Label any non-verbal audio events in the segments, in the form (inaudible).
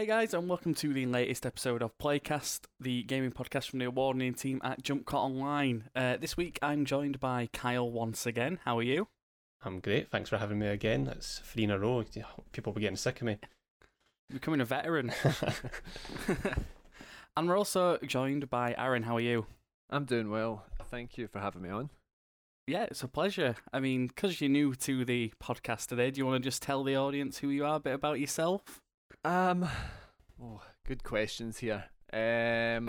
Hey guys, and welcome to the latest episode of Playcast, the gaming podcast from the award-winning team at Jump Cut Online. Uh, this week, I'm joined by Kyle once again. How are you? I'm great. Thanks for having me again. That's three in a row. People will be getting sick of me. Becoming a veteran. (laughs) (laughs) and we're also joined by Aaron. How are you? I'm doing well. Thank you for having me on. Yeah, it's a pleasure. I mean, because you're new to the podcast today, do you want to just tell the audience who you are, a bit about yourself? Um, oh, good questions here. Um,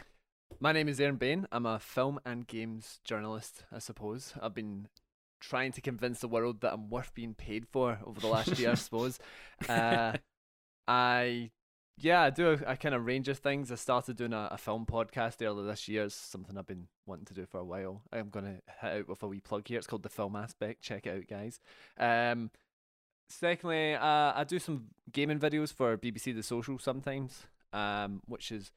(laughs) my name is Aaron Bayne. I'm a film and games journalist, I suppose. I've been trying to convince the world that I'm worth being paid for over the last year, I (laughs) suppose. Uh, I, yeah, I do a, a kind of range of things. I started doing a, a film podcast earlier this year. It's something I've been wanting to do for a while. I'm going to hit out with a wee plug here. It's called The Film Aspect. Check it out, guys. Um, Secondly, uh, I do some gaming videos for BBC The Social sometimes, um, which is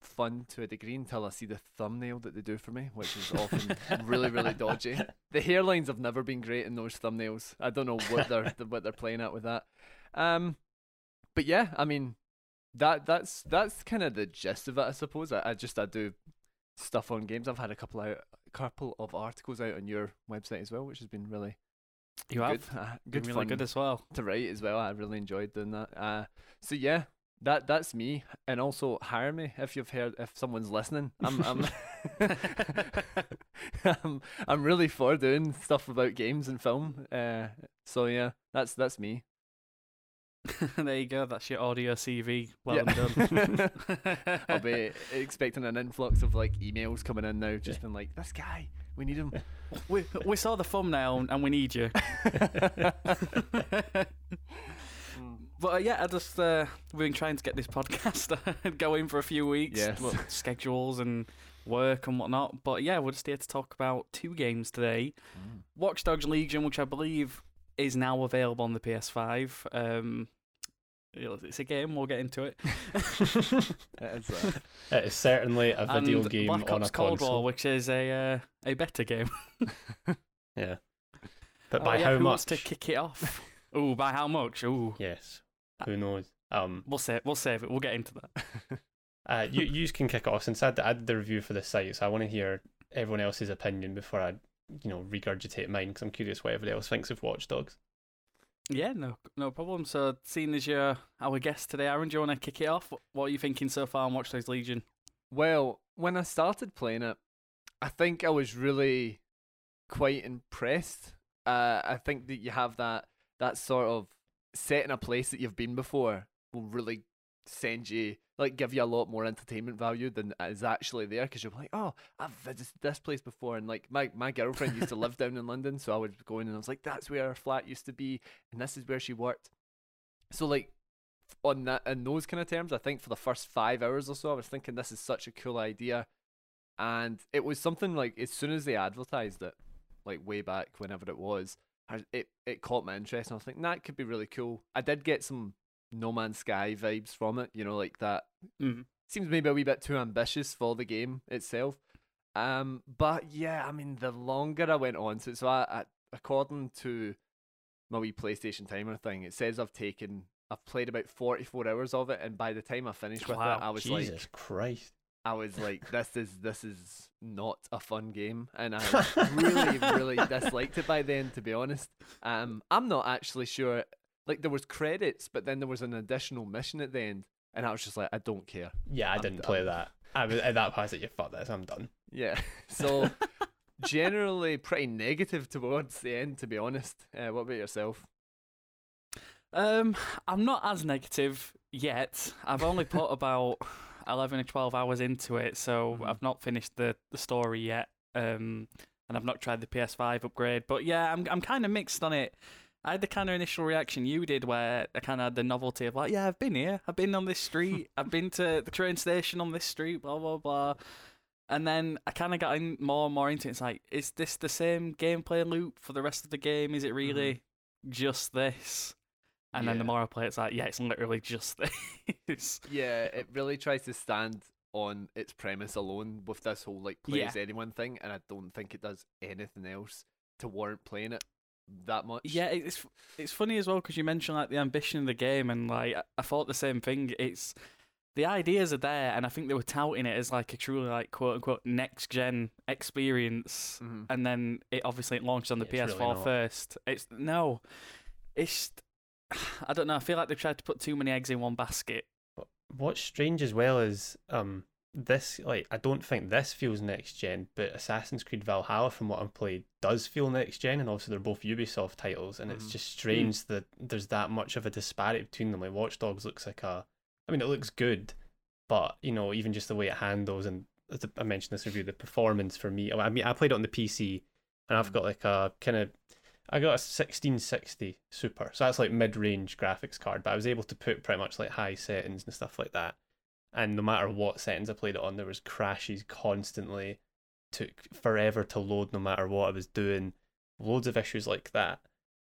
fun to a degree until I see the thumbnail that they do for me, which is often (laughs) really, really dodgy. The hairlines have never been great in those thumbnails. I don't know what they're (laughs) what they're playing at with that. Um, but yeah, I mean, that that's that's kind of the gist of it, I suppose. I, I just I do stuff on games. I've had a couple out, a couple of articles out on your website as well, which has been really you have good, uh, good really fun good as well to write as well. I really enjoyed doing that. Uh, so yeah, that that's me. And also hire me if you've heard if someone's listening. I'm I'm (laughs) (laughs) I'm, I'm really for doing stuff about games and film. Uh, so yeah, that's that's me. (laughs) there you go. That's your audio CV. Well Yeah. done. I'll be expecting an influx of like emails coming in now, just been like, this guy, we need him. we, we saw the thumbnail and we need you. (laughs) But uh, yeah, I just uh, we've been trying to get this podcast (laughs) going for a few weeks. Yes. schedules and work and whatnot. But yeah, we're just here to talk about two games today: Watch Dogs Legion, which I believe is now available on the PS5. Um, it's a game. We'll get into it. (laughs) (laughs) It's, uh, (laughs) It is certainly a video and game Black on a Cold console. War, which is a uh, a better game. Yeah. But Oh, by yeah, how who much? wants to kick it off? Ooh, by how much? Ooh, Yes. Who knows? Um, we'll save. We'll save it. We'll get into that. uh, you you can kick it off since I did, I did the review for the site, so I want to hear everyone else's opinion before I, you know, regurgitate mine because I'm curious what everybody else thinks of Watch Dogs. Yeah, no, no problem. So, seeing as you're our guest today, Aaron, do you want to kick it off? What are you thinking so far on Watch Dogs Legion? Well, when I started playing it, I think I was really quite impressed. Uh, I think that you have that that sort of set in a place that you've been before will really send you like give you a lot more entertainment value than is actually there because you're like, oh, I've visited this place before, and like my my girlfriend used to live down in London, so I would go in and I was like, that's where her flat used to be, and this is where she worked. So like on that in those kind of terms, I think for the first five hours or so, I was thinking this is such a cool idea, and it was something like as soon as they advertised it, like way back whenever it was, it it caught my interest, and I was thinking that could be really cool. I did get some No Man's Sky vibes from it, you know, like that Mm. seems maybe a wee bit too ambitious for the game itself. Um, but yeah, I mean, the longer I went on to, so I, I according to my wee PlayStation timer thing, it says I've taken, I've played about forty four hours of it, and by the time I finished with Wow, it, I was Jesus like, Jesus Christ. I was like, (laughs) this is this is not a fun game, and I (laughs) really really disliked it by then. To be honest, um, I'm not actually sure. Like there was credits, but then there was an additional mission at the end, and I was just like, I don't care. Yeah, I I'm didn't d- play that. I was at that point. I was like, "Fuck this, I'm done." Yeah. (laughs) So generally pretty negative towards the end, to be honest. Uh, what about yourself? Um, I'm not as negative yet. I've only put (laughs) about eleven or twelve hours into it, so Mhm. I've not finished the the story yet. Um, and I've not tried the PS5 upgrade. But yeah, I'm I'm kind of mixed on it. I had the kind of initial reaction you did, where I kind of had the novelty of like, yeah, I've been here, I've been on this street, (laughs) I've been to the train station on this street, blah blah blah. And then I kind of got in more and more into it. It's like, is this the same gameplay loop for the rest of the game? Is it mm-hmm. really just this? And then the Yeah. more I play, it's like, yeah, it's literally just (laughs) this. Yeah, it really tries to stand on its premise alone with this whole like play Yeah. as anyone thing, and I don't think it does anything else to warrant playing it. That much. Yeah, it's it's funny as well because you mentioned like the ambition of the game, and like I- I thought the same thing. It's the ideas are there, and I think they were touting it as like a truly like quote unquote next gen experience, Mhm. and then it obviously it launched on the Yeah, it's PS4 really first. It's no, it's (sighs) I don't know. I feel like they've tried to put too many eggs in one basket. What's strange as well is um this like I don't think this feels next gen, but Assassin's Creed Valhalla, from what I've played, does feel next gen, and obviously they're both Ubisoft titles, and it's Mhm. just strange that there's that much of a disparity between them. Like Watch Dogs looks like a, I mean, it looks good, but you know, even just the way it handles, and as I mentioned this review, the performance for me. I mean, I played it on the PC, and I've Mhm. got like a kind of. I got a 1660 Super, so that's like mid-range graphics card. But I was able to put pretty much like high settings and stuff like that. And no matter what settings I played it on, there was crashes constantly. Took forever to load, no matter what I was doing. Loads of issues like that.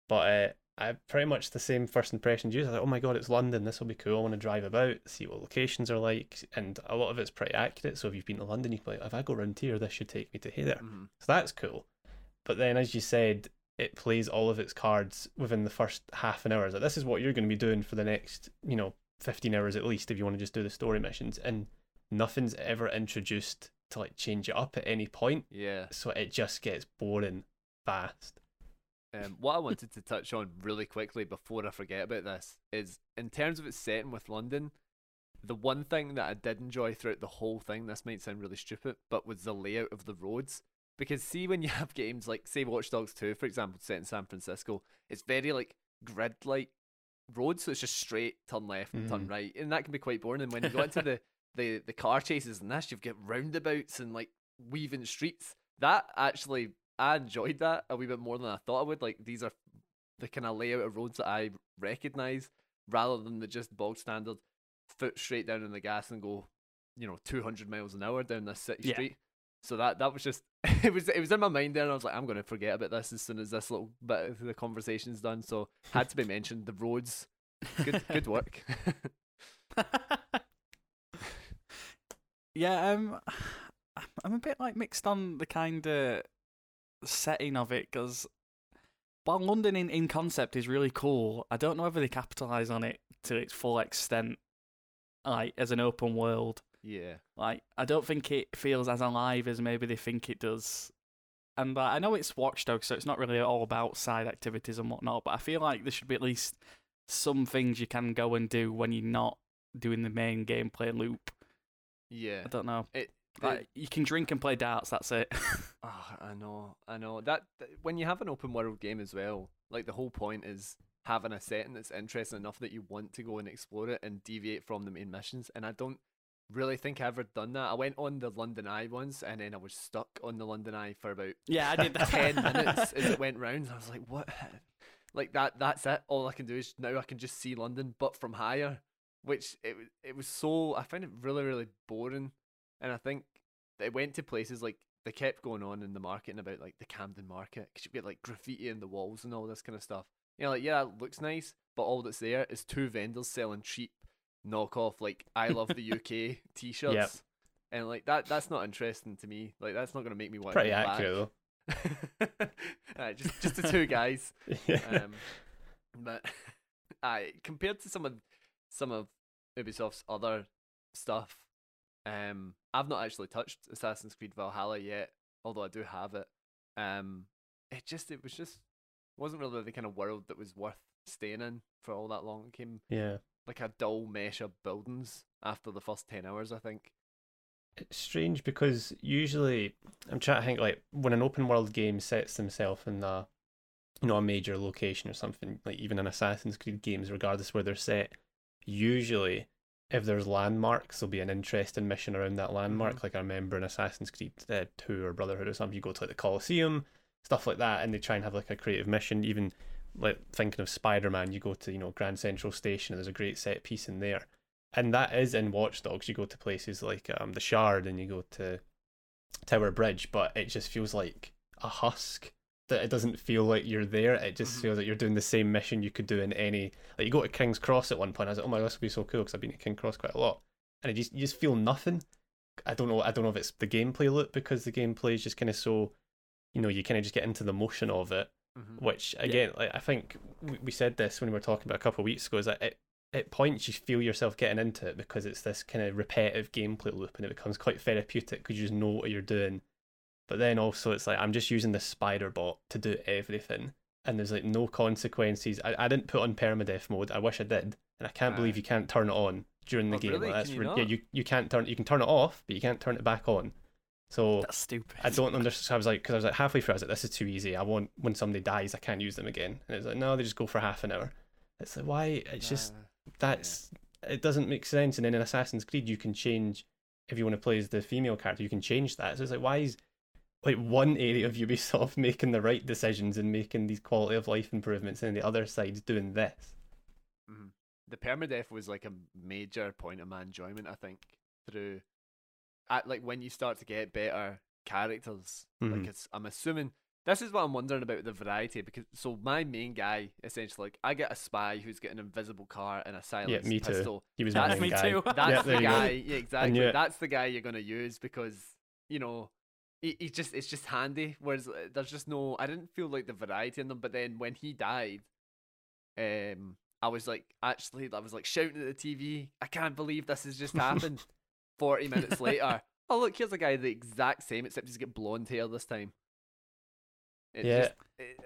But uh, I pretty much the same first impressions. You I like, oh my god, it's London. This will be cool. I want to drive about, see what locations are like, and a lot of it's pretty accurate. So if you've been to London, you can be like, if I go around here, this should take me to here. Mhm. So that's cool. But then, as you said, it plays all of its cards within the first half an hour. Like, this is what you're going to be doing for the next, you know, 15 hours at least if you want to just do the story missions. And nothing's ever introduced to like change it up at any point. Yeah. So it just gets boring fast. Um, what I wanted to touch on really quickly before I forget about this is in terms of its setting with London, the one thing that I did enjoy throughout the whole thing, this might sound really stupid, but was the layout of the roads. Because see when you have games like say Watch Dogs 2, for example, set in San Francisco, it's very like grid like roads, so it's just straight, turn left, and turn mm. right. And that can be quite boring. And when you go into the, (laughs) the, the car chases and this, you've got roundabouts and like weaving streets. That actually I enjoyed that a wee bit more than I thought I would. Like these are the kind of layout of roads that I recognize rather than the just bog standard foot straight down in the gas and go, you know, 200 miles an hour down this city Yeah. street. So that that was just (laughs) it was it was in my mind there and I was like I'm going to forget about this as soon as this little bit of the conversation's done. So had to be mentioned the roads. Good (laughs) good work. yeah, um, I'm a bit like mixed on the kind of setting of it because while London in, in concept is really cool, I don't know whether they capitalize on it to its full extent, like as an open world. Yeah. Like, I don't think it feels as alive as maybe they think it does. And uh, I know it's Watchdog, so it's not really all about side activities and whatnot, but I feel like there should be at least some things you can go and do when you're not doing the main gameplay loop. Yeah. I don't know. It, Like, you can drink and play darts, that's it. Ah, I know, I know. That, that when you have an open world game as well, like the whole point is having a setting that's interesting enough that you want to go and explore it and deviate from the main missions. And I don't really think I ever done that. I went on the London Eye once, and then I was stuck on the London Eye for about yeah, I did (laughs) that. ten (laughs) minutes as it went round. I was like, what? Like that? That's it. All I can do is now I can just see London, but from higher. Which it was. It was so. I found it really, really boring. And I think they went to places like they kept going on in the marketing about like the Camden Market because you get like graffiti in the walls and all this kind of stuff. You know, like yeah, it looks nice, but all that's there is two vendors selling cheap knockoff like I love the UK (laughs) t-shirts. And like that, that's not interesting to me. Like that's not gonna make me want Pretty to back. accurate (laughs) Alright, just just the two guys. (laughs) yeah. Um, but I compared to some of some of Ubisoft's other stuff, um, I've not actually touched Assassin's Creed Valhalla yet, although I do have it. Um, it just it was just wasn't really the kind of world that was worth staying in for all that long. It came yeah. Like a dull mesh of buildings after the first ten hours, I think. It's strange because usually I'm trying to think like when an open world game sets themselves in a you know a major location or something like even in Assassin's Creed games, regardless where they're set, usually if there's landmarks, there'll be an interesting mission around that landmark. Like I remember in Assassin's Creed uh, Two or Brotherhood or something, you go to like the Colosseum, stuff like that, and they try and have like a creative mission. Even like thinking of Spider Man, you go to you know Grand Central Station, and there's a great set piece in there and that is in Watch Dogs. You go to places like um, the Shard and you go to Tower Bridge, but it just feels like a husk. That it doesn't feel like you're there. It just Mhm. feels like you're doing the same mission you could do in any. Like you go to King's Cross at one point. I was like, oh my, god, this would be so cool because I've been to King's Cross quite a lot, and it just you just feel nothing. I don't know. I don't know if it's the gameplay loop because the gameplay is just kind of so, you know, you kind of just get into the motion of it. Mhm. which again, like I think we, said this when we were talking about a couple of weeks ago, is that it, at points you feel yourself getting into it because it's this kind of repetitive gameplay loop and it becomes quite therapeutic because you just know what you're doing. But then also it's like I'm just using the spider bot to do everything and there's like no consequences. I, I didn't put on permadeath mode. I wish I did. And I can't believe you can't turn it on during the Oh, game. really? Like, that's you not? yeah, you, you can't turn you can turn it off, but you can't turn it back on. So That's stupid. I don't understand. I was like, because I was like halfway through, I was like, this is too easy. I want when somebody dies, I can't use them again. And it's like, no, they just go for half an hour. It's like, why? It's just Nah. that's it doesn't make sense. And then in Assassin's Creed, you can change if you want to play as the female character, you can change that. So it's like, why is like one area of (laughs) Ubisoft making the right decisions and making these quality of life improvements, and the other side's doing this? Mhm. The permadeath was like a major point of my enjoyment. I think through, at like when you start to get better characters. Mhm. Like it's, I'm assuming this is what I'm wondering about the variety because so my main guy essentially like I get a spy who's got an invisible car and a silenced me too. He was That's my main me guy. too. That's Yeah, the there you go. guy. Yeah, exactly. That's the guy you're gonna use because you know. He, he just it's just handy. Whereas uh, there's just no. I didn't feel like the variety in them. But then when he died, um, I was like, actually, I was like shouting at the TV. I can't believe this has just happened. (laughs) Forty minutes (laughs) later, oh look, here's a guy the exact same, except he's got blonde hair this time. It Yeah. just- it-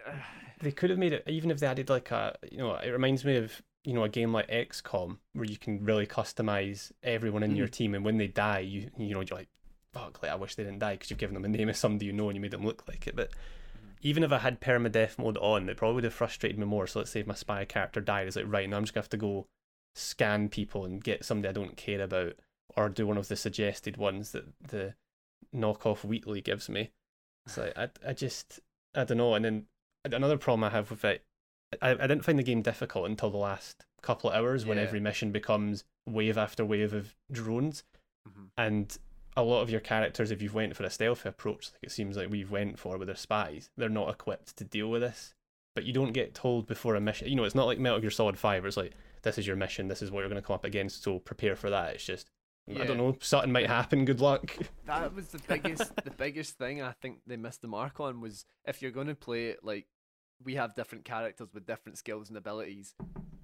they could have made it even if they added like a you know it reminds me of you know a game like XCOM where you can really customize everyone in your mm. team and when they die you you know you're like fuck like I wish they didn't die because you've given them a name of somebody you know and you made them look like it. But mm-hmm. even if I had permadeath mode on it probably would have frustrated me more. So let's say if my spy character died it's like right now I'm just gonna have to go scan people and get somebody I don't care about or do one of the suggested ones that the knockoff Wheatley gives me it's like I, I just I don't know and then another problem I have with it, I, I didn't find the game difficult until the last couple of hours when Yeah. every mission becomes wave after wave of drones, Mhm. and a lot of your characters, if you've went for a stealthy approach, like it seems like we've went for with their spies, they're not equipped to deal with this. But you don't get told before a mission. You know, it's not like Metal Gear Solid Five, where it's like this is your mission, this is what you're going to come up against, so prepare for that. It's just I don't know, something might happen. Good luck. (laughs) that was the biggest the biggest thing I think they missed the mark on was if you're going to play it like we have different characters with different skills and abilities,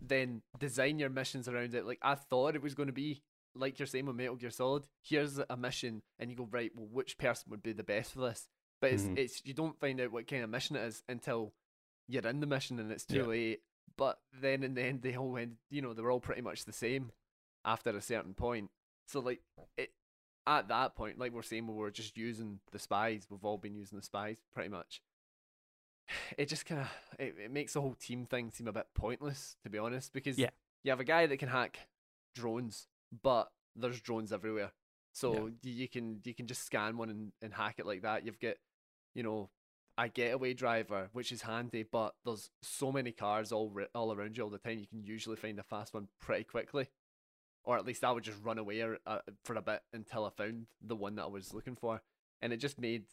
then design your missions around it. Like I thought it was going to be like you're saying with Metal Gear Solid. Here's a mission, and you go right. Well, which person would be the best for this? But it's Mhm. it's you don't find out what kind of mission it is until you're in the mission and it's too Yeah. late. But then in the end, they all went. You know, they were all pretty much the same after a certain point. So like it at that point, like we're saying, we were just using the spies. We've all been using the spies pretty much. (sighs) It just kind of it, it makes the whole team thing seem a bit pointless, to be honest. Because Yeah. you have a guy that can hack drones, but there's drones everywhere, so y you can you can just scan one and, and hack it like that. You've got, you know, a getaway driver, which is handy, but there's so many cars all all around you all the time. You can usually find a fast one pretty quickly or at least I would just run away uh, for a bit until I found the one that I was looking for, and it just made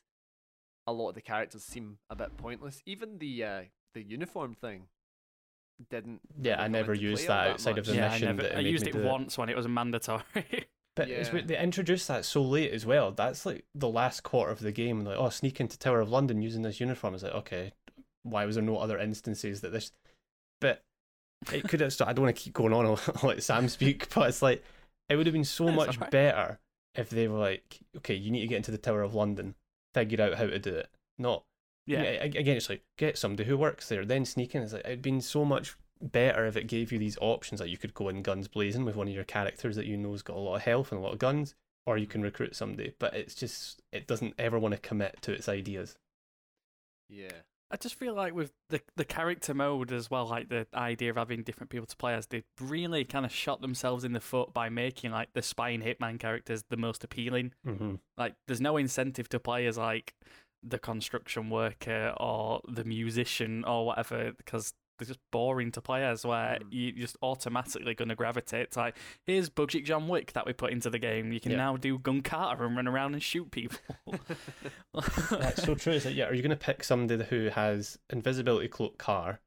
a lot of the characters seem a bit pointless. Even the uh, the uniform thing didn't. Yeah, really I never used play all that outside of the yeah, I, mission never, that I used it do it. once when it was mandatory. (laughs) But Yeah. weird, they introduced that so late as well. That's like the last quarter of the game. Like, oh, sneak into Tower of London using this uniform. It's like, okay, why was there no other instances that this? But it could have. I don't want to keep going on. I'll let Sam speak, but it's like it would have been so It's much alright. better if they were like, okay, you need to get into the Tower of London, figure out how to do it. Not yeah, yeah. Again, it's like get somebody who works there, then sneak in. It's like it'd been so much better if it gave you these options. Like you could go in guns blazing with one of your characters that you know's got a lot of health and a lot of guns, or you can recruit somebody. But it's just it doesn't ever want to commit to its ideas. Yeah, I just feel like with the the character mode as well, like the idea of having different people to play as, they really kind of shot themselves in the foot by making like the spy and hitman characters the most appealing. Mm-hmm. Like, there's no incentive to play as like the construction worker or the musician or whatever because they're just boring to play as. Where Mm. you just automatically going to gravitate to like, here's Budget John Wick that we put into the game. You can Yeah. now do Gun Kata and run around and shoot people. (laughs) (laughs) That's so true. Is that yeah? Are you going to pick somebody who has invisibility cloak car,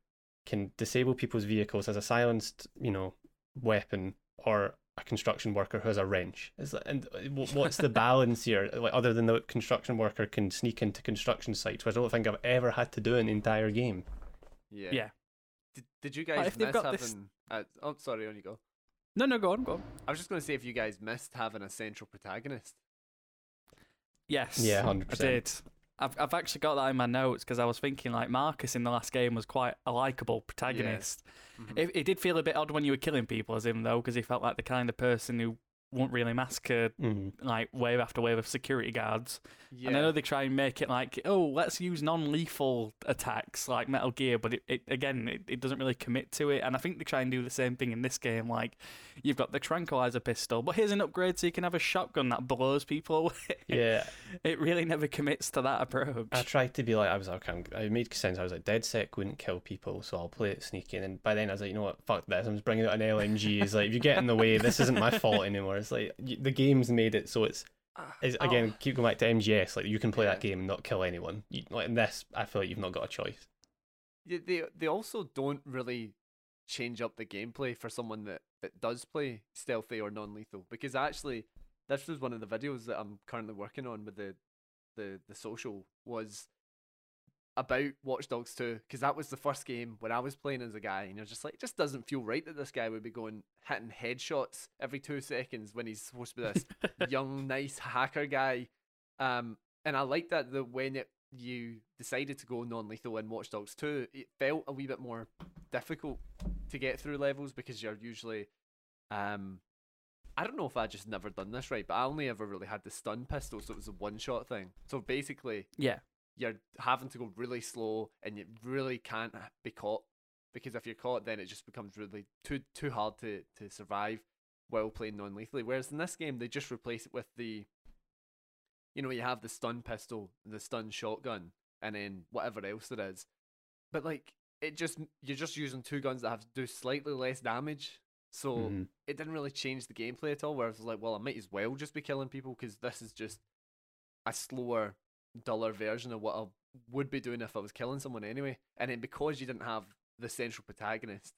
can disable people's vehicles, as a silenced you know weapon, or a construction worker who has a wrench. It's like, and uh, what's the balance here? Like other than the construction worker can sneak into construction sites, which I don't think I've ever had to do in the entire game. Yeah. Yeah. Did, did you But guys if they've miss got having? this- Uh, oh, sorry, on you go. No, no, go on, go on. I was just going to say if you guys missed having a central protagonist. Yes. Yeah, I 100%. I did. I've I've actually got that in my notes because I was thinking like Marcus in the last game was quite a likable protagonist. Mhm. It, it did feel a bit odd when you were killing people as him though because he felt like the kind of person who won't really massacre Mhm. like wave after wave of security guards. yeah. And I know they try and make it like, oh, let's use non-lethal attacks like Metal Gear, but it, it again, it, it doesn't really commit to it. And I think they try and do the same thing in this game. Like, you've got the tranquilizer pistol, but here's an upgrade so you can have a shotgun that blows people away. Yeah, (laughs) it really never commits to that approach. I tried to be like I was like I'm, I made sense. I was like DedSec wouldn't kill people, so I'll play it sneaky. And then by then I was like, you know what, fuck this. I'm just bringing out an LMG. It's like if you get in the way, this isn't my fault anymore. It's like the game's made it so it's Ah, Is, oh, again, keep going back to MGS. Like you can play that game and not kill anyone. You, like in this, I feel like you've not got a choice. Yeah, they they also don't really change up the gameplay for someone that, that does play stealthy or non-lethal because actually this was one of the videos that I'm currently working on with the the the social was about Watch Dogs 2 because that was the first game when I was playing as a guy and you're just like it just doesn't feel right that this guy would be going hitting headshots every 2 seconds when he's supposed to be this (laughs) young nice hacker guy um and I like that the when it you decided to go non-lethal in Watch Dogs 2 it felt a wee bit more difficult to get through levels because you're usually um I don't know if I just never done this right but I only ever really had the stun pistol so it was a one shot thing so basically yeah. You're having to go really slow and you really can't be caught because if you're caught then it just becomes really too too hard to to survive while playing non-lethally. Whereas in this game they just replace it with the you know you have the stun pistol the stun shotgun and then whatever else there is. But like it just you're just using two guns that have to do slightly less damage. So Mhm. it didn't really change the gameplay at all where I was like well I might as well just be killing people because this is just a slower duller version of what I would be doing if I was killing someone anyway. And then because you didn't have the central protagonist,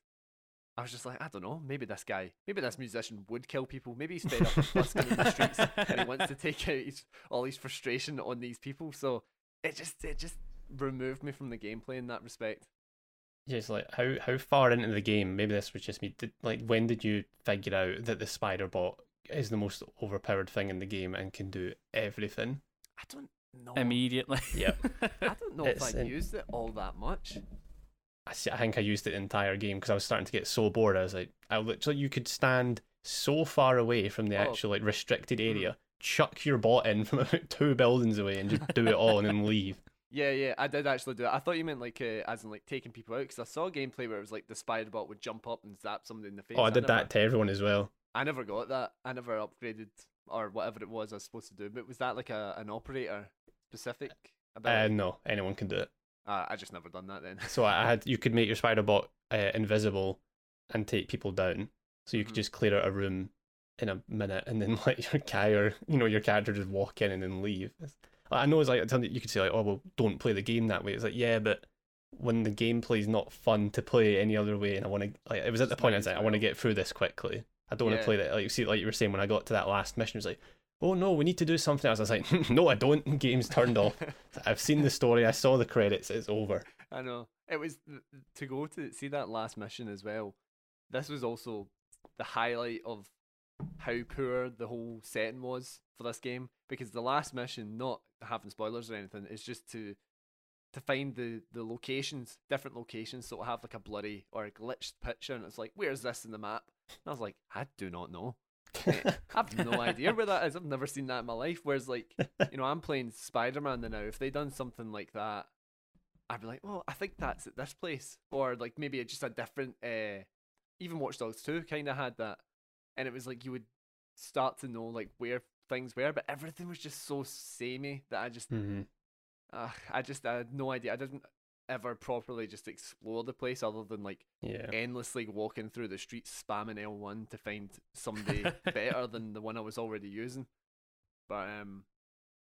I was just like, I don't know, maybe this guy, maybe this musician would kill people. Maybe he's fed up with busking in the streets and he wants to take out his, all his frustration on these people. So it just it just removed me from the gameplay in that respect. Yeah, it's like how how far into the game? Maybe this was just me. Did, like when did you figure out that the spider bot is the most overpowered thing in the game and can do everything? I don't know. Immediately. Yep. (laughs) I don't know if I in- used it all that much. I, see, I think I used it the entire game because I was starting to get so bored. I was like, I literally you could stand so far away from the Oh. actual like restricted area, chuck your bot in from (laughs) about two buildings away, and just do it all and then (laughs) leave. Yeah, yeah, I did actually do it. I thought you meant like uh, as in like taking people out because I saw gameplay where it was like the spider bot would jump up and zap somebody in the face. Oh, I did never, that to everyone as well. I never got that. I never upgraded or whatever it was I was supposed to do. But was that like a an operator specific Uh, no, anyone can do it. Uh, I just never done that then. So I had you could make your spider bot uh, invisible and take people down. So you could Mhm. just clear out a room in a minute and then (laughs) let your guy or you know your character just walk in and then leave. I know it's like something you could say like, oh well, don't play the game that way. It's like yeah, but when the gameplay's not fun to play any other way, and I want to like it was at the point I was like I want to get through this quickly. I don't want to play that like you see like you were saying when I got to that last mission. It was like. Oh no, we need to do something else. I was like, (laughs) no, I don't. (laughs) Game's turned off. I've seen the story. I saw the credits. It's over. I know. It was to go to see that last mission as well. This was also the highlight of how poor the whole setting was for this game because the last mission, not having spoilers or anything, is just to to find the the locations, different locations, so it'll have like a blurry or a glitched picture, and it's like, where's this in the map? And I was like, I do not know. (laughs) I've no idea where that is. I've never seen that in my life. Whereas, like, you know, I'm playing Spider Man now. If they done something like that, I'd be like, well, I think that's at this place, or like maybe it's just a different. Uh, even Watch Dogs Two kind of had that, and it was like you would start to know like where things were, but everything was just so samey that I just, hmm uh, I just I had no idea. I didn't ever properly just explore the place other than like Yeah. endlessly walking through the streets spamming L1 to find somebody (laughs) better than the one I was already using. But um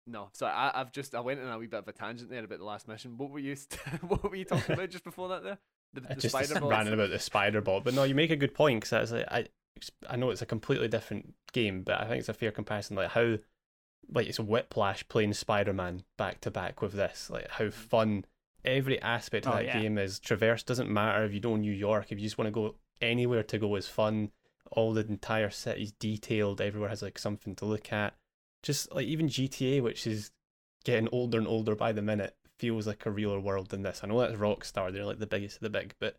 no, so I I've just I went in a wee bit of a tangent there about the last mission. What were you (laughs) what were you talking about just before that there? The, the just spider ranting about the spider bot, but no, you make a good point because I like, I I know it's a completely different game, but I think it's a fair comparison. Like how, like it's a whiplash playing Spider Man back to back with this. Like how fun every aspect of Oh, that yeah. game is. Traverse doesn't matter if you don't New York. If you just want to go anywhere to go is fun. All the entire city's detailed. Everywhere has like something to look at. Just like even GTA, which is getting older and older by the minute, feels like a realer world than this. I know that's Rockstar. They're like the biggest of the big, but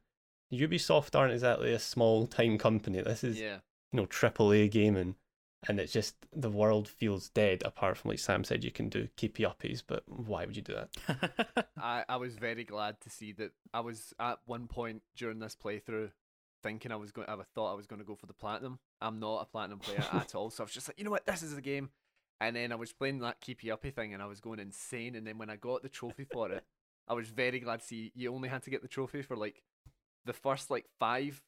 Ubisoft aren't exactly a small (laughs) time company. This is yeah. you know triple A gaming, and it's just the world feels dead. Apart from like Sam said, you can do keepy uppies, but why would you do that? (laughs) I, I was very glad to see that I was at one point during this playthrough thinking I was going I thought I was going to go for the platinum. I'm not a platinum player (laughs) at all. So I was just like, you know what, this is the game. And then I was playing that keepy uppy thing and I was going insane. And then when I got the trophy for it, (laughs) I was very glad to see you only had to get the trophy for like the first like five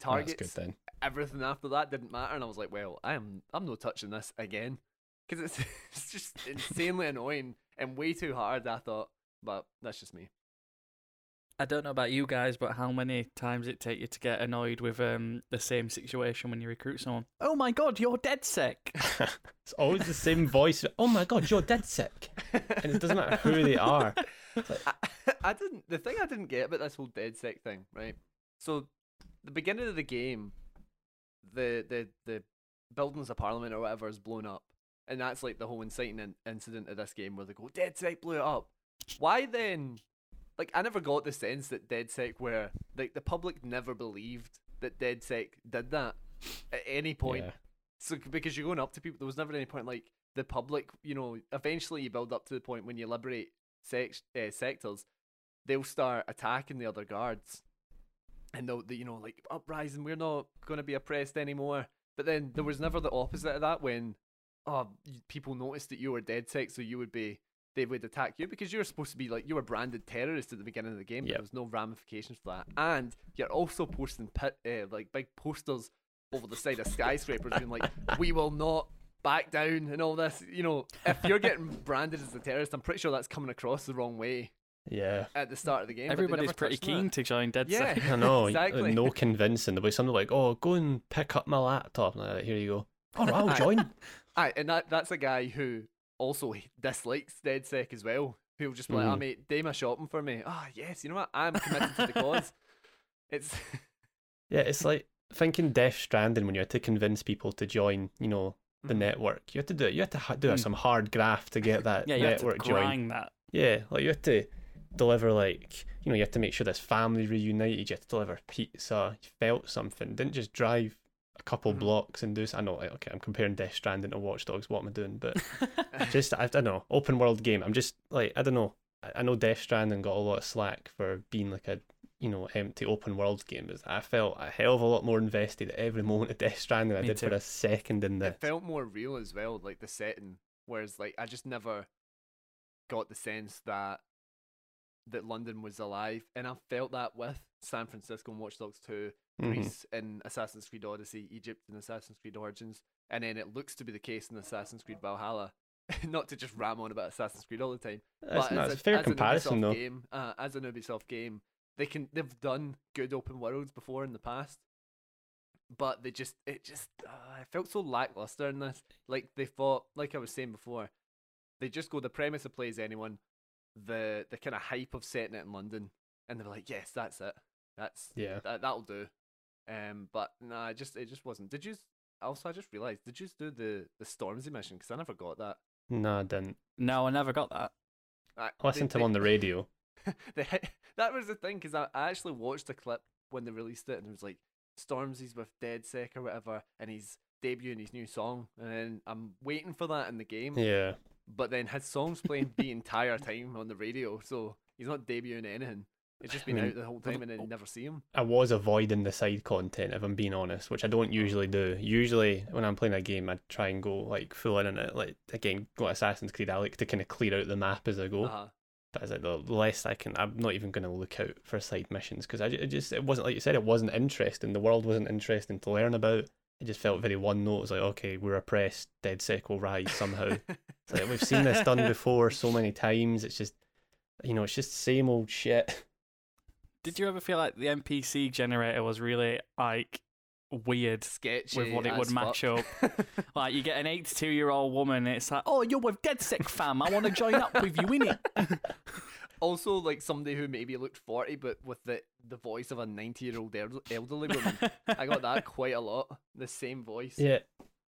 targets. That's good then. Everything after that didn't matter. And I was like, well, I am I'm not touching this again. Because it's, (laughs) it's just insanely annoying and way too hard, I thought. But that's just me. I don't know about you guys, but how many times it take you to get annoyed with um the same situation when you recruit someone? Oh my god, you're DedSec. (laughs) it's always the same voice. Oh my god, you're DedSec, and it doesn't matter who they are. (laughs) I, I didn't. The thing I didn't get about this whole DedSec thing, right? So, the beginning of the game, the the the buildings of Parliament or whatever is blown up, and that's like the whole inciting in- incident of this game where they go DedSec blew it up. Why then? Like I never got the sense that DedSec where like the public never believed that DedSec did that at any point. Yeah. So because you're going up to people, there was never any point like the public. You know, eventually you build up to the point when you liberate sex, uh, sectors, they'll start attacking the other guards, and they'll, they, you know, like uprising. We're not going to be oppressed anymore. But then there was never the opposite of that when, oh, people noticed that you were DedSec, so you would be. They would attack you because you were supposed to be like you were branded terrorist at the beginning of the game. but Yep. There was no ramifications for that, and you're also posting pit, uh, like big posters over the side of skyscrapers being like, (laughs) we will not back down and all this. You know, if you're getting branded as a terrorist, I'm pretty sure that's coming across the wrong way Yeah. at the start of the game. Everybody's pretty keen it. to join Dead Yeah. Sick. (laughs) (laughs) I know. Exactly. No convincing. There'll be something like, "Oh, go and pick up my laptop." And like, here you go. All right, I'll (laughs) join. Aye, and that that's a guy who also dislikes DedSec as well. Who'll just be like, "Ah, Mhm. mate, do my shopping for me." Ah, yes, you know what? I'm committed to the cause. It's Yeah, it's like thinking Death Stranding when you had to convince people to join. You know, the Mhm. network. You had to do it. You had to ha- do Mm. some hard graft to get that Yeah, you have to network joined. grind that. Yeah, like you had to deliver like you know you had to make sure this family reunited. You had to deliver pizza. You felt something. Didn't just drive a couple Mhm. blocks and do. I know. Okay, I'm comparing Death Stranding to Watch Dogs. What am I doing? But (laughs) just I don't know. Open world game. I'm just like I don't know. I, I know Death Stranding got a lot of slack for being like a you know empty open world game, but I felt a hell of a lot more invested at every moment of Death Stranding than I Me did for a second in this. it felt more real as well, like the setting. Whereas, like, I just never got the sense that that London was alive, and I felt that with San Francisco and Watch Dogs 2, Mhm. Greece in Assassin's Creed Odyssey, Egypt in Assassin's Creed Origins, and then it looks to be the case in Assassin's Creed Valhalla. (laughs) Not to just ram on about Assassin's Creed all the time, That's, but no, as it's a, a fair as comparison though. Game, uh, as an Ubisoft game, they can they've done good open worlds before in the past, but they just it just uh, it felt so lackluster in this. Like they thought, like I was saying before, they just go the premise of play as anyone, the the kind of hype of setting it in London, and they were like, yes, that's it, that's Yeah. that that'll do. Um, but nah, it just it just wasn't. Did you? Also, I just realized, did you do the the Stormzy mission? Because I never got that. No, I didn't. No, I never got that. I, I listened to him on the radio. (laughs) the that was the thing because I, I actually watched a clip when they released it and it was like Stormzy's with DedSec or whatever and he's debuting his new song and I'm waiting for that in the game Yeah. But then his song's playing the entire time on the radio so he's not debuting anything it's just been I mean, out the whole time and then never see him I was avoiding the side content if I'm being honest, which I don't usually do. Usually when I'm playing a game I try and go like full in on it. Like again, go Assassin's Creed, I like to kinda clear out the map as I go. uh-huh. But as I, the less I can I'm not even gonna look out for side missions because I it just it wasn't like you said, it wasn't interesting. The world wasn't interesting to learn about. It just felt very one note. It was like, okay, we're oppressed, DedSec will rise somehow. (laughs) It's like we've seen this done before so many times. It's just, you know, it's just the same old shit. Did you ever feel like the NPC generator was really like weird sketchy with what it would as match up. (laughs) Like you get an 82 year old woman, it's like, oh, you're with DedSec fam. I want to join up with you, in it. (laughs) also, like somebody who maybe looked forty, but with the the voice of a ninety-year-old elderly woman. I got that quite a lot. The same voice. Yeah.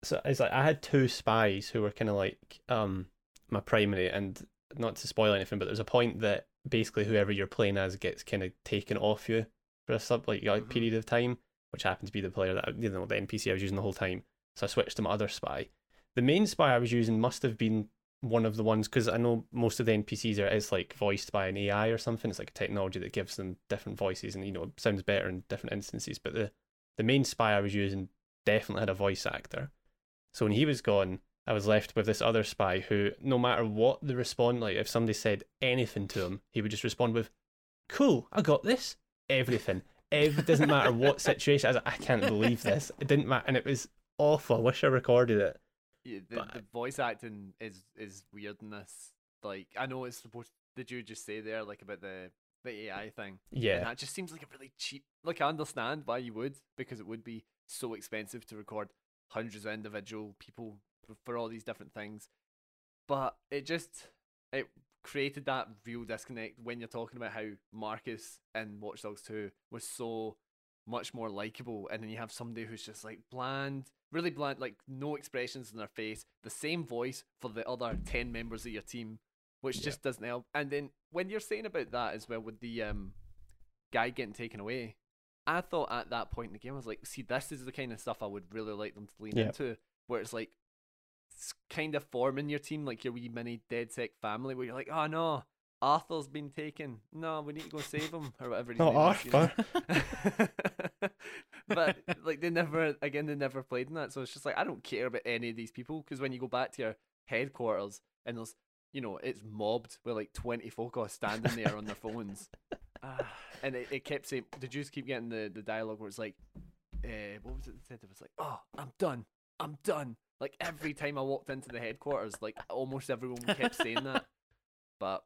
So it's like I had two spies who were kind of like um my primary, and not to spoil anything, but there's a point that basically whoever you're playing as gets kind of taken off you for a sub like, Mhm. period of time, which happened to be the player that I- you know the NPC I was using the whole time. So I switched to my other spy. The main spy I was using must have been one of the ones because I know most of the NPCs are is like voiced by an AI or something. It's like a technology that gives them different voices and you know sounds better in different instances. But the the main spy I was using definitely had a voice actor. So when he was gone, I was left with this other spy who, no matter what the respond, like if somebody said anything to him, he would just respond with, "Cool, I got this." Everything. It doesn't matter what (laughs) situation. I, was like, I can't believe this. It didn't matter, and it was awful. I wish I recorded it. Yeah, the, But- the voice acting is is weird in this. Like I know it's supposed. Did you just say there like about the the AI thing? And Yeah, that just seems like a really cheap. Like I understand why you would because it would be so expensive to record hundreds of individual people for all these different things. But it just it created that real disconnect when you're talking about how Marcus in Watch Dogs 2 was so much more likable and then you have somebody who's just like bland, really bland, like no expressions in their face, the same voice for the other 10 members of your team, which Yeah. just doesn't help. And then when you're saying about that as well with the um guy getting taken away, I thought at that point in the game, I was like, see, this is the kind of stuff I would really like them to lean Yeah. into, where it's like it's kind of forming your team like your wee mini DedSec family, where you're like, oh no, Arthur's been taken. No, we need to go save him or whatever. not name is, you know? Arthur. (laughs) but like they never, again, they never played in that, so it's just like I don't care about any of these people because when you go back to your headquarters and there's, you know, it's mobbed with like twenty folk all standing there on their phones. (laughs) Ah, (sighs) and it, it kept saying, the Jews keep getting the, the dialogue where it's like, uh, what was it that said? It was like, oh, I'm done. I'm done. Like every time I walked into the headquarters, like almost everyone kept saying that. But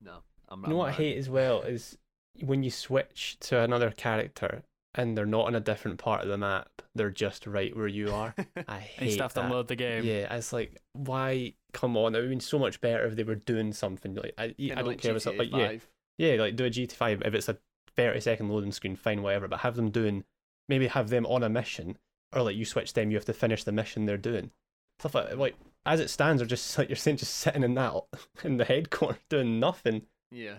no, I'm You know what I I'm hate as well is when you switch to another character and they're not in a different part of the map, they're just right where you are. (laughs) I hate And you still have to that. load the game. Yeah, it's like, why? Come on, it would have been so much better if they were doing something. Like, I, I don't like care if it's like, yeah, 5. Yeah, like do a GTA 5 if it's a thirty second loading screen, fine, whatever. But have them doing, maybe have them on a mission, or like you switch them, you have to finish the mission they're doing. Stuff like, like as it stands, are just (laughs) like you're saying, just sitting in that (laughs) in the headquarters (laughs) doing nothing. Yeah.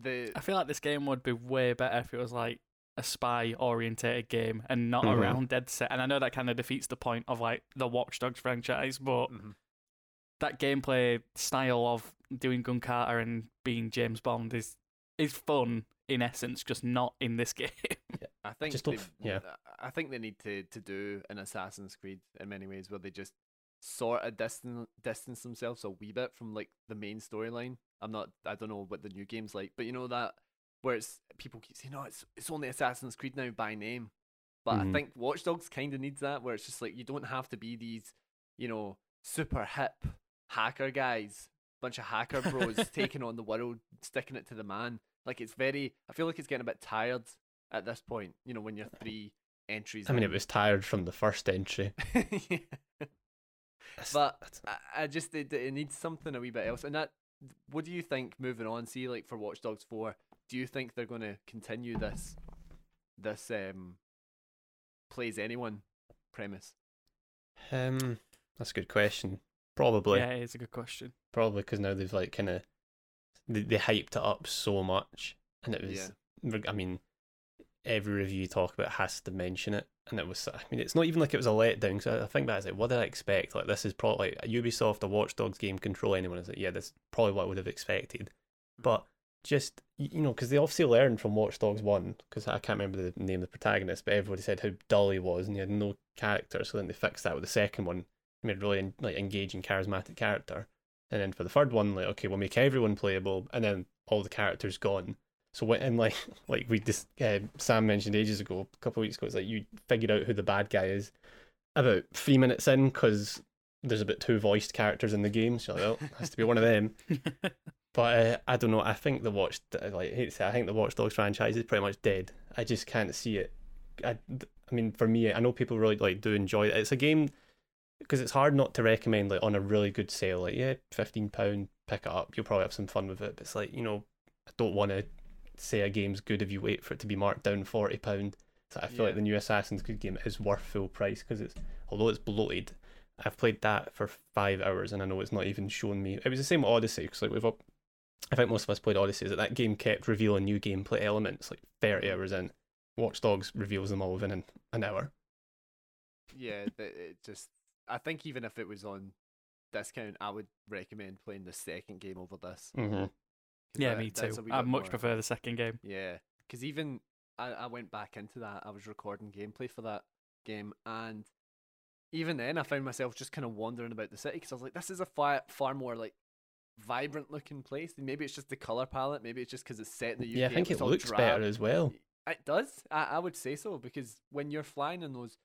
The I feel like this game would be way better if it was like a spy orientated game and not Mhm. around DedSec. And I know that kind of defeats the point of like the Watch Dogs franchise, but Mhm. That gameplay style of doing Gun Kata and being James Bond is is fun in essence, just not in this (laughs) game. I think Just they- f- yeah. I think they need to, to do an Assassin's Creed in many ways where they just sort of distance distance themselves a wee bit from like the main storyline. I'm not I don't know what the new game's like, but you know that where it's people keep saying, "No, it's it's only Assassin's Creed now by name." But I Mhm. think Watch Dogs kind of needs that where it's just like you don't have to be these, you know, super hip hacker guys, bunch of hacker bros (laughs) taking on the world, sticking it to the man. Like it's very I feel like it's getting a bit tired at this point, you know, when you're three entries. I mean, it was tired from the first entry. (laughs) Yeah. That's- But that's- I, I just it, it needs something a wee bit else. And that, what do you think? Moving on, see, like for Watch Dogs Four, do you think they're going to continue this, this um, plays anyone premise? um, that's a good question. Probably. yeah, it's a good question. Probably because now they've like kind of they, they hyped it up so much, and it was. I mean, every review you talk about has to mention it, and it was. I mean, it's not even like it was a letdown. So I think that's it's like, what did I expect? Like this is probably like a Ubisoft, a Watch Dogs game. Control anyone is like, yeah, that's probably what I would have expected. Hmm. But just you know, because they obviously learned from Watch Dogs One, because I can't remember the name of the protagonist, but everybody said how dull he was, and he had no character. So then they fixed that with the second one, made a really like engaging, charismatic character. And then for the third one, like okay, we'll make everyone playable, and then all the characters gone. So when and like (laughs) like we just uh, Sam mentioned ages ago, a couple of weeks ago, it's like you figured out who the bad guy is about three minutes in because there's about two voiced characters in the game. So like, well, has to be one of them. (laughs) But uh, I don't know. I think the watch like I hate to say, I think the Watch Dogs franchise is pretty much dead. I just can't see it. I, I mean, for me, I know people really like do enjoy it. It's a game because it's hard not to recommend like on a really good sale. Like, yeah, fifteen pound, pick it up. You'll probably have some fun with it. But it's like you know, I don't want to say a game's good if you wait for it to be marked down forty pound. So I feel like the new Assassin's Creed game is worth full price because it's although it's bloated. I've played that for five hours and I know it's not even shown me. It was the same with Odyssey because like we've up. I think most of us played Odyssey. Is that that game kept revealing new gameplay elements like thirty mm. hours in. Watch Dogs reveals them all within an, an hour. Yeah, it just. I think even if it was on discount, I would recommend playing the second game over this. Mm-hmm. 'cause Yeah, that- me too. I bit much more- prefer the second game. Yeah, because even I, I went back into that. I was recording gameplay for that game, and even then, I found myself just kind of wandering about the city because I was like, "This is a far far more like vibrant looking place." Maybe it's just the color palette. Maybe it's just because it's set in the UK. Yeah, I think it looks drab. better as well. It does. I, I would say so because when you're flying in those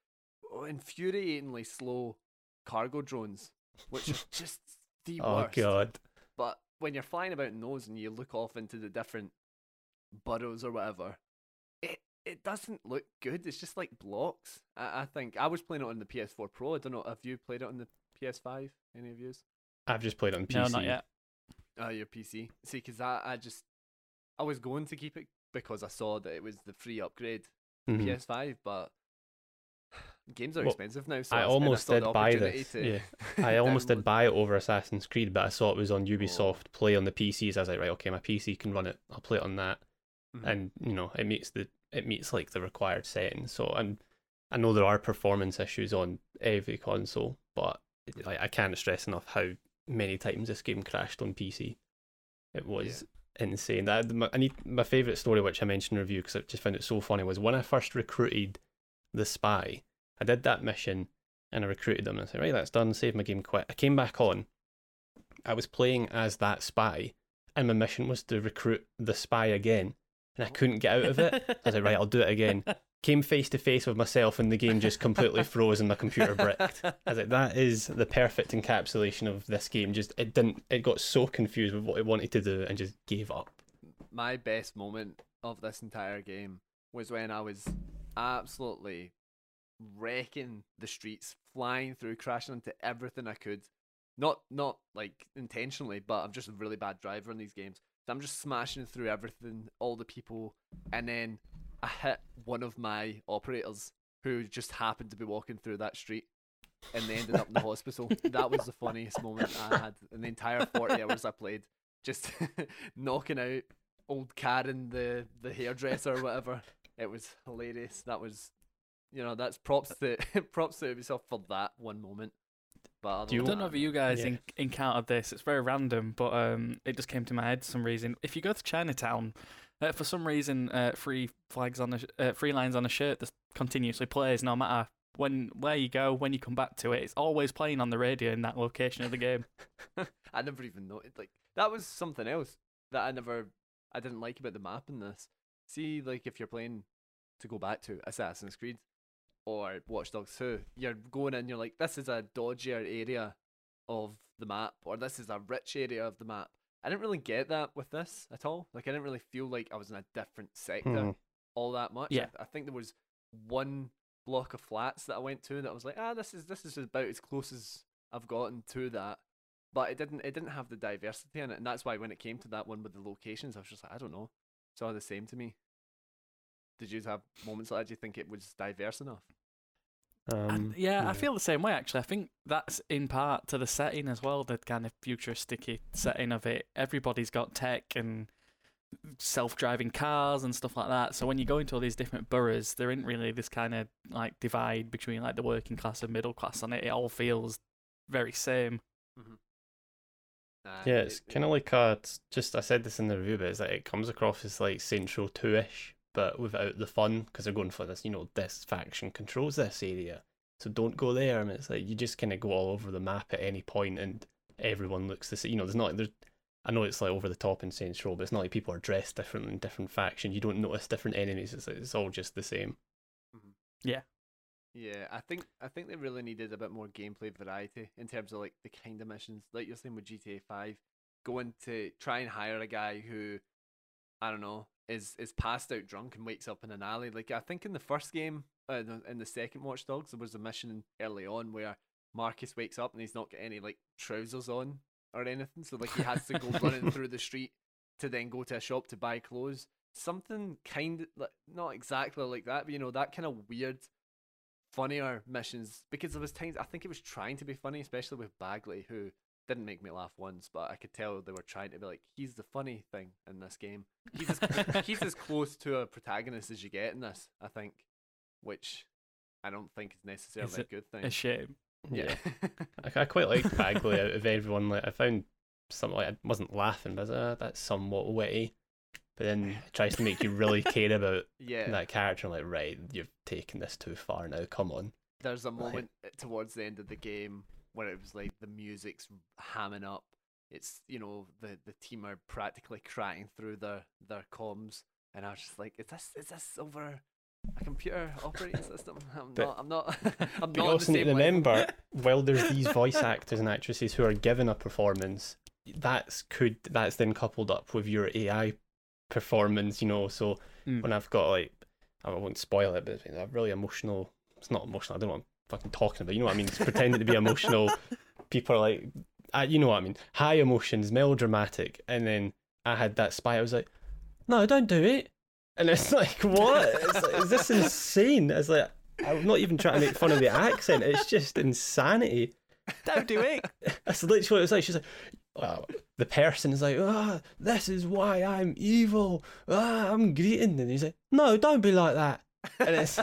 oh, infuriatingly slow cargo drones, which are (laughs) just the Oh worst. god. But when you're flying about in those and you look off into the different boroughs or whatever, it it doesn't look good. It's just like blocks. I, I think I was playing it on the PS4 Pro. I don't know. Have you played it on the PS5? Any of yous? I've just played it on PC. No, not yet. Oh, your PC. See, because I, I just I was going to keep it because I saw that it was the free upgrade Mhm. PS5, but games are Well, expensive now. So I almost did buy this. Yeah. (laughs) I almost did buy it over Assassin's Creed, but I saw it was on Ubisoft Play on the PCs. I was like, right, okay, my PC can run it. I'll play it on that, Mhm. and you know, it meets the it meets like the required settings. So I'm, I know there are performance issues on every console, but like, I can't stress enough how many times this game crashed on PC. It was insane. That my, I need my favorite story, which I mentioned in review because I just found it so funny, was when I first recruited the spy. I did that mission and I recruited them. And I said, right, that's done. Save my game. Quit. I came back on. I was playing as that spy, and my mission was to recruit the spy again, and I couldn't get out of it. I said, like, right, I'll do it again. (laughs) Came face to face with myself, and the game just completely froze, and my computer bricked. I was like, that is the perfect encapsulation of this game. Just it didn't. It got so confused with what it wanted to do, and just gave up. my best moment of this entire game was when I was absolutely wrecking the streets, flying through, crashing into everything I could. Not not like intentionally, but I'm just a really bad driver in these games. So I'm just smashing through everything, all the people, and then I hit one of my operators who just happened to be walking through that street. And they ended up in the (laughs) hospital. That was the funniest moment I had in the entire 40 hours I played. Just (laughs) knocking out old Karen, the the hairdresser or whatever. It was hilarious. That was, you know, that's props to (laughs) props to Ubisoft for that one moment. But Do you- I don't know that, if you guys Yeah. en- encountered this. It's very random, but um, it just came to my head for some reason. If you go to Chinatown, uh, for some reason, uh, free flags on a sh- uh, free Lions on a shirt that continuously plays, no matter when where you go, when you come back to it. It's always playing on the radio in that location of the game. (laughs) I never even noticed. Like that was something else that I never, I didn't like about the map in this. See, like if you're playing to go back to Assassin's Creed or Watch Dogs 2, you're going in, you're like, this is a dodgier area of the map, or this is a rich area of the map. I didn't really get that with this at all. Like I didn't really feel like I was in a different sector Hmm. all that much. Yeah. I, I think there was one block of flats that I went to that I was like, ah, this is this is about as close as I've gotten to that. But it didn't it didn't have the diversity in it, and that's why when it came to that one with the locations, I was just like, I don't know. It's all the same to me. Did you have moments like that? Do you think it was diverse enough? I- Um, yeah, I feel the same way actually. I think that's in part to the setting as well, the kind of futuristic setting of it. Everybody's got tech and self-driving cars and stuff like that. So when you go into all these different boroughs, there isn't really this kind of like divide between like the working class and middle class on it. It all feels very same. Uh, Yeah, it's it- kind of like a. Just I said this in the review, but it's like it comes across as like Saints Row Two ish, but without the fun because they're going for this. You know, this faction controls this area, so don't go there. And it's like you just kind of go all over the map at any point, and everyone looks the same. You know, there's not there's. I know it's like over the top in Saints Row, but it's not like people are dressed different in different factions. You don't notice different enemies. It's like, it's all just the same. Mm-hmm. Yeah, yeah I think I think they really needed a bit more gameplay variety in terms of like the kind of missions, like you're saying with GTA Five, going to try and hire a guy who, I don't know, is is passed out drunk and wakes up in an alley. Like I think in the first game, uh, in the second Watch Dogs, there was a mission early on where Marcus wakes up and he's not got any like trousers on or anything, so like he has to go running (laughs) through the street to then go to a shop to buy clothes. Something kind of like not exactly like that, but you know that kind of weird, funnier missions because there was times I think it was trying to be funny, especially with Bagley, who didn't make me laugh once, but I could tell they were trying to be like, he's the funny thing in this game. He's as, (laughs) he's as close to a protagonist as you get in this, I think, which I don't think is necessarily a good thing. A shame. yeah. (laughs) I, I quite liked Bagley out of everyone. Like I found some like I wasn't laughing, but uh, that's somewhat witty. But then (laughs) it tries to make you really care about yeah. that character. Like, right, you've taken this too far now. Come on. There's a moment uh, towards the end of the game where it was like the music's hamming up. It's you know the the team are practically crying through their their comms, and I was just like, is this is this over a computer operating (laughs) system? I'm But- not. I'm not. (laughs) I'm But you not the also need to remember, (laughs) while there's these voice actors and actresses who are given a performance, that's could that's then coupled up with your AI performance. You know, so Mm. when I've got like, I won't spoil it, but it's a really emotional. It's not emotional. I don't I'm fucking talking about. You know what I mean? It's pretending to be emotional. (laughs) People are like, uh, you know what I mean? High emotions, melodramatic, and then I had that spy. I was like, no, don't do it. And it's (laughs) like, what? It's like, is this insane? It's like, I'm not even trying to make fun of the accent. It's just insanity. Don't do it. (laughs) That's literally what it was like. She's like, well, the person is like, ah, this is why I'm evil. Ah, I'm greeting. And he's like, no, don't be like that. And it's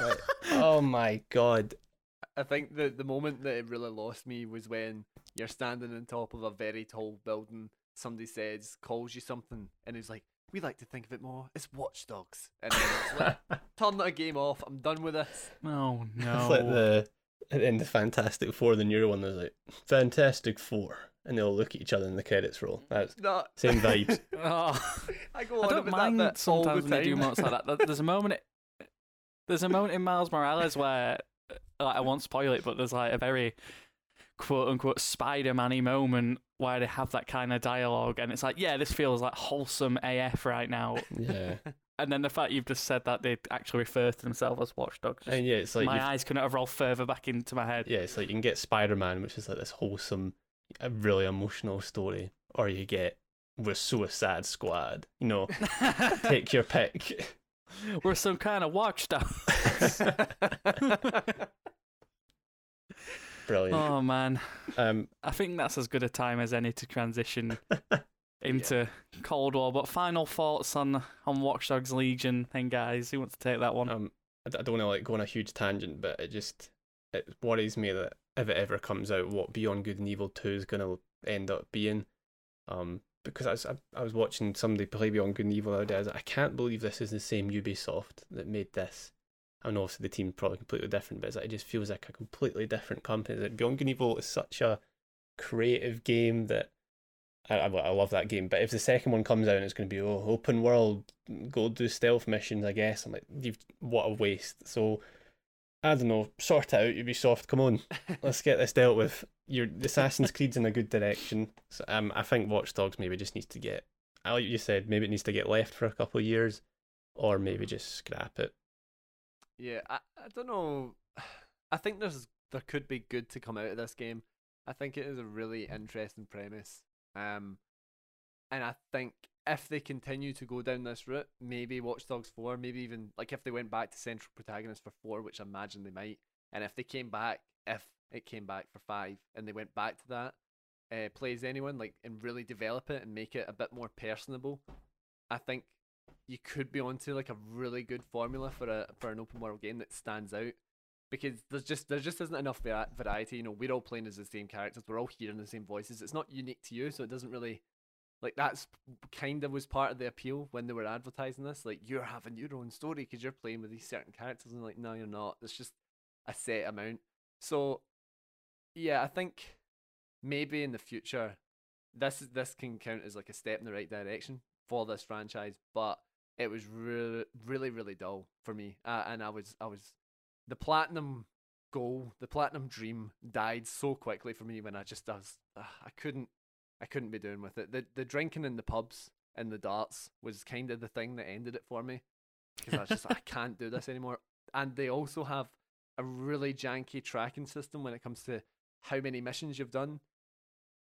like, oh my god. I think the the moment that it really lost me was when you're standing on top of a very tall building. Somebody says, calls you something, and it's like, "We like to think of it more. It's Watchdogs." And then it's like, (laughs) turn that game off. I'm done with this. Oh (laughs) no! It's no. like the in the Fantastic Four, the newer one, there's like Fantastic Four, and they'll look at each other in the credits roll. That's No, same (laughs) vibes. Oh. I go I don't mind that sometimes when they do time. moments like that. There's a moment. There's a moment in Miles Morales where, uh, like, I won't spoil it, but there's like a very quote unquote Spider-Man-y moment where they have that kind of dialogue, and it's like, yeah, this feels like wholesome AF right now. Yeah, (laughs) And then the fact you've just said that they actually refer to themselves as Watchdogs, and yeah, it's like my you've- eyes couldn't have rolled further back into my head. yeah, it's like you can get Spider Man, which is like this wholesome, a really emotional story, or you get with Suicide Squad. You know, (laughs) take your pick. (laughs) (laughs) We're some kind of watchdog. (laughs) Brilliant. oh man, Um, I think that's as good a time as any to transition (laughs) into Cold War. But final thoughts on on Watch Dogs Legion, then guys, who wants to take that one? um, I don't want to like go on a huge tangent, but it just it worries me that if it ever comes out, what Beyond Good and Evil Two is gonna end up being. Um, because I was I, I was watching somebody play Beyond Good and Evil the other day. I was like, I can't believe this is the same Ubisoft that made this. I know obviously the team probably completely different, but like, it just feels like a completely different company. That Beyond Good and Evil is such a creative game that I, I, I love that game. But if the second one comes out and it's going to be oh open world, go do stealth missions, I guess I'm like, you've what a waste. So I don't know, sort it out, Ubisoft. Come on, (laughs) let's get this dealt with. Your Assassin's Creed's in a good direction. So, um, I think Watch Dogs maybe just needs to get, like you said, maybe it needs to get left for a couple of years, or maybe just scrap it. Yeah, I, I don't know. (sighs) I think there's there could be good to come out of this game. I think it is a really interesting premise. Um, and I think if they continue to go down this route, maybe Watch Dogs Four, maybe even like if they went back to central protagonist for four, which I imagine they might, and if they came back, if it came back for five, and they went back to that, uh, plays anyone like and really develop it and make it a bit more personable, I think you could be onto like a really good formula for a for an open world game that stands out because there's just there just isn't enough variety. You know, we're all playing as the same characters, we're all hearing the same voices. It's not unique to you, so it doesn't really like that's kind of was part of the appeal when they were advertising this. Like you're having your own story because you're playing with these certain characters, and like no, you're not. It's just a set amount. So yeah, I think maybe in the future this this can count as like a step in the right direction for this franchise, but it was really really really dull for me, uh, and I was I was the platinum goal, the platinum dream died so quickly for me when I just I was uh, I couldn't I couldn't be doing with it. The the drinking in the pubs and the darts was kind of the thing that ended it for me because I was just I can't do this anymore. And they also have a really janky tracking system when it comes to how many missions you've done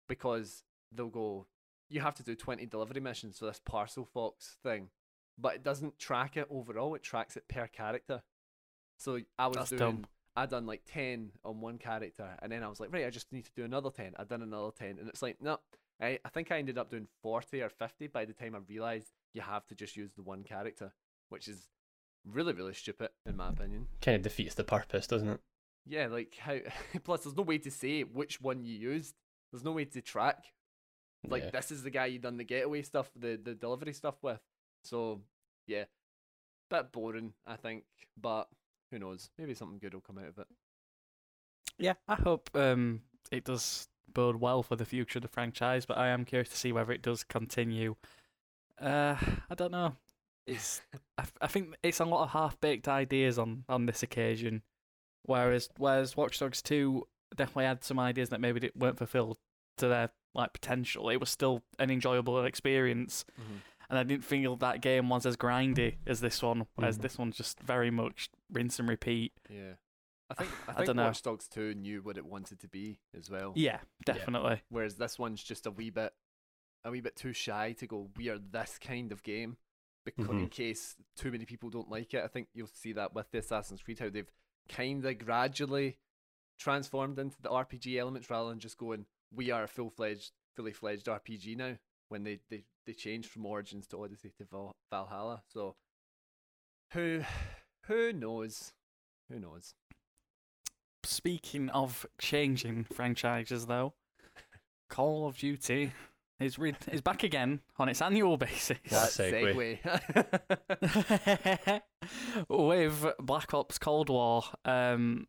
because they'll go you have to do 20 delivery missions for this parcel fox thing but it doesn't track it overall it tracks it per character so i was That's doing dumb. I done like 10 on one character and then i was like right i just need to do another 10 i done another 10 and it's like no I, I think i ended up doing 40 or 50 by the time i realized you have to just use the one character which is really really stupid in my opinion Kind of defeats the purpose, doesn't it? yeah, like how. (laughs) Plus, there's no way to say which one you used. There's no way to track. Like Yeah. this is the guy you done the getaway stuff, the the delivery stuff with. So yeah, bit boring, I think. But who knows? Maybe something good will come out of it. Yeah, I hope um, it does bode well for the future of the franchise, but I am curious to see whether it does continue. Uh, I don't know. It's I, I think it's a lot of half baked ideas on on this occasion, whereas whereas Watch Dogs Two definitely had some ideas that maybe weren't fulfilled to their like potential. It was still an enjoyable experience, and I didn't feel that game was as grindy as this one. Whereas Mhm. this one's just very much rinse and repeat. Yeah, I think (sighs) I I dunno. Watch Dogs Two knew what it wanted to be as well. Yeah, definitely. Whereas this one's just a wee bit, a wee bit too shy to go. We are this kind of game, because in Mhm. case too many people don't like it. I think you'll see that with the Assassin's Creed how they've kind of gradually transformed into the RPG elements rather than just going. We are a full fledged, fully fledged RPG now. When they they they changed from Origins to Odyssey to Val- Valhalla, so who who knows, who knows. Speaking of changing franchises, though, (laughs) Call of Duty is re- is back again on its annual basis What a segue. segue. (laughs) with Black Ops Cold War. Um,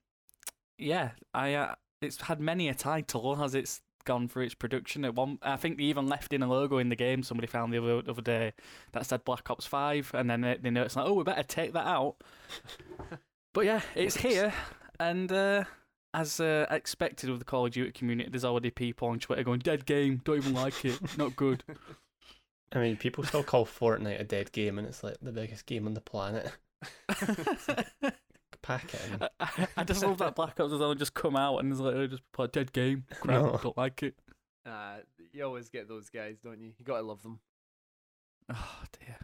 yeah, I uh, it's had many a title as it's gone through its production. At one, I think they even left in a logo in the game. Somebody found the other, other day that said Black Ops Five, and then they, they noticed like, oh, we better take that out. (laughs) But yeah, it's here, and uh, as uh, expected with the Call of Duty community, there's already people on Twitter going, "Dead game, don't even like it, not good." (laughs) I mean, people still call Fortnite a dead game, and it's like the biggest game on the planet. (laughs) Pack it. I, I just love that Black Ops has only just come out and it's like, oh, just play a dead game. Crap, No. don't like it. uh, you always get those guys, don't you? You gotta love them. (sighs) Oh dear.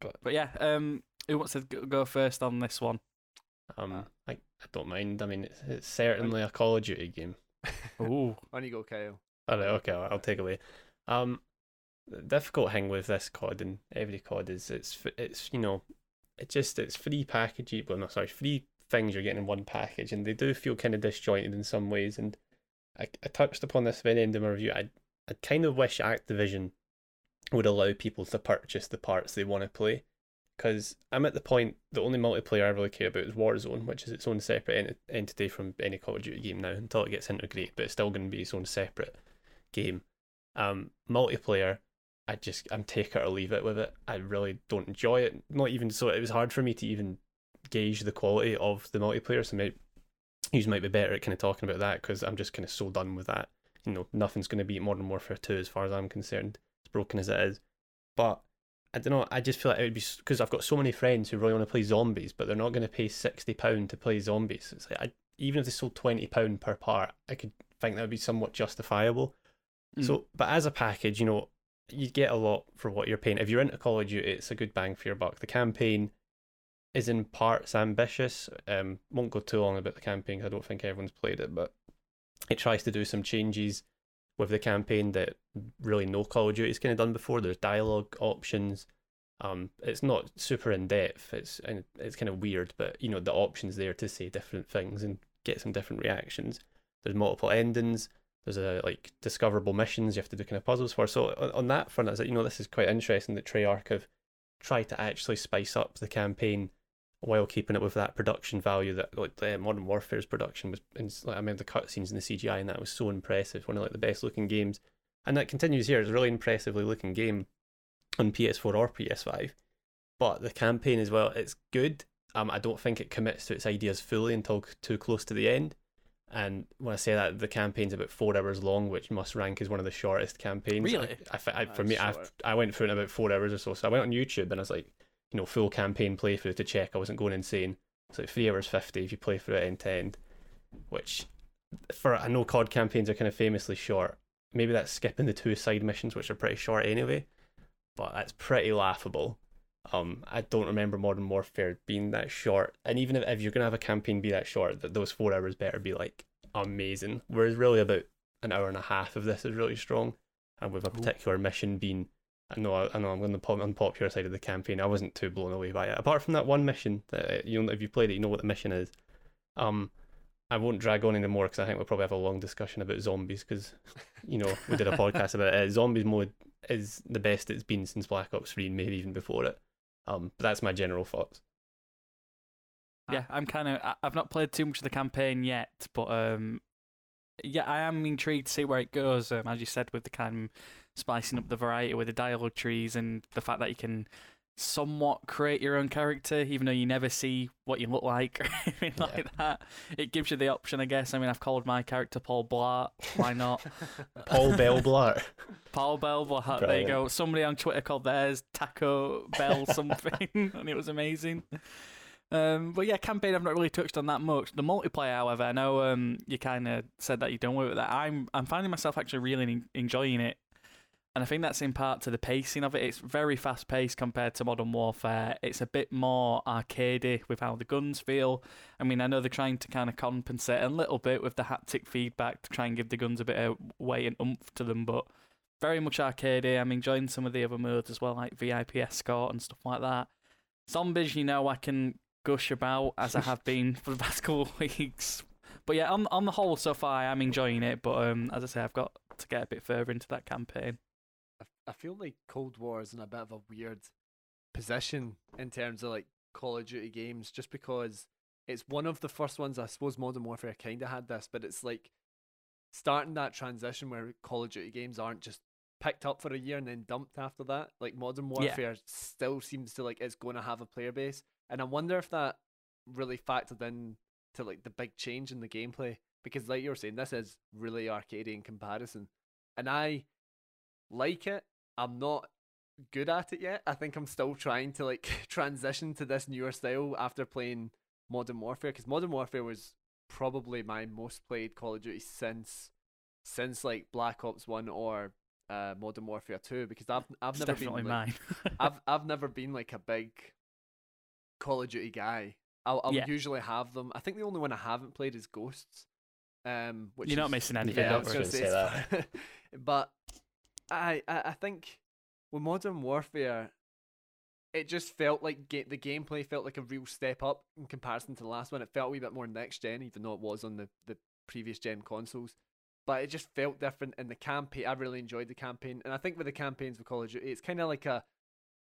But- But yeah, um, who wants to go go first on this one? Um, I, I don't mind. I mean, it's, it's certainly a Call of Duty game. (laughs) Ooh, On you go, Kyle. All right, okay, I'll, I'll take away. Um, the difficult thing with this COD and every COD is it's it's you know, it just it's free packaging. Well, no, sorry, free things you're getting in one package, and they do feel kind of disjointed in some ways. And I, I touched upon this very end of my review. I I kind of wish Activision would allow people to purchase the parts they want to play. Because I'm at the point, the only multiplayer I really care about is Warzone, which is its own separate ent- entity from any Call of Duty game now until it gets integrated, but it's still going to be its own separate game. Um, multiplayer, I just I'm take it or leave it with it. I really don't enjoy it. Not even so. It was hard for me to even gauge the quality of the multiplayer. So maybe you might be better at kind of talking about that because I'm just kind of so done with that. You know, nothing's going to beat Modern Warfare Two as far as I'm concerned. As broken as it is, but I don't know. I just feel like it would be because I've got so many friends who really want to play zombies, but they're not going to pay sixty pound to play zombies. It's like I, even if they sold twenty pound per part, I could think that would be somewhat justifiable. Mm. So, but as a package, you know, you get a lot for what you're paying. If you're into Call of Duty, it's a good bang for your buck. The campaign is in parts ambitious. Um, won't go too long about the campaign 'cause I don't think everyone's played it, but it tries to do some changes with the campaign that really no Call of Duty's kind of done before. There's dialogue options. Um, it's not super in depth. It's and it's kind of weird, but you know the options there to say different things and get some different reactions. There's multiple endings. There's a like discoverable missions you have to do kind of puzzles for. So on, on that front, I was like, you know, this is quite interesting that Treyarch have tried to actually spice up the campaign while keeping it with that production value that like the Modern Warfare's production was. And like, I mean, the cutscenes and the CGI and that was so impressive. One of like the best looking games, and that continues here. It's a really impressively looking game on PS4 or PS5. But the campaign as well, it's good. Um, I don't think it commits to its ideas fully until too close to the end. And when I say that, the campaign's about four hours long, which must rank as one of the shortest campaigns. Really? I, I, I- for That's me, I, short. I went through it in about four hours or so. So I went on YouTube and I was like, you know, full campaign playthrough to check I wasn't going insane. It's like three hours fifty if you play through it end to end, which for I know COD campaigns are kind of famously short. Maybe that's skipping the two side missions, which are pretty short anyway. But that's pretty laughable. Um, I don't remember Modern Warfare being that short, and even if, if you're gonna have a campaign be that short, that those four hours better be like amazing. Whereas really about an hour and a half of this is really strong, and with a particular mission being, I know I know I'm on the unpopular side of the campaign. I wasn't too blown away by it. Apart from that one mission that uh, you know, if you played it, you know what the mission is. Um, I won't drag on anymore because I think we'll probably have a long discussion about zombies because, you know, we did a podcast about it. (laughs) Zombies mode is the best it's been since Black Ops 3 and maybe even before it. Um, but that's my general thoughts. Yeah, I'm kind of. I've not played too much of the campaign yet, but um, yeah, I am intrigued to see where it goes. Um, as you said, with the kind of spicing up the variety with the dialogue trees and the fact that you can somewhat create your own character, even though you never see what you look like (laughs) or anything Yeah. like that. It gives you the option, I guess. I mean, I've called my character Paul Blart. Why not? (laughs) Paul Bell Blart. Paul Bell Blart. There you go. Somebody on Twitter called theirs Taco Bell (laughs) something, and it was amazing. Um, but yeah, campaign I've not really touched on that much. The multiplayer, however, I know um, you kind of said that you don't work with that. I'm I'm finding myself actually really en- enjoying it, and I think that's in part to the pacing of it. It's very fast paced compared to Modern Warfare. It's a bit more arcadey with how the guns feel. I mean, I know they're trying to kind of compensate a little bit with the haptic feedback to try and give the guns a bit of weight and oomph to them, but very much arcadey. I'm enjoying some of the other modes as well, like VIP escort and stuff like that. Zombies, you know, I can gush about as I have (laughs) been for the past couple of weeks. But yeah, on on the whole, so far I'm enjoying it. But um, as I say, I've got to get a bit further into that campaign. I, feel like Cold War is in a bit of a weird position in terms of like Call of Duty games, just because it's one of the first ones. I suppose Modern Warfare kind of had this, but it's like starting that transition where Call of Duty games aren't just picked up for a year and then dumped after that. Like Modern Yeah. Warfare still seems to like it's going to have a player base, and I wonder if that really factored in to like the big change in the gameplay because, like you were saying, this is really arcadey in comparison, and I like it. I'm not good at it yet. I think I'm still trying to like (laughs) transition to this newer style after playing Modern Warfare because Modern Warfare was probably my most played Call of Duty since since like Black Ops One or uh, Modern Warfare Two because I've I've It's never definitely been like, mine. I've (laughs) I've never been like a big Call of Duty guy. I'll I'll Yeah. usually have them. I think the only one I haven't played is Ghosts. Um, which You're not missing anything. yeah, I don't was gonna Gonna say, say it's fine. (laughs) but I, I I think with Modern Warfare, it just felt like ga- the gameplay felt like a real step up in comparison to the last one. It felt a wee bit more next gen, even though it was on the the previous gen consoles. But it just felt different in the campaign. I really enjoyed the campaign, and I think with the campaigns with Call of Duty, it's kind of like a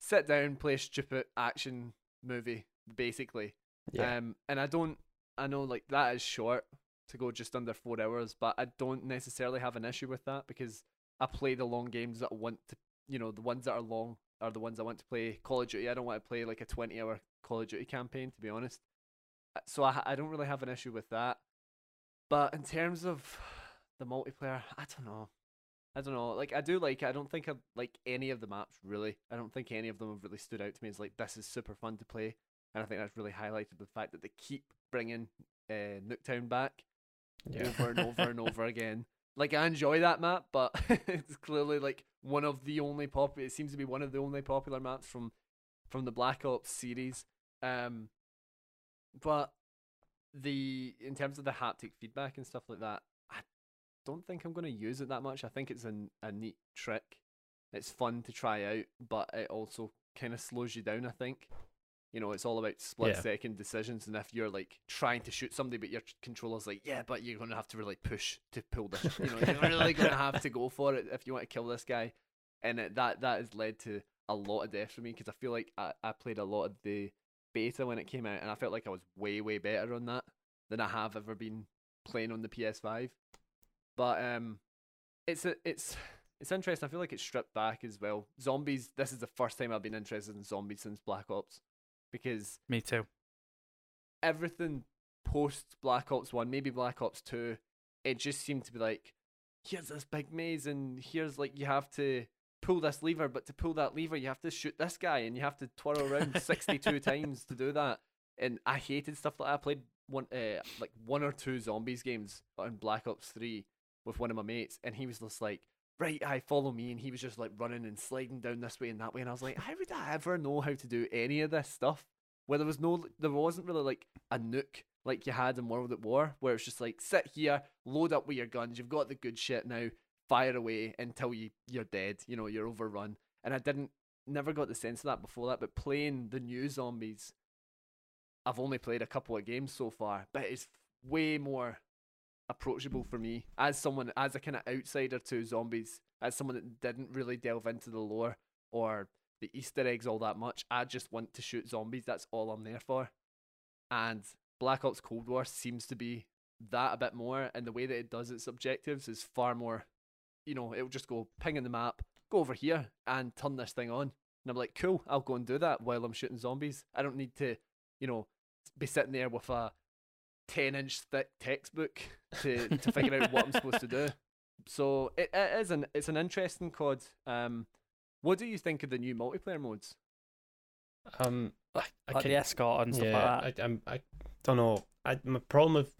sit down, play a stupid action movie, basically. Yeah. Um, and I don't, I know like that is short to go just under four hours, but I don't necessarily have an issue with that because I play the long games that I want to, you know, the ones that are long are the ones I want to play. Call of Duty, I don't want to play like a 20 hour Call of Duty campaign, to be honest. Uh, So I, I don't really have an issue with that. But in terms of the multiplayer, I don't know. I don't know. Like I do like. I don't think I like any of the maps really. I don't think any of them have really stood out to me as like this is super fun to play. And I think that's really highlighted the fact that they keep bringing uh, Nuketown back yeah. over and over and over (laughs) again. Like I enjoy that map, but (laughs) it's clearly like one of the only popular. It seems to be one of the only popular maps from from the Black Ops series. Um, but the in terms of the haptic feedback and stuff like that, I don't think I'm going to use it that much. I think it's a a neat trick. It's fun to try out, but it also kind of slows you down. I think. You know, it's all about split Yeah. second decisions, and if you're like trying to shoot somebody, but your controller's like, yeah, but you're gonna have to really push to pull this. (laughs) You know, you're really gonna have to go for it if you want to kill this guy, and it, that that has led to a lot of death for me because I feel like I, I played a lot of the beta when it came out, and I felt like I was way way better on that than I have ever been playing on the PS5. But um, it's a, it's it's interesting. I feel like it's stripped back as well. Zombies. This is the first time I've been interested in zombies since Black Ops, because Me too. everything post Black Ops One, maybe Black Ops Two, it just seemed to be like, here's this big maze, and here's like you have to pull this lever, but to pull that lever, you have to shoot this guy, and you have to twirl around sixty-two (laughs) times to do that. And I hated stuff like that. I played one, uh, like one or two zombies games on Black Ops Three with one of my mates, and he was just like, right, I follow me, and he was just like running and sliding down this way and that way, and I was like, how would I ever know how to do any of this stuff? Where there was no, there wasn't really like a nook like you had in World at War, where it's just like sit here, load up with your guns, you've got the good shit now, fire away until you you're dead, you know, you're overrun. And I didn't, never got the sense of that before that, but playing the new zombies, I've only played a couple of games so far, but it's way more approachable for me as someone as a kind of outsider to zombies as someone that didn't really delve into the lore or the easter eggs all that much i just want to shoot zombies that's all i'm there for. And black ops cold war seems to be that a bit more and the way that it does its objectives is far more you know it'll just go ping in the map go over here and turn this thing on. And i'm like cool i'll go and do that while i'm shooting zombies. I don't need to you know be sitting there with a 10 inch thick textbook to, to figure out what I'm supposed to do. (laughs) So it, it is an it's an interesting COD. Um, what do you think of the new multiplayer modes? Um, I, I Like can- the escort and stuff yeah, like that. I, I'm, I don't know. I, my problem with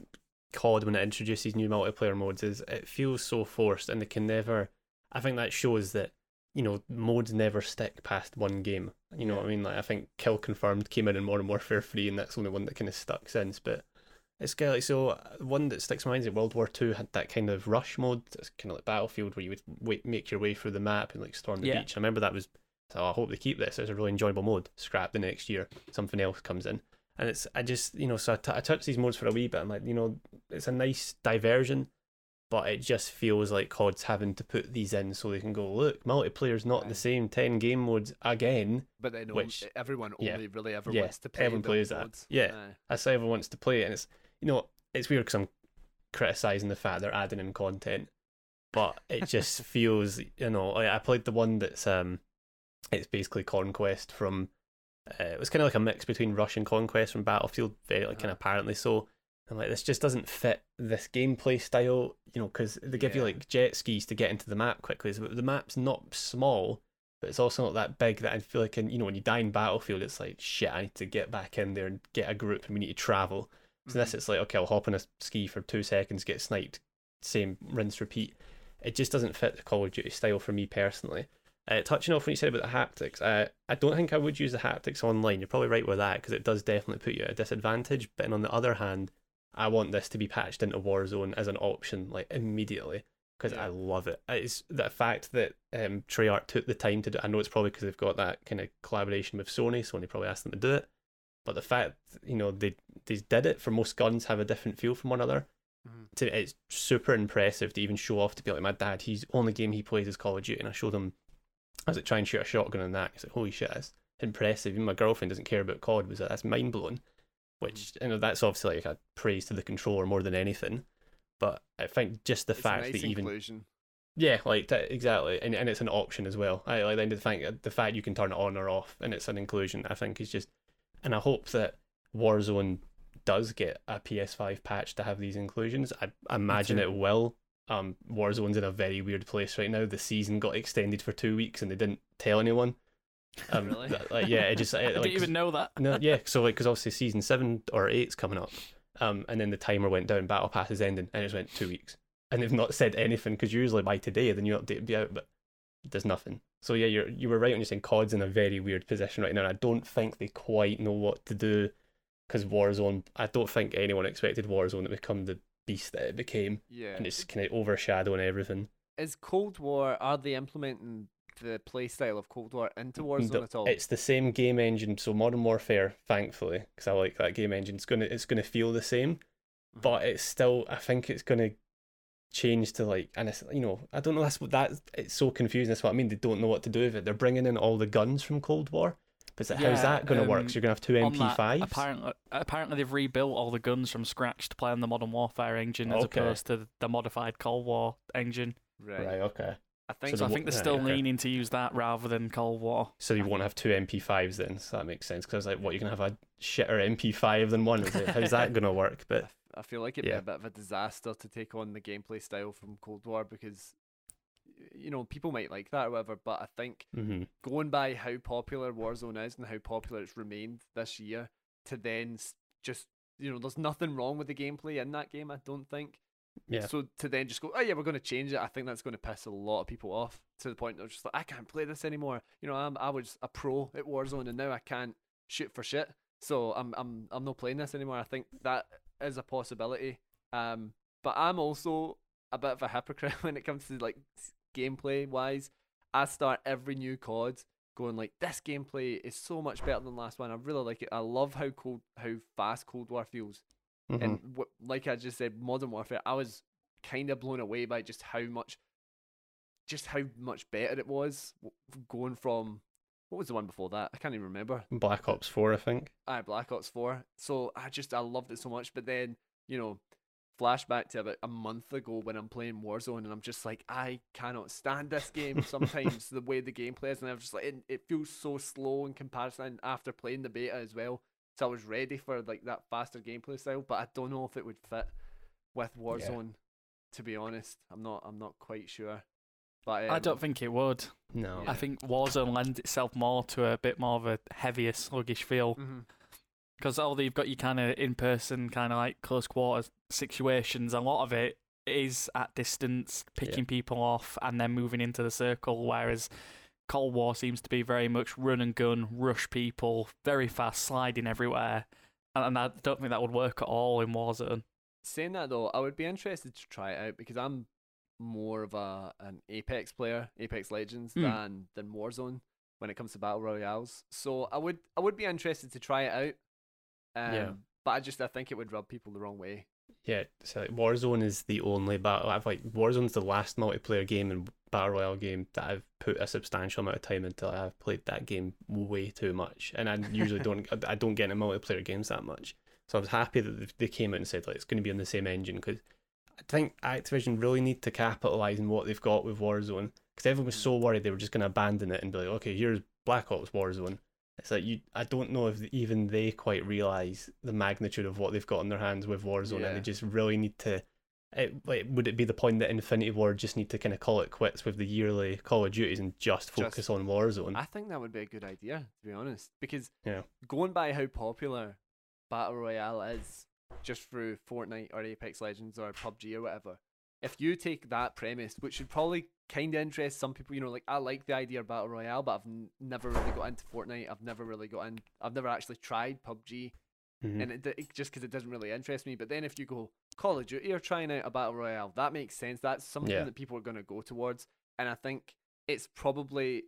COD when it introduces new multiplayer modes is it feels so forced, and they can never. I think that shows that you know modes never stick past one game. You know what I mean? Like I think Kill Confirmed came in in Modern Warfare Three, and that's the only one that kind of stuck since. But it's kind of like so uh, one that sticks in my mind is that World War Two had that kind of rush mode. It's kind of like Battlefield where you would wait, make your way through the map and like storm the Yeah. beach. I remember that was. So I hope they keep this. It's a really enjoyable mode. Scrap the next year, something else comes in, and it's I just you know so I, t- I touch these modes for a wee bit. I'm like you know it's a nice diversion, but it just feels like COD's having to put these in so they can go look multiplayer's not the same ten game modes again. But then Which- only, everyone yeah. only really ever Yeah, wants to play everyone plays that. Yeah. That's how everyone wants to play it, and it's you know it's weird because I'm criticizing the fact they're adding in content, but it just (laughs) feels you know like I played the one that's um it's basically Conquest from uh, it was kind of like a mix between Rush and Conquest from Battlefield, very like kind Uh-huh. of apparently so. I'm like this just doesn't fit this gameplay style, you know, because they give you like jet skis to get into the map quickly. So the map's not small, but it's also not that big that I feel like, in, you know, when you die in Battlefield, it's like shit. I need to get back in there and get a group, and we need to travel. So this, it's like okay, I'll hop on a ski for two seconds, get sniped, same rinse repeat. It just doesn't fit the Call of Duty style for me personally. Uh, touching off when you said about the haptics, uh, I don't think I would use the haptics online. You're probably right with that because it does definitely put you at a disadvantage. But on the other hand, I want this to be patched into Warzone as an option like immediately because Yeah. I love it. It's the fact that um, Treyarch took the time to do. I know it's probably because they've got that kind of collaboration with Sony. Sony probably asked them to do it. But the fact, you know, they they did it for most guns have a different feel from one another. Mhm. To it's super impressive to even show off to be like my dad. He's only game he plays is Call of Duty, and I showed him. I was like trying to shoot a shotgun and that. He's like, holy shit, that's impressive. Even my girlfriend doesn't care about COD. Was like, that's mind blowing. Which you know that's obviously like a praise to the controller more than anything. But I think just the It's fact nice that even inclusion. yeah, like that, exactly, and and it's an option as well. I like the the fact the fact you can turn it on or off, and it's an inclusion. I think is just, and I hope that Warzone does get a PS5 patch to have these inclusions. I, imagine it will. Um, Warzone's in a very weird place right now. The season got extended for two weeks, and they didn't tell anyone. Um, Really? like, yeah, it just (laughs) I it, didn't even know that. no, yeah. (laughs) So like, because obviously season seven or eight's coming up, um, and then the timer went down. Battle Pass is ending, and it just went two weeks, and they've not said anything because usually by today the new update would be out, but there's nothing. So yeah, you're you were right when you're saying COD's in a very weird position right now. And I don't think they quite know what to do because Warzone. I don't think anyone expected Warzone to become the beast that it became, Yeah. and it's kind of overshadowing everything. Is Cold War are they implementing the play style of Cold War into Warzone The- at all? It's the same game engine, so Modern Warfare, thankfully, because I like that game engine. It's gonna it's gonna feel the same. Mhm. but it's still I think it's gonna change to like and it's you know I don't know that's what that it's so confusing that's what I mean they don't know what to do with it they're bringing in all the guns from Cold War but it's like, how's that gonna work um, so you're gonna have two MP5s apparently, apparently they've rebuilt all the guns from scratch to play on the Modern Warfare engine as Okay. opposed to the modified Cold War engine. right. right okay I think So I think they're still yeah, okay. leaning to use that rather than Cold War. So you won't have two MP5s then, so that makes sense. Because like, what you're gonna have a shitter MP5 than one. It's like, how's (laughs) that gonna work? But f- I feel like it'd be a bit of a disaster to take on the gameplay style from Cold War because, you know, people might like that or whatever. But I think mhm. going by how popular Warzone is and how popular it's remained this year, to then just you know, there's nothing wrong with the gameplay in that game. I don't think. yeah, So to then just go, oh yeah, we're going to change it. I think that's going to piss a lot of people off to the point they're just like, I can't play this anymore. You know, I'm I was a pro at Warzone and now I can't shoot for shit. So I'm I'm I'm not playing this anymore. I think that is a possibility. Um, but I'm also a bit of a hypocrite (laughs) when it comes to like gameplay wise. I start every new COD going like this gameplay is so much better than the last one. I really like it. I love how cold how fast Cold War feels. mhm. And w- like I just said, Modern Warfare, I was kind of blown away by just how much, just how much better it was going from what was the one before that? I can't even remember. Black Ops 4, I think. Aye, Black Ops Four. So I just I loved it so much. But then you know, flashback to about a month ago when I'm playing Warzone and I'm just like I cannot stand this game. (laughs) Sometimes the way the gameplay is, and I'm just like it, it feels so slow in comparison after playing the beta as well. So I was ready for like that faster gameplay style, but I don't know if it would fit with Warzone. To be honest, I'm not. I'm not quite sure. But um, I don't think it would. No. Yeah. I think Warzone lends itself more to a bit more of a heavier, sluggish feel. Because although you've got your kind of in person, kind of like close quarters situations, a lot of it is at distance, picking people off, and then moving into the circle. Whereas Cold War seems to be very much run and gun, rush people, very fast, sliding everywhere. And, and I don't think that would work at all in Warzone. Saying that though, I would be interested to try it out because I'm more of a an Apex player, Apex Legends, Hmm. than than Warzone when it comes to battle royales. So I would I would be interested to try it out. Um, Yeah. But I just I think it would rub people the wrong way. Yeah, so like Warzone is the only battle. I've like Warzone's the last multiplayer game and battle royale game that I've put a substantial amount of time into. I've played that game way too much, and I usually don't. (laughs) I don't get into multiplayer games that much. So I was happy that they came out and said like it's going to be on the same engine because I think Activision really need to capitalize on what they've got with Warzone because everyone was mm. so worried they were just going to abandon it and be like, okay, here's Black Ops Warzone. It's like you. I don't know if even they quite realize the magnitude of what they've got in their hands with Warzone, and they just really need to. It, like, would it be the point that Infinity Ward just need to kind of call it quits with the yearly Call of Duties and just focus Just- on Warzone? I think that would be a good idea, to be honest. Because Yeah. going by how popular Battle Royale is just through Fortnite or Apex Legends or PUBG or whatever, if you take that premise, which should probably kind of interest some people, you know, like I like the idea of Battle Royale, but I've n- never really got into Fortnite. I've never really got in, I've never actually tried PUBG Mhm. and it, it just because it doesn't really interest me. But then if you go Call of Duty or trying out a battle royale, that makes sense. That's something Yeah. that people are going to go towards, and I think it's probably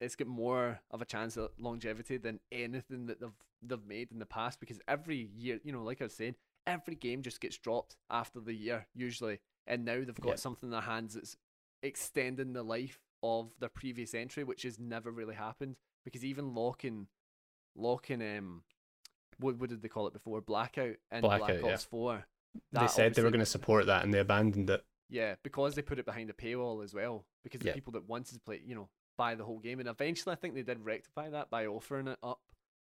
it's got more of a chance at longevity than anything that they've they've made in the past. Because every year, you know, like I was saying, every game just gets dropped after the year usually, and now they've got Yeah. something in their hands that's extending the life of their previous entry, which has never really happened. Because even locking, locking um what, what did they call it before? Blackout and Black Blackout, yeah. 4. they said they were going to support that, and they abandoned it. Yeah, because they put it behind a paywall as well. Because the Yeah. people that wanted to play, you know, buy the whole game. And eventually I think they did rectify that by offering it up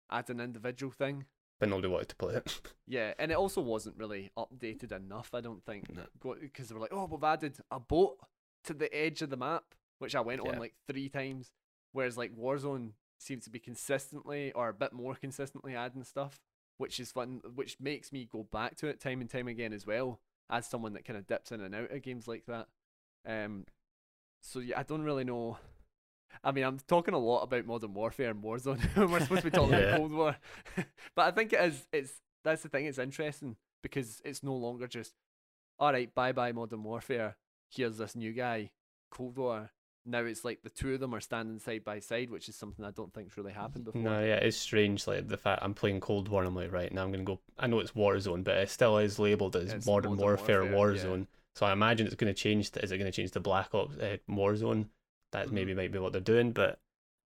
as an individual thing. But nobody wanted to play it. (laughs) Yeah, and it also wasn't really updated enough, I don't think. No. Because they were like, oh, we've added a boat to the edge of the map, which I went Yeah. on like three times. Whereas like Warzone seems to be consistently or a bit more consistently adding stuff, which is fun, which makes me go back to it time and time again as well, as someone that kind of dips in and out of games like that. Um, so yeah, I don't really know. I mean, I'm talking a lot about Modern Warfare and Warzone. (laughs) We're supposed to be talking Yeah. about Cold War, (laughs) but I think it is. It's that's the thing. It's interesting because it's no longer just, all right, bye bye Modern Warfare. Here's this new guy, Cold War. Now it's like the two of them are standing side by side, which is something I don't think's really happened before. No, yeah, it's strange. Like the fact I'm playing Cold War, and I'm like, right now I'm gonna go. I know it's Warzone, but it still is labeled as Modern, Modern Warfare, Warfare, yeah. Warzone. So I imagine it's gonna change. To, is it gonna change to Black Ops uh, Warzone? That Mhm. maybe might be what they're doing, but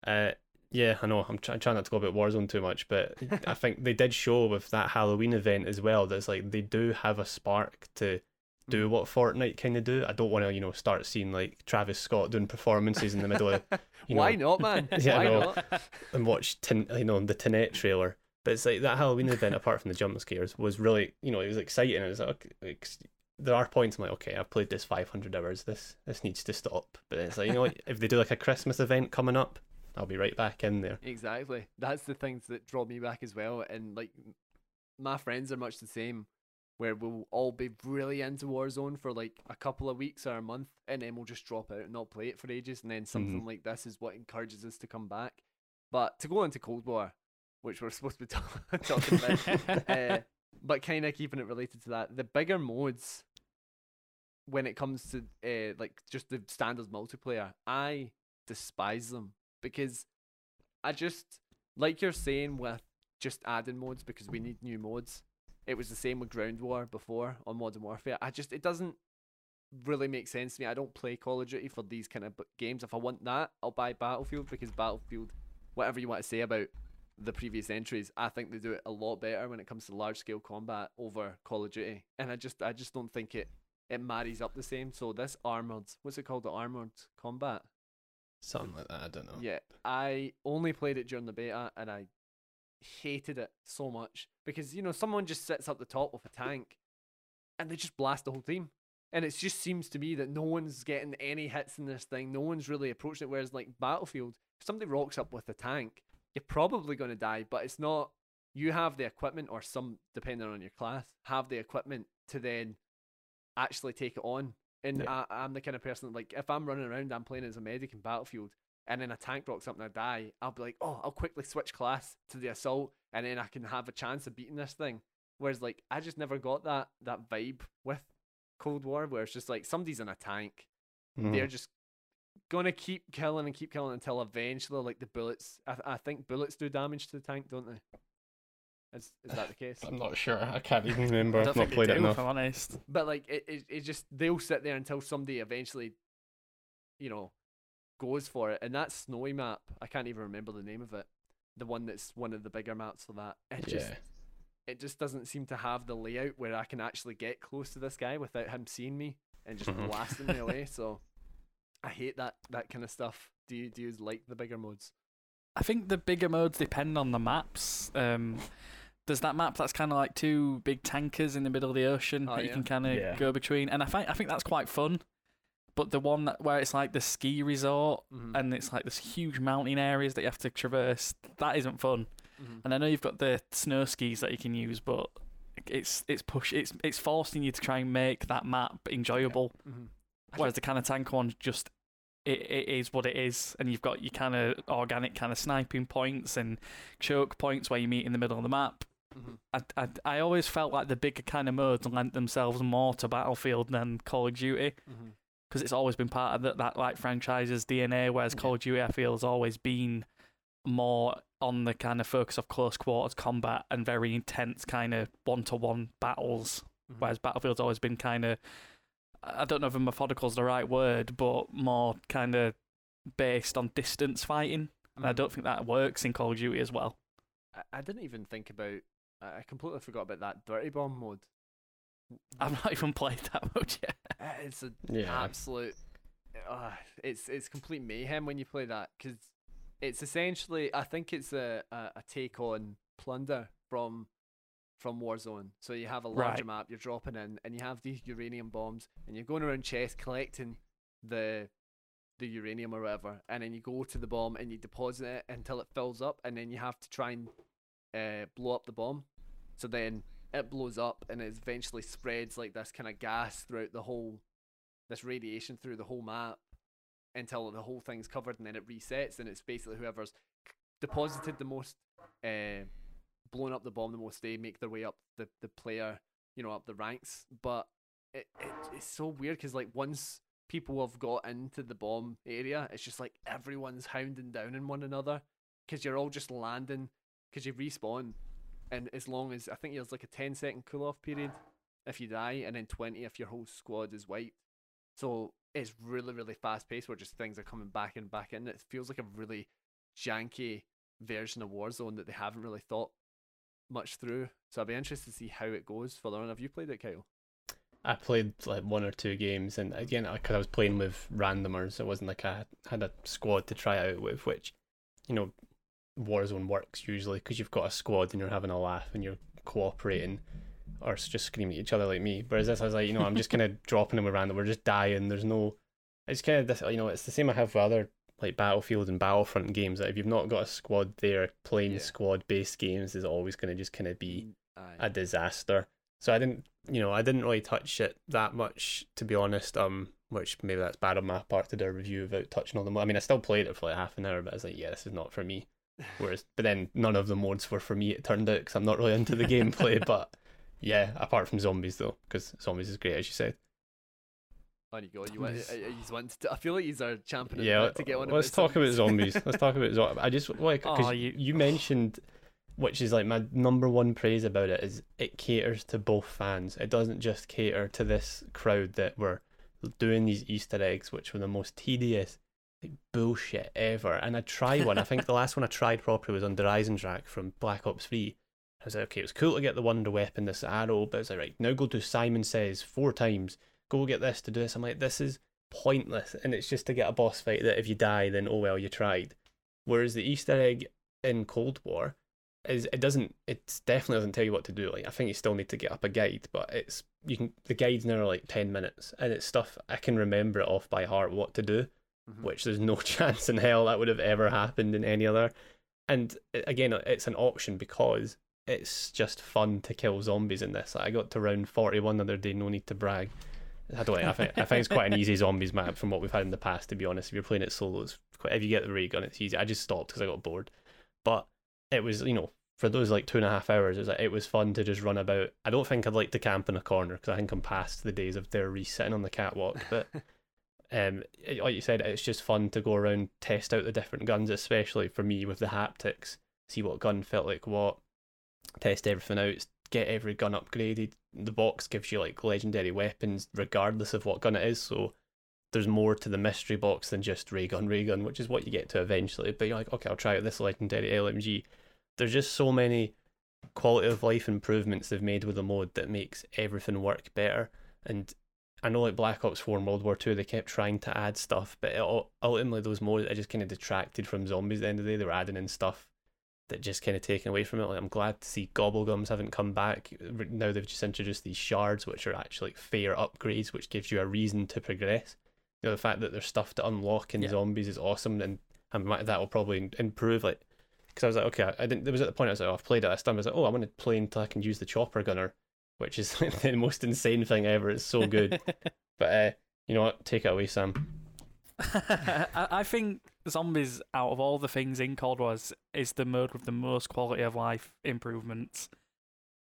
uh, yeah, I know. I'm try- trying not to go about Warzone too much, but I (laughs) think they did show with that Halloween event as well. That's like they do have a spark to do what Fortnite kind of do. I don't want to, you know, start seeing like Travis Scott doing performances in the middle of, (laughs) (laughs) Why know, not, man? Yeah, Why no. not? and watch, tin, you know, the Tenet trailer. But it's like that Halloween event, apart from the jump scares, was really, you know, it was exciting. It was like, okay, like, s- there are points I'm like, okay, I've played this 500 hours. This this needs to stop. But it's like, you know, what, if they do like a Christmas event coming up, I'll be right back in there. Exactly. That's the things that draw me back as well. And like my friends are much the same, where we'll all be really into Warzone for like a couple of weeks or a month, and then we'll just drop out and not play it for ages. And then something like this is what encourages us to come back. But to go into Cold War, which we're (laughs) supposed to be ta- (laughs) talking about, (laughs) uh, but kind of keeping it related to that, the bigger modes when it comes to uh, like just the standard multiplayer, I despise them because I just like you're saying with just adding modes because we need new modes. It was the same with Ground War before on Modern Warfare. I just it doesn't really make sense to me. I don't play Call of Duty for these kind of games. If I want that, I'll buy Battlefield because Battlefield, whatever you want to say about the previous entries, I think they do it a lot better when it comes to large scale combat over Call of Duty. And I just I just don't think it it marries up the same. So this armored, what's it called? The armored combat. Something like that. I don't know. Yeah, I only played it during the beta and I hated it so much because you know someone just sits up the top with a tank and they just blast the whole team. And it just seems to me that no one's getting any hits in this thing. No one's really approaching it. Whereas like Battlefield, if somebody rocks up with a tank, you're probably going to die. But it's not. You have the equipment, or some depending on your class, have the equipment to then actually take it on. And Yeah. I, I'm the kind of person that, like if I'm running around, I'm playing as a medic in Battlefield, and then a tank rocks up and I die, I'll be like, oh, I'll quickly switch class to the assault, and then I can have a chance of beating this thing. Whereas like I just never got that that vibe with Cold War, where it's just like somebody's in a tank, Mhm. they're just gonna keep killing and keep killing until eventually, like the bullets. I, th- I think bullets do damage to the tank, don't they? Is is that the case? I'm not sure. I can't even (laughs) remember. I I've don't not played they it enough. if I'm honest. But like it, it, it just they'll sit there until somebody eventually, you know, goes for it. And that snowy map, I can't even remember the name of it. The one that's one of the bigger maps for that. It just Yeah. it just doesn't seem to have the layout where I can actually get close to this guy without him seeing me and just Mhm. blasting me away. (laughs) So I hate that that kind of stuff. Do you do you like the bigger modes? I think the bigger modes depend on the maps. Um, there's that map that's kind of like two big tankers in the middle of the ocean Oh, that you can kind of Yeah. go between, and I think I think that's quite fun. But the one that, where it's like the ski resort Mhm. and it's like this huge mountain areas that you have to traverse, that isn't fun. Mhm. And I know you've got the snow skis that you can use, but it's it's push it's it's forcing you to try and make that map enjoyable. Mhm. I Whereas the kind of tank one just it, it is what it is, and you've got your kind of organic kind of sniping points and choke points where you meet in the middle of the map. Mhm. I, I, I always felt like the bigger kind of modes lent themselves more to Battlefield than Call of Duty because it's always been part of that, that like franchise's DNA. Whereas Yeah. Call of Duty, I feel, has always been more on the kind of focus of close quarters combat and very intense kind of one to one battles. Mhm. Whereas Battlefield's always been kind of, I don't know if a is the right word, but more kind of based on distance fighting. And I Mhm. don't think that works in Call of Duty as well. I, I didn't even think about. I I completely forgot about that dirty bomb mode. (laughs) I've not even played that (laughs) much yet. Uh, It's a Yeah. absolute. Uh, it's it's complete mayhem when you play that because it's essentially I think it's a, a, a take on plunder from from Warzone. So you have a larger Right. map, you're dropping in, and you have these uranium bombs, and you're going around chests collecting the the uranium or whatever, and then you go to the bomb and you deposit it until it fills up, and then you have to try and uh, blow up the bomb. So then it blows up and it eventually spreads like this kind of gas throughout the whole, this radiation through the whole map until the whole thing's covered and then it resets and it's basically whoever's deposited the most, uh, blown up the bomb the most, they make their way up the, the player, you know, up the ranks. But it, it it's so weird because like once people have got into the bomb area, it's just like everyone's hounding down on one another because you're all just landing because you respawn and as long as I think there's like a 10 second cool off period if you die, and then 20 if your whole squad is wiped. So it's really, really fast paced where just things are coming back and back in. It feels like a really janky version of Warzone that they haven't really thought much through. So I'd be interested to see how it goes further on. Have you played it, Kyle? I played like one or two games, and again, because I was playing with randomers, it wasn't like I had a squad to try out with, which, you know, Warzone works usually because you've got a squad and you're having a laugh and you're cooperating, or just screaming at each other like me. Whereas this, I was like, you know, I'm just kind of (laughs) dropping them around, we're just dying. There's no, it's kind of this, you know, it's the same I have with other like Battlefield and Battlefront games. That if you've not got a squad there, playing Yeah. squad based games is always going to just kind of be Aye. a disaster. So I didn't, you know, I didn't really touch it that much, to be honest. Um, which maybe that's bad on my part to do a review without touching all the. mo- I mean, I still played it for like half an hour, but I was like, yeah, this is not for me. (laughs) Whereas, but then none of the modes were for me. It turned out because I'm not really into the gameplay. (laughs) But yeah, apart from zombies though, because zombies is great as you said. On you go. You want? He's wanted to, I feel like he's our champion. yeah, to get one. Let's talk about zombies. let's talk about zombies. I just (laughs) like because Oh, you, you- mentioned, which is like my number one praise about it is it caters to both fans. It doesn't just cater to this crowd that were doing these Easter eggs, which were the most tedious like, bullshit ever. And I tried one. I think the last one I tried properly was on Der Eisendrache from Black Ops Three. I was like, okay, it was cool to get the wonder weapon, this arrow, but it's like, right, now go to Simon Says four times. Go get this to do this. I'm like, this is pointless, and it's just to get a boss fight that if you die, then oh well, you tried. Whereas the Easter egg in Cold War is it doesn't it definitely doesn't tell you what to do. Like I think you still need to get up a guide, but it's you can the guide's now like ten minutes, and it's stuff I can remember it off by heart what to do Mhm. which there's no (laughs) chance in hell that would have ever happened in any other. And uh, again, it's an option because it's just fun to kill zombies in this. I got to round 41 the other day, no need to brag. I don't. I think I think it's quite an easy zombies map from what we've had in the past. To be honest, if you're playing it solo, it's quite. If you get the ray gun, it's easy. I just stopped because I got bored. But it was, you know, for those like two and a half hours, it was like, it was fun to just run about. I don't think I'd like to camp in a corner because I think I'm past the days of there sitting on the catwalk. (laughs) But um, it- like you said, it's just fun to go around, test out the different guns, especially for me with the haptics. See what gun felt like what, test everything out, get every gun upgraded. The box gives you like legendary weapons, regardless of what gun it is. So there's more to the mystery box than just ray gun, ray gun, which is what you get to eventually. But you're like, okay, I'll try out this legendary LMG. There's just so many quality of life improvements they've made with the mode that makes everything work better. And I know like Black Ops 4 and World War 2, they kept trying to add stuff, but it, ultimately those modes it just kind of detracted from zombies at the end of the day. They were adding in stuff that just kind of taken away from it. Like, I'm glad to see Gobblegums haven't come back. Now they've just introduced these shards, which are actually like fair upgrades, which gives you a reason to progress. You know, the fact that there's stuff to unlock in Yeah. zombies is awesome, and and that will probably improve. Like, because I was like, okay, I- didn't. There was at the point I was like, oh, I've played it. I stunned. I was like, oh, I want to play until I can use the chopper gunner, which is (laughs) the most insane thing ever. It's so good. (laughs) but uh, you know what? Take it away, Sam. (laughs) I, I think zombies, out of all the things in Cold War, is, is the mode with the most quality of life improvements.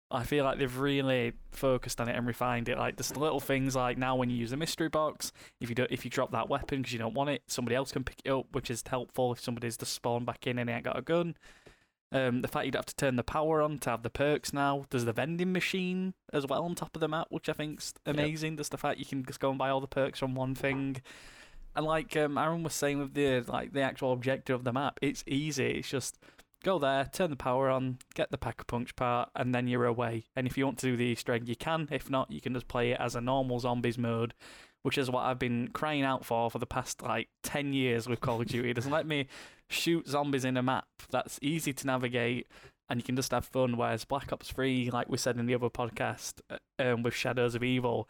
I feel like they've really focused on it and refined it. Like there's little things like now when you use a mystery box, if you do if you drop that weapon because you don't want it, somebody else can pick it up, which is helpful if somebody's to spawn back in and they ain't got a gun. Um, the fact you'd have to turn the power on to have the perks now. There's the vending machine as well on top of the map, which I think's amazing. There's the fact you can just go and buy all the perks from one thing. And like um, Aaron was saying with the like the actual objective of the map, it's easy. It's just go there, turn the power on, get the pack a punch part, and then you're away. And if you want to do the Easter egg, you can. If not, you can just play it as a normal zombies mode, which is what I've been crying out for for the past like ten years with Call of Duty. It doesn't let me shoot zombies in a map that's easy to navigate. And you can just have fun. Whereas Black Ops 3, like we said in the other podcast, uh, um, with Shadows of Evil,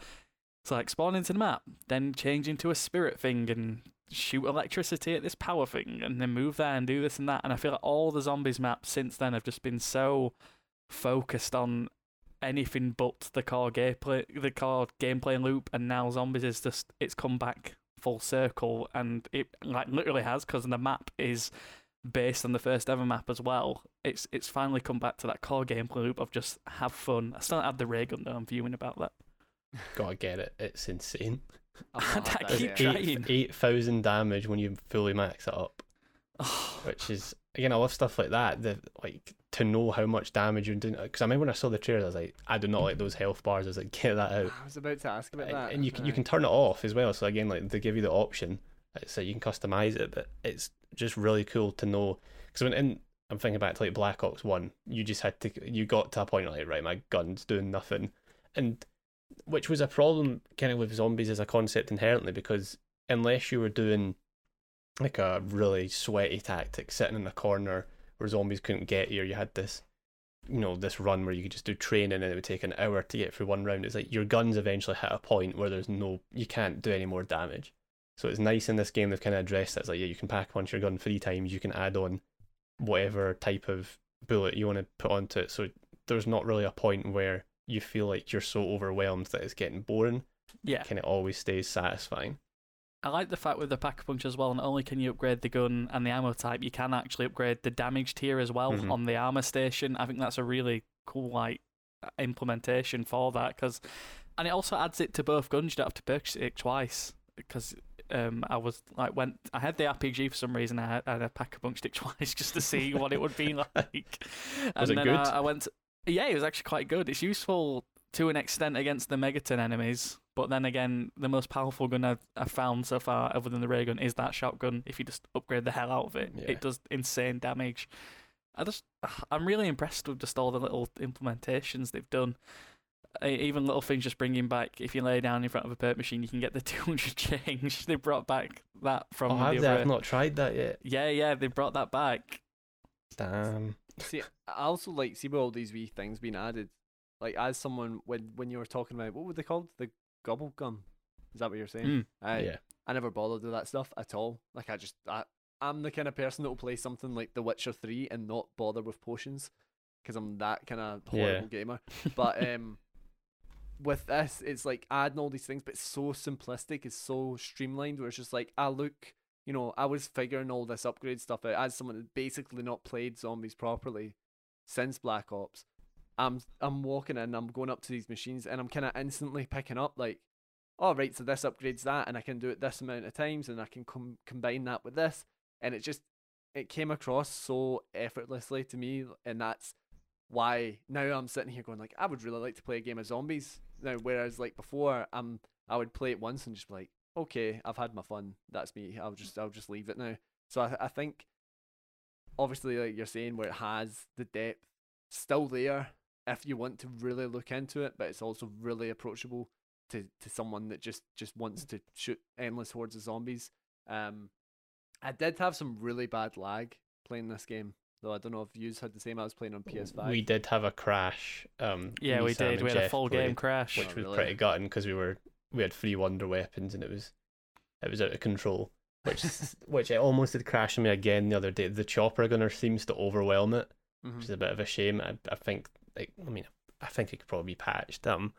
it's like spawn into the map, then change into a spirit thing and shoot electricity at this power thing, and then move there and do this and that. And I feel like all the zombies maps since then have just been so focused on anything but the core gameplay, the core gameplay loop. And now zombies is just it's come back full circle, and it like literally has because the map is based on the first ever map as well. It's it's finally come back to that core gameplay loop of just have fun. I still have the ray gun though. I'm viewing about that. Gotta get it. It's insane. I've not I (laughs) keep trying. Eight eight thousand damage when you fully max it up. Oh. which is again I love stuff like that. The like to know how much damage you're doing. Because I remember when I saw the trailers, I was like, I do not like those health bars. I was like, (laughs) get that out. I was about to ask about And, that. and you can you can turn it off as well. So again, like they give you the option, so you can customize it. But it's just really cool to know. Because when in I'm thinking back to like Black Ops One, you just had to you got to a point like right, my gun's doing nothing, and which was a problem kind of with zombies as a concept inherently because unless you were doing like a really sweaty tactic, sitting in a corner where zombies couldn't get you, you had this, you know, this run where you could just do training and it would take an hour to get through one round. It's like your guns eventually hit a point where there's no, you can't do any more damage. So it's nice in this game they've kind of addressed that. It's like, yeah, you can pack punch your gun three times, you can add on whatever type of bullet you want to put onto it. So there's not really a point where you feel like you're so overwhelmed that it's getting boring. Yeah. Kind of always stays satisfying. I like the fact with the pack a punch as well. Not only can you upgrade the gun and the ammo type, you can actually upgrade the damage tier as well Mhm. on the armor station. I think that's a really cool like implementation for that because, and it also adds it to both guns. You don't have to purchase it twice because um, I was like went I had the RPG for some reason. I had, I had a pack a punch it (laughs) twice just to see what it would be (laughs) like. Was and it then good? I, I went. To, yeah, it was actually quite good. It's useful to an extent against the Megaton enemies, but then again, the most powerful gun I've, I've found so far, other than the ray gun, is that shotgun. If you just upgrade the hell out of it, Yeah. it does insane damage. I just, I'm really impressed with just all the little implementations they've done. E- Even little things, just bringing back. If you lay down in front of a perk machine, you can get the (laughs) 200 change. They brought back that from oh, the have they? other. I've not tried that yet. Yeah, yeah, they brought that back. Damn. See, I also like see with all these wee things being added. Like as someone when when you were talking about what were they called? The gobble gum. Is that what you're saying? Mm. I yeah. I never bothered with that stuff at all. Like I just I I'm the kind of person that will play something like The Witcher Three and not bother with potions because I'm that kind of Yeah. horrible gamer. But (laughs) um, with this, it's like adding all these things, but it's so simplistic. It's so streamlined. Where it's just like, ah, look, you know, I was figuring all this upgrade stuff out as someone that basically not played zombies properly since Black Ops. I'm I'm walking in, I'm going up to these machines, and I'm kind of instantly picking up like, oh right, so this upgrades that, and I can do it this amount of times, and I can com- combine that with this, and it just it came across so effortlessly to me, and that's why now I'm sitting here going like, I would really like to play a game of zombies now, whereas like before, um, I would play it once and just be like, okay, I've had my fun, that's me, I'll just I'll just leave it now. So I I think obviously like you're saying where it has the depth still there if you want to really look into it, but it's also really approachable to, to someone that just, just wants to shoot endless hordes of zombies. Um, I did have some really bad lag playing this game, though I don't know if you had the same. I was playing on PS5. We did have a crash. Um, Yeah, we Sam, did. We had a full played, game crash. which Oh, was really? pretty gutting because we were we had three wonder weapons and it was it was out of control. Which (laughs) which it almost did crash on me again the other day. The chopper gunner seems to overwhelm it, Mhm. which is a bit of a shame. I, I think like I mean I think it could probably be patched. Um,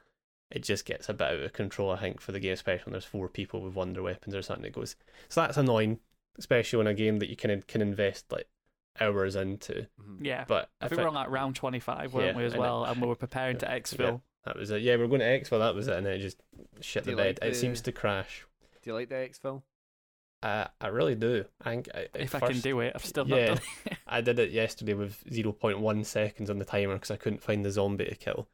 it just gets a bit out of control. I think for the game, especially when there's four people with wonder weapons or something. It goes so that's annoying, especially in a game that you can can invest like hours into. Mhm. Yeah. But I if think it- we're on like round 25, weren't Yeah, we, as and it- well? and we were preparing to yeah, exfil. That was it. Yeah, we are going to exfil. That was it, and then it just shit the bed. like It seems to crash. Do you like the exfil? Uh, I really do. I think I, at If I can do it, I've still yeah. not done (laughs) it. I did it yesterday with 0.1 seconds on the timer because I couldn't find the zombie to kill.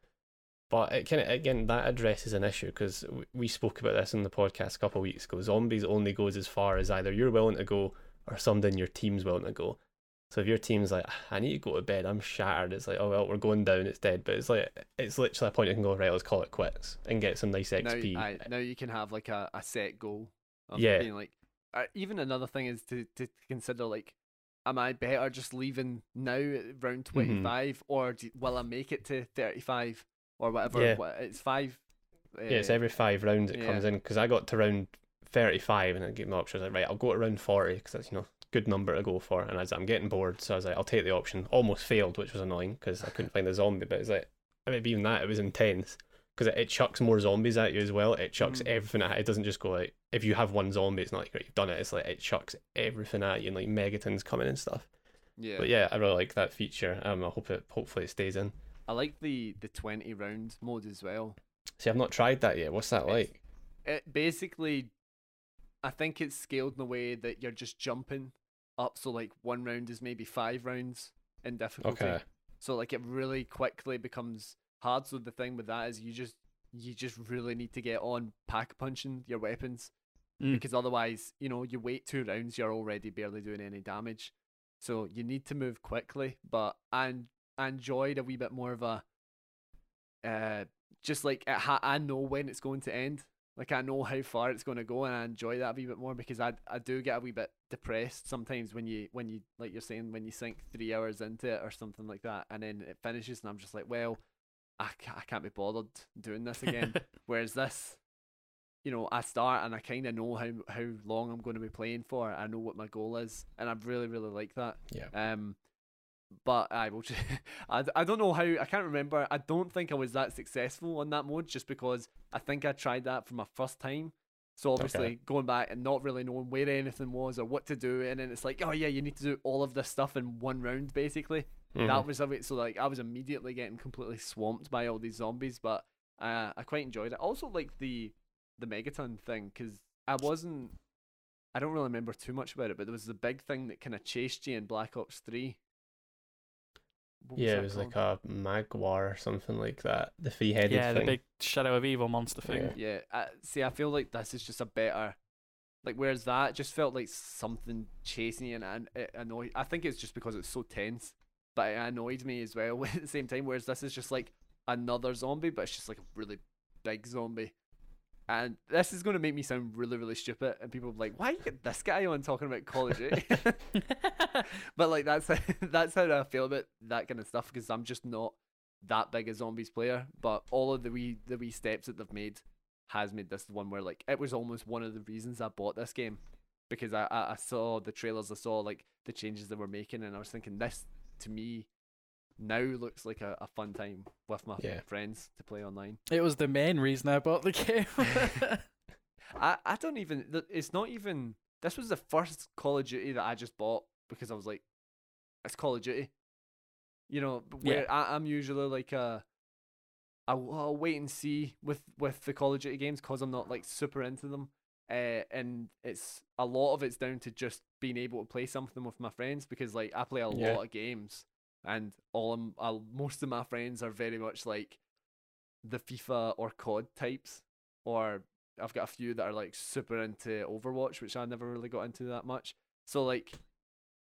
But it kind of again that addresses an issue because we spoke about this in the podcast a couple of weeks ago. Zombies only goes as far as either you're willing to go or somebody in your team's willing to go. So if your team's like, I need to go to bed, I'm shattered. It's like, oh well, we're going down, it's dead. But it's like, it's literally a point you can go right. Let's call it quits and get some nice XP. Now, I, now you can have like a, a set goal. Of Yeah. Being like, uh, even another thing is to, to consider like, am I better just leaving now at round Mm-hmm. 25 or do, will I make it to 35 or whatever? Yeah. What, it's five. Yeah, it's uh, every five rounds it comes in because I got to round 35 and it gave me options. like, right, I'll go to round 40 because that's, you know, good number to go for. And as I'm getting bored, so I was like, I'll take the option. Almost failed, which was annoying because I couldn't find the zombie. But it's like, I mean, even that, it was intense because it, it chucks more zombies at you as well. It chucks Mm. everything at It doesn't just go like, if you have one zombie, it's not like, right, you've done it. It's like, it chucks everything at you and like megatons coming and stuff. Yeah. But yeah, I really like that feature. Um, I hope it, hopefully it stays in. I like the, the 20 round mode as well. See, I've not tried that yet. What's that It's- like? It basically, I think it's scaled in a way that you're just jumping up. So like one round is maybe five rounds in difficulty. Okay. So like it really quickly becomes hard. So the thing with that is you just you just really need to get on pack punching your weapons Mm. because otherwise, you know, you wait two rounds, you're already barely doing any damage. So you need to move quickly. But I, I enjoyed a wee bit more of a uh, just like it ha- I know when it's going to end. Like I know how far it's going to go, and I enjoy that a wee bit more because I I do get a wee bit depressed sometimes when you when you like you're saying when you sink three hours into it or something like that, and then it finishes, and I'm just like, well, I can't, I can't be bothered doing this again. (laughs) Whereas this, you know, I start and I kind of know how how long I'm going to be playing for. I know what my goal is, and I really really like that. Yeah. Um, but I will. (laughs) Just, I I don't know how. I can't remember. I don't think I was that successful on that mode, just because I think I tried that for my first time. So obviously Okay. going back and not really knowing where anything was or what to do, and then it's like, oh yeah, you need to do all of this stuff in one round, basically. Mhm. That was a bit so like I was immediately getting completely swamped by all these zombies, but uh, I quite enjoyed it. Also, like the the megaton thing because I wasn't. I don't really remember too much about it, but there was the big thing that kind of chased you in Black Ops Three. What yeah, that it was like a Margwa or something like that. The three-headed thing. yeah, thing. the big Shadow of Evil monster thing. Yeah. Yeah, I, see, I feel like this is just a better. Like, whereas that just felt like something chasing you, and an- it annoyed. I think it's just because it's so tense, but it annoyed me as well (laughs) at the same time. Whereas this is just like another zombie, but it's just like a really big zombie. And this is going to make me sound really, really stupid, and people are like, "Why you get this guy on talking about college? (laughs) (laughs) but like that's (laughs) that's how I feel about that kind of stuff because I'm just not that big a zombies player. But all of the wee the wee steps that they've made has made this one where like it was almost one of the reasons I bought this game because I I, I saw the trailers, I saw like the changes they were making, and I was thinking this to me now looks like a, a fun time with my Yeah. friends to play online. It was the main reason I bought the game. (laughs) (laughs) I, I don't even th- it's not even this was the first Call of Duty that I just bought because I was like it's Call of Duty. You know, b- Yeah. I, I'm usually like uh I'll, I'll wait and see with with the Call of Duty games cuz I'm not like super into them. Uh, and it's a lot of it's down to just being able to play something with my friends because like I play a Yeah. lot of games and all of uh, most of my friends are very much like the FIFA or COD types or I've got a few that are like super into Overwatch, which I never really got into that much. So like,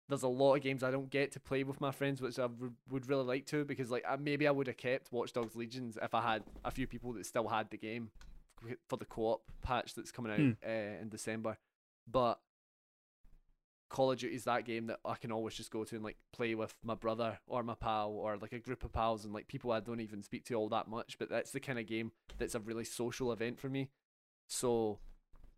there's a lot of games I don't get to play with my friends, which I would would really like to because like I, maybe I would have kept Watch Dogs Legions if I had a few people that still had the game for the co-op patch that's coming out Hmm. uh, in December. But Call of Duty is that game that I can always just go to and like play with my brother or my pal or like a group of pals and like people I don't even speak to all that much. But that's the kind of game that's a really social event for me. So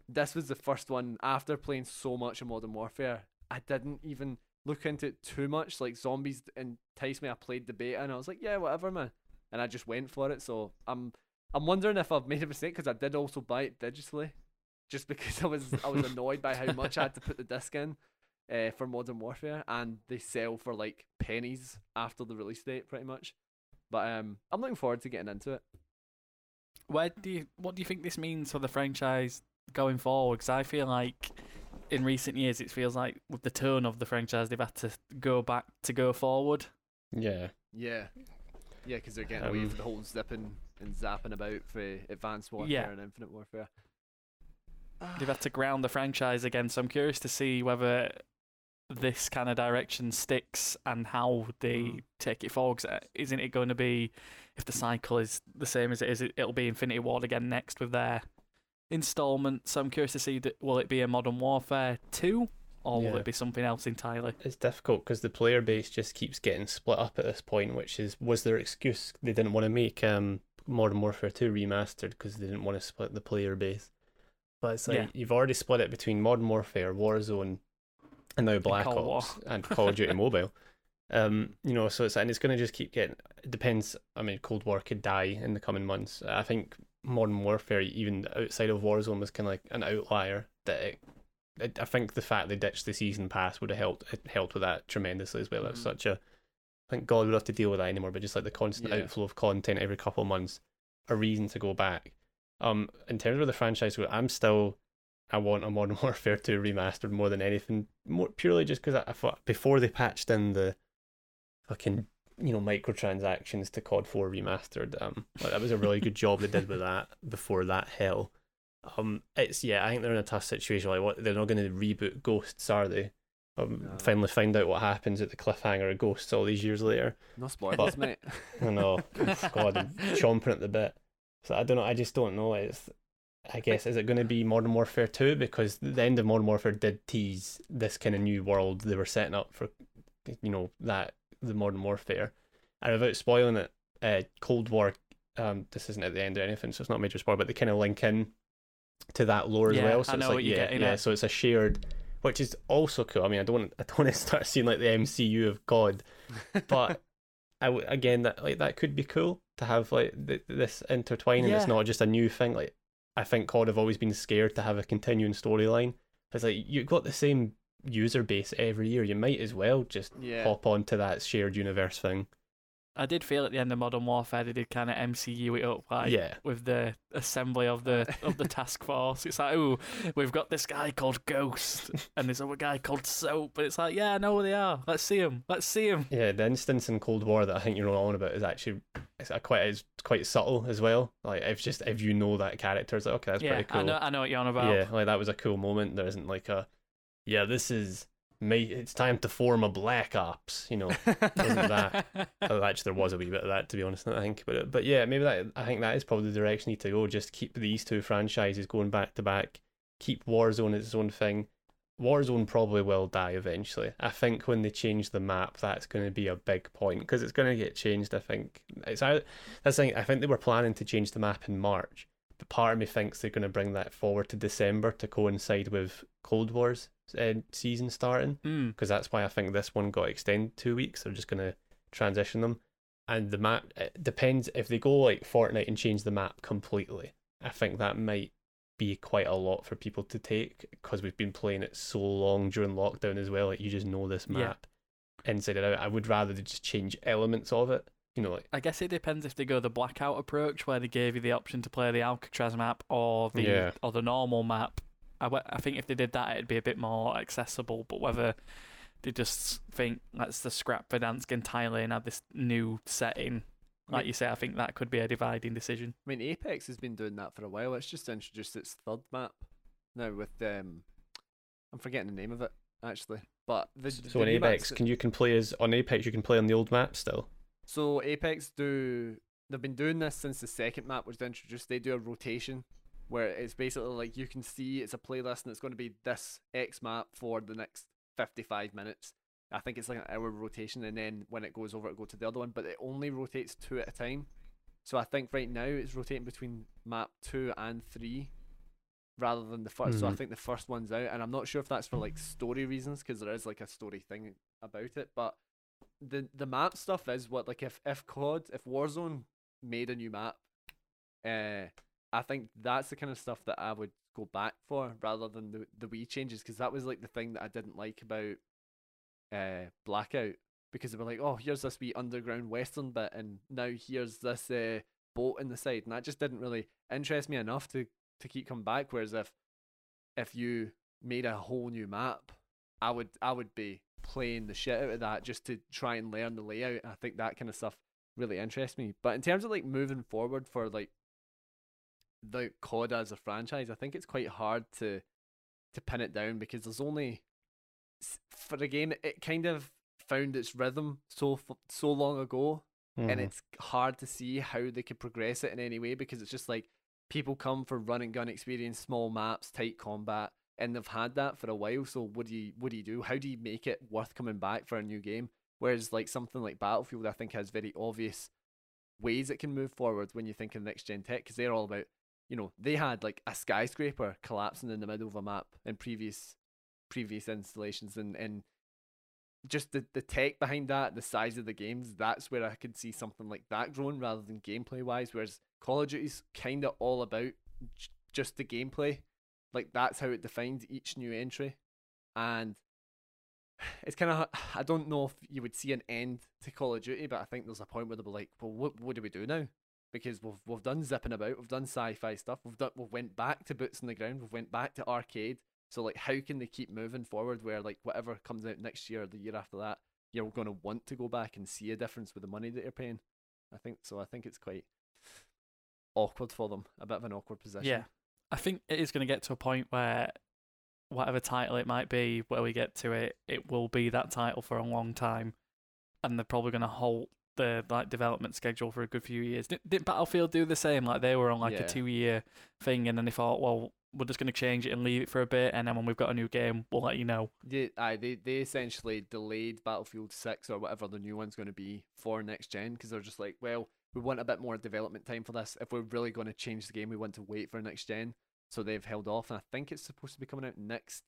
this was the first one after playing so much of Modern Warfare. I didn't even look into it too much. Like zombies enticed me. I played the beta and I was like, yeah, whatever, man. And I just went for it. So I'm I'm wondering if I've made a mistake because I did also buy it digitally, just because (laughs) I was I was annoyed by how much I had to put the disc in. Uh, for Modern Warfare, and they sell for like pennies after the release date, pretty much. But um, I'm looking forward to getting into it. Where do you, what do you think this means for the franchise going forward? Because I feel like in recent years it feels like with the tone of the franchise they've had to go back to go forward. Yeah. Yeah, yeah, because they're getting away Um, from the whole zipping and zapping about for Advanced Warfare Yeah. and Infinite Warfare. They've had to ground the franchise again, so I'm curious to see whether this kind of direction sticks and how they Mm. take it forward. uh, Isn't it going to be if the cycle is the same as it is? it- It'll be Infinity Ward again next with their installment. So I'm curious to see that will it be a Modern Warfare two or will it be something else entirely? It's difficult because the player base just keeps getting split up at this point, which is was their excuse they didn't want to make um Modern Warfare 2 remastered because they didn't want to split the player base. But it's like Yeah. you've already split it between Modern Warfare, Warzone, and now Black Cold War. Ops and Call of Duty (laughs) Mobile. Um, you know, so it's and it's going to just keep getting. It depends. I mean, Cold War could die in the coming months. I think Modern Warfare, even outside of Warzone, was kind of like an outlier. That it, I I think the fact they ditched the season pass would have helped. It helped with that tremendously as well. It was Mhm. such a. I think God would have to deal with that anymore. But just like the constant Yeah. outflow of content every couple of months, a reason to go back. Um, in terms of the franchise, I'm still. I want a Modern (laughs) Warfare 2 remastered more than anything, more purely just because I, I thought before they patched in the fucking you know microtransactions to COD 4 remastered, um, that was a really good job they did with that (laughs) before that hell. Um, it's yeah, I think they're in a tough situation. Like, what they're not going to reboot Ghosts, are they? Um, No. finally find out what happens at the cliffhanger of Ghosts all these years later. No spoilers, mate. (laughs) I know, God, I'm chomping at the bit. So I don't know. I just don't know. It's I guess is it going to be Modern Warfare two because the end of Modern Warfare did tease this kind of new world they were setting up for, you know that the Modern Warfare, and without spoiling it, uh, Cold War. Um, this isn't at the end or anything, so it's not a major spoiler, but they kind of link in to that lore as well. So I it's know like yeah, yeah. at. So it's a shared, which is also cool. I mean, I don't want (laughs) I don't want to start seeing like the MCU of COD, but (laughs) I w- again that like that could be cool to have like th- this intertwining. It's Yeah. not just a new thing. Like I think COD have always been scared to have a continuing storyline. It's like you've got the same user base every year. You might as well just Yeah. hop onto that shared universe thing. I did feel at the end of Modern Warfare they did kind of MCU it up, like yeah, with the assembly of the (laughs) of the task force. It's like, oh, we've got this guy called Ghost and this other guy called Soap, but it's like, yeah, I know who they are. Let's see them. Let's see them. yeah. The instance in Cold War that I think you're on about is actually it's quite it's quite subtle as well. Like if just if you know that character, it's like okay, that's yeah, pretty cool. I know, I know what you're on about. Yeah, like that was a cool moment. There isn't like a, yeah, this is me. It's time to form a Black Ops. You know, wasn't that. (laughs) Actually, there was a wee bit of that to be honest. I think, but uh, but yeah, maybe that I think that is probably the direction you need to go. Just keep these two franchises going back to back. Keep Warzone its own thing. Warzone probably will die eventually. I think when they change the map, that's going to be a big point because it's going to get changed. I think it's out. That's thing. I think they were planning to change the map in March, but part of me thinks they're going to bring that forward to December to coincide with Cold War's uh, season starting Mm. because that's why I think this one got extended two weeks. They're just going to transition them, and the map it depends if they go like Fortnite and change the map completely. I think that might be quite a lot for people to take because we've been playing it so long during lockdown as well. Like you just know this Yeah. map inside and out. I would rather they just change elements of it. You know, like I guess it depends if they go the blackout approach, where they gave you the option to play the Alcatraz map or the Yeah. or the normal map. I, w- I think if they did that, it'd be a bit more accessible. But whether they just think let's the scrap for Verdansk entirely and have this new setting, like Yeah. you say, I think that could be a dividing decision. I mean, Apex has been doing that for a while. It's just introduced its third map now with um, I'm forgetting the name of it actually, but the, so the on Apex, maps- can you can play as on Apex? You can play on the old map still. So Apex do they've been doing this since the second map was introduced. They do a rotation where it's basically like you can see it's a playlist and it's going to be this X map for the next 55 minutes. I think it's like an hour rotation and then when it goes over it go to the other one, but it only rotates two at a time. So I think right now it's rotating between map 2 and 3 rather than the 1st So I Mhm. think the first one's out and I'm not sure if that's for like story reasons because there is like a story thing about it, but the the map stuff is what like if if COD if Warzone made a new map, uh, I think that's the kind of stuff that I would go back for rather than the the wee changes because that was like the thing that I didn't like about uh Blackout because they were like oh here's this wee underground western bit and now here's this uh boat in the side and that just didn't really interest me enough to to keep coming back whereas if if you made a whole new map I would I would be playing the shit out of that just to try and learn the layout. I think that kind of stuff really interests me. But in terms of like moving forward for like the COD as a franchise, I think it's quite hard to to pin it down because there's only for a game it kind of found its rhythm so so long ago and Mhm. it's hard to see how they could progress it in any way because it's just like people come for run and gun experience, small maps, tight combat, and they've had that for a while. So what do you what do you do? How do you make it worth coming back for a new game? Whereas like something like Battlefield, I think has very obvious ways it can move forward when you think of next gen tech because they're all about you know they had like a skyscraper collapsing in the middle of a map in previous previous installations and and just the, the tech behind that, the size of the games, that's where I could see something like that growing rather than gameplay wise. Whereas Call of Duty's kind of all about j- just the gameplay. Like that's how it defined each new entry. And it's kind of, I don't know if you would see an end to Call of Duty, but I think there's a point where they'll be like, well, what, what do we do now? Because we've, we've done zipping about, we've done sci fi stuff, we've, done, we've went back to boots on the ground, we've went back to arcade. So like, how can they keep moving forward? Where like whatever comes out next year, or the year after that, you're going to want to go back and see a difference with the money that you're paying. I think so. I think it's quite awkward for them, a bit of an awkward position. Yeah, I think it is going to get to a point where whatever title it might be, where we get to it, it will be that title for a long time, and they're probably going to halt the like development schedule for a good few years. Did, did Battlefield do the same? Like they were on like Yeah. a two year thing, and then they thought, well, we're just going to change it and leave it for a bit, and then when we've got a new game, we'll let you know. They, aye, they they essentially delayed Battlefield Six or whatever the new one's going to be for next gen because they're just like, well, we want a bit more development time for this. If we're really going to change the game, we want to wait for next gen. So they've held off, and I think it's supposed to be coming out next,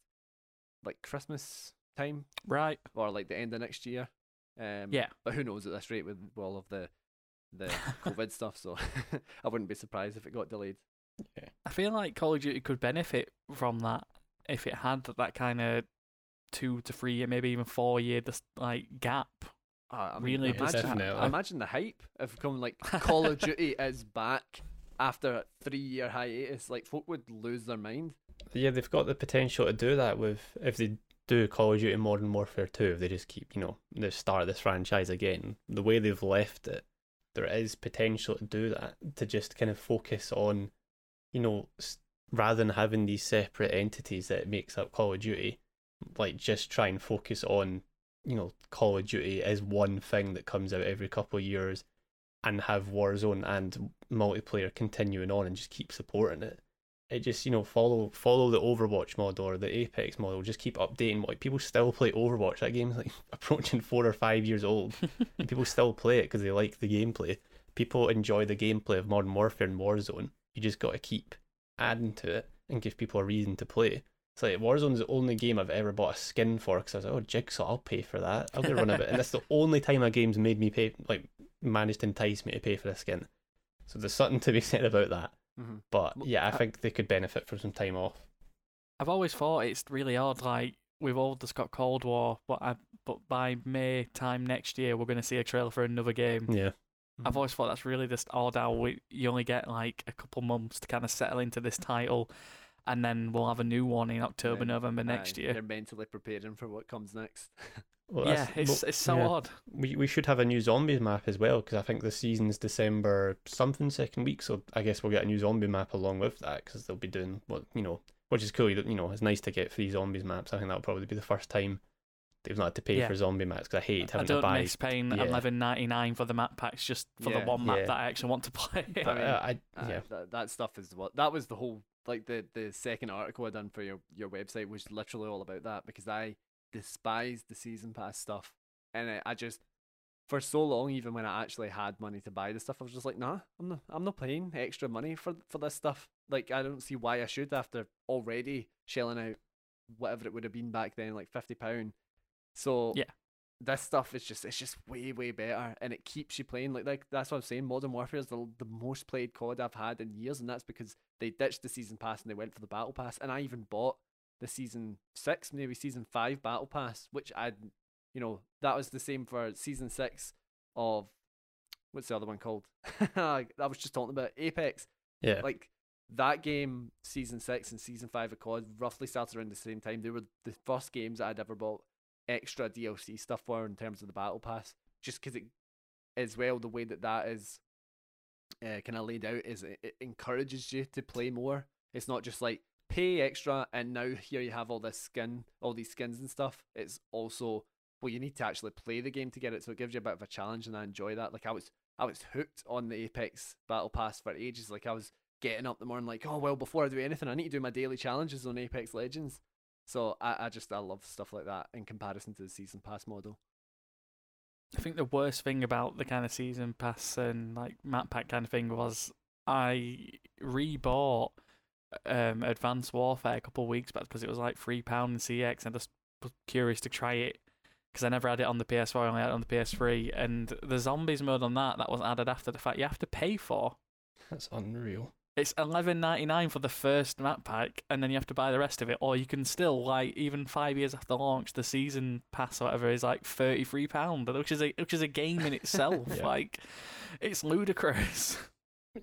like Christmas time Right? or like the end of next year. Um, Yeah. But who knows at this rate with all of the the (laughs) COVID stuff? So (laughs) I wouldn't be surprised if it got delayed. I feel like Call of Duty could benefit from that if it had that kind of two to three year, maybe even four year, this like gap. Uh, I Really imagine, definitely. imagine the hype of coming like (laughs) Call of Duty is back after a three year hiatus. Like folk would lose their mind. Yeah, they've got the potential to do that with if they do Call of Duty Modern Warfare 2, if they just keep, you know, the start of this franchise again, the way they've left it, there is potential to do that, to just kind of focus on, you know, rather than having these separate entities that makes up Call of Duty, like just try and focus on, you know, Call of Duty as one thing that comes out every couple of years and have Warzone and multiplayer continuing on and just keep supporting it it just you know follow follow the Overwatch model or the Apex model. Just keep updating. Like people still play Overwatch. That game's like (laughs) approaching four or five years old, (laughs) and people still play it because they like the gameplay. People enjoy the gameplay of Modern Warfare and Warzone. You just got to keep adding to it and give people a reason to play. It's like Warzone's the only game I've ever bought a skin for because I was like, oh, Jigsaw, I'll pay for that. I'll get run of it. And that's the only time a game's made me pay, like, managed to entice me to pay for a skin. So there's something to be (laughs) said about that. Mm-hmm. But yeah, I I- think they could benefit from some time off. I've always thought it's really odd. Like we've all just got Cold War, but I, but by May time next year, we're going to see a trailer for another game. Yeah. I've always thought that's really just odd how we, you only get like a couple months to kind of settle into this title, and then we'll have a new one in October, Then, November next Aye, year. They're mentally preparing for what comes next. (laughs) Well, yeah, it's well, it's so yeah. odd. We we should have a new zombies map as well because I think the season's December something second week, so I guess we'll get a new zombie map along with that because they'll be doing what you know, which is cool. You you know, it's nice to get free zombies maps. I think that'll probably be the first time they've not had to pay Yeah. for zombie maps because I hate I don't to buy. miss paying yeah. eleven ninety nine for the map packs just for Yeah. the one map Yeah. that I actually want to play. (laughs) But, I mean, uh, I Aye, yeah, that, that stuff is what that was the whole like the the second article I done for your your website was literally all about that because I despised the season pass stuff. And I, I just for so long even when I actually had money to buy the stuff I was just like nah I'm not I'm not paying extra money for for this stuff. Like I don't see why I should after already shelling out whatever it would have been back then like 50 pound. So Yeah. this stuff is just it's just way way better and it keeps you playing. Like, like that's what I'm saying Modern Warfare is the, the most played COD I've had in years and that's because they ditched the season pass and they went for the battle pass and I even bought the season 6 maybe season 5 battle pass which I you know that was the same for season 6 of what's the other one called? (laughs) I was just talking about Apex. Yeah, like that game season 6 and season 5 of COD roughly started around the same time. They were the first games I'd ever bought extra DLC stuff for in terms of the battle pass just because it as well the way that that is uh, kind of laid out is it, it encourages you to play more. It's not just like pay extra and now (laughs) here you have all this skin all these skins and stuff it's also well you need to actually play the game to get it so it gives you a bit of a challenge and I enjoy that. Like I was I was hooked on the Apex battle pass for ages. Like I was getting up the morning like oh well before I do anything I need to do my daily challenges on Apex Legends. So I, I just I love stuff like that in comparison to the season pass model. I think the worst thing about the kind of season pass and like map pack kind of thing was I rebought um Advanced Warfare a couple of weeks back because it was like three pound in CeX and I just was curious to try it because I never had it on the PS4, I only had it on the PS3, and the zombies mode on that that was added after the fact you have to pay for. that's unreal. It's eleven ninety nine for the first map pack, and then you have to buy the rest of it. Or you can still like even five years after launch, the season pass or whatever is like thirty three pound, which is a which is a game in itself. (laughs) Yeah. Like it's ludicrous.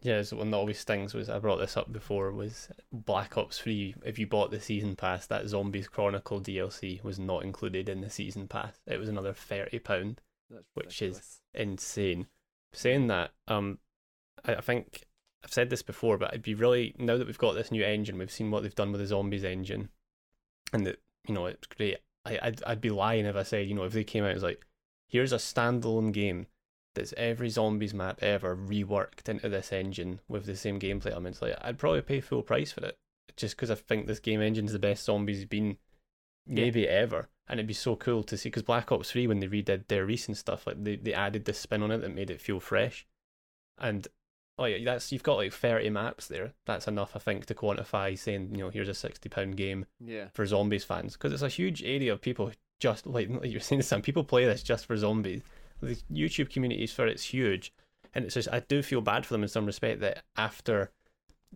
Yeah, so one that always stings was I brought this up before was Black Ops Three. If you bought the season pass, that Zombies Chronicle DLC was not included in the season pass. It was another thirty pound. Which is- insane. Saying that, um, I, I think I've said this before, but it'd be really now that we've got this new engine, we've seen what they've done with the zombies engine, and that you know it's great. I, I'd I'd be lying if I said you know if they came out as like, here's a standalone game that's every zombies map ever reworked into this engine with the same gameplay elements, like I'd probably pay full price for it, just because I think this game engine's the best zombies been maybe ever, and it'd be so cool to see. Because Black Ops Three, when they redid their recent stuff, like they they added this spin on it that made it feel fresh, and oh like that's you've got like thirty maps there. That's enough, I think, to quantify saying you know here's a sixty pound game Yeah. for zombies fans because it's a huge area of people just like, (laughs) like you're saying some people play this just for zombies the youtube community is for it's huge and it's just i do feel bad for them in some respect that after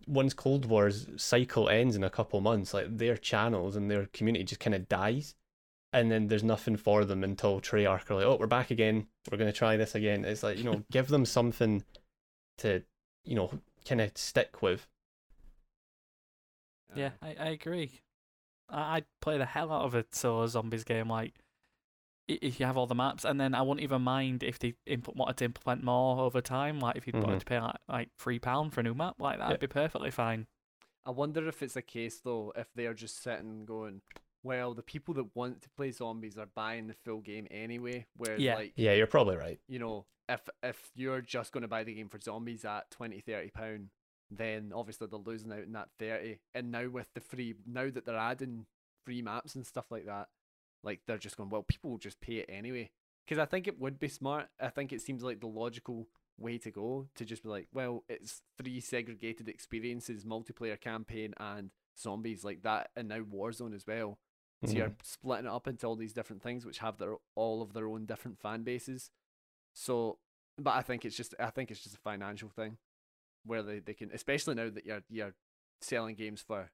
once cold war's cycle ends in a couple months like their channels and their community just kind of dies and then there's nothing for them until treyarch are like oh we're back again we're going to try this again it's like you know (laughs) give them something to you know kind of stick with Yeah, I, I agree. I, I'd play the hell out of a solo zombies game. Like, i- if you have all the maps, and then I wouldn't even mind if they impl- wanted to implement more over time. Like, if you Mhm. wanted to pay like, like three pound for a new map, like that'd Yeah. be perfectly fine. I wonder if it's a case though, if they're just sitting going, well, the people that want to play zombies are buying the full game anyway. Where Yeah. like, yeah you're probably right you know, if if you're just going to buy the game for zombies at 20 30 pound, then obviously they're losing out in that 30. And now with the free, now that they're adding free maps and stuff like that, like they're just going, well, people will just pay it anyway. Because I think it would be smart. I think it seems like the logical way to go to just be like, well, it's three segregated experiences, multiplayer campaign and zombies like that, and now Warzone as well. So you're Mhm. splitting it up into all these different things, which have their all of their own different fan bases. So, but I think it's just I think it's just a financial thing, where they, they can, especially now that you're you're selling games for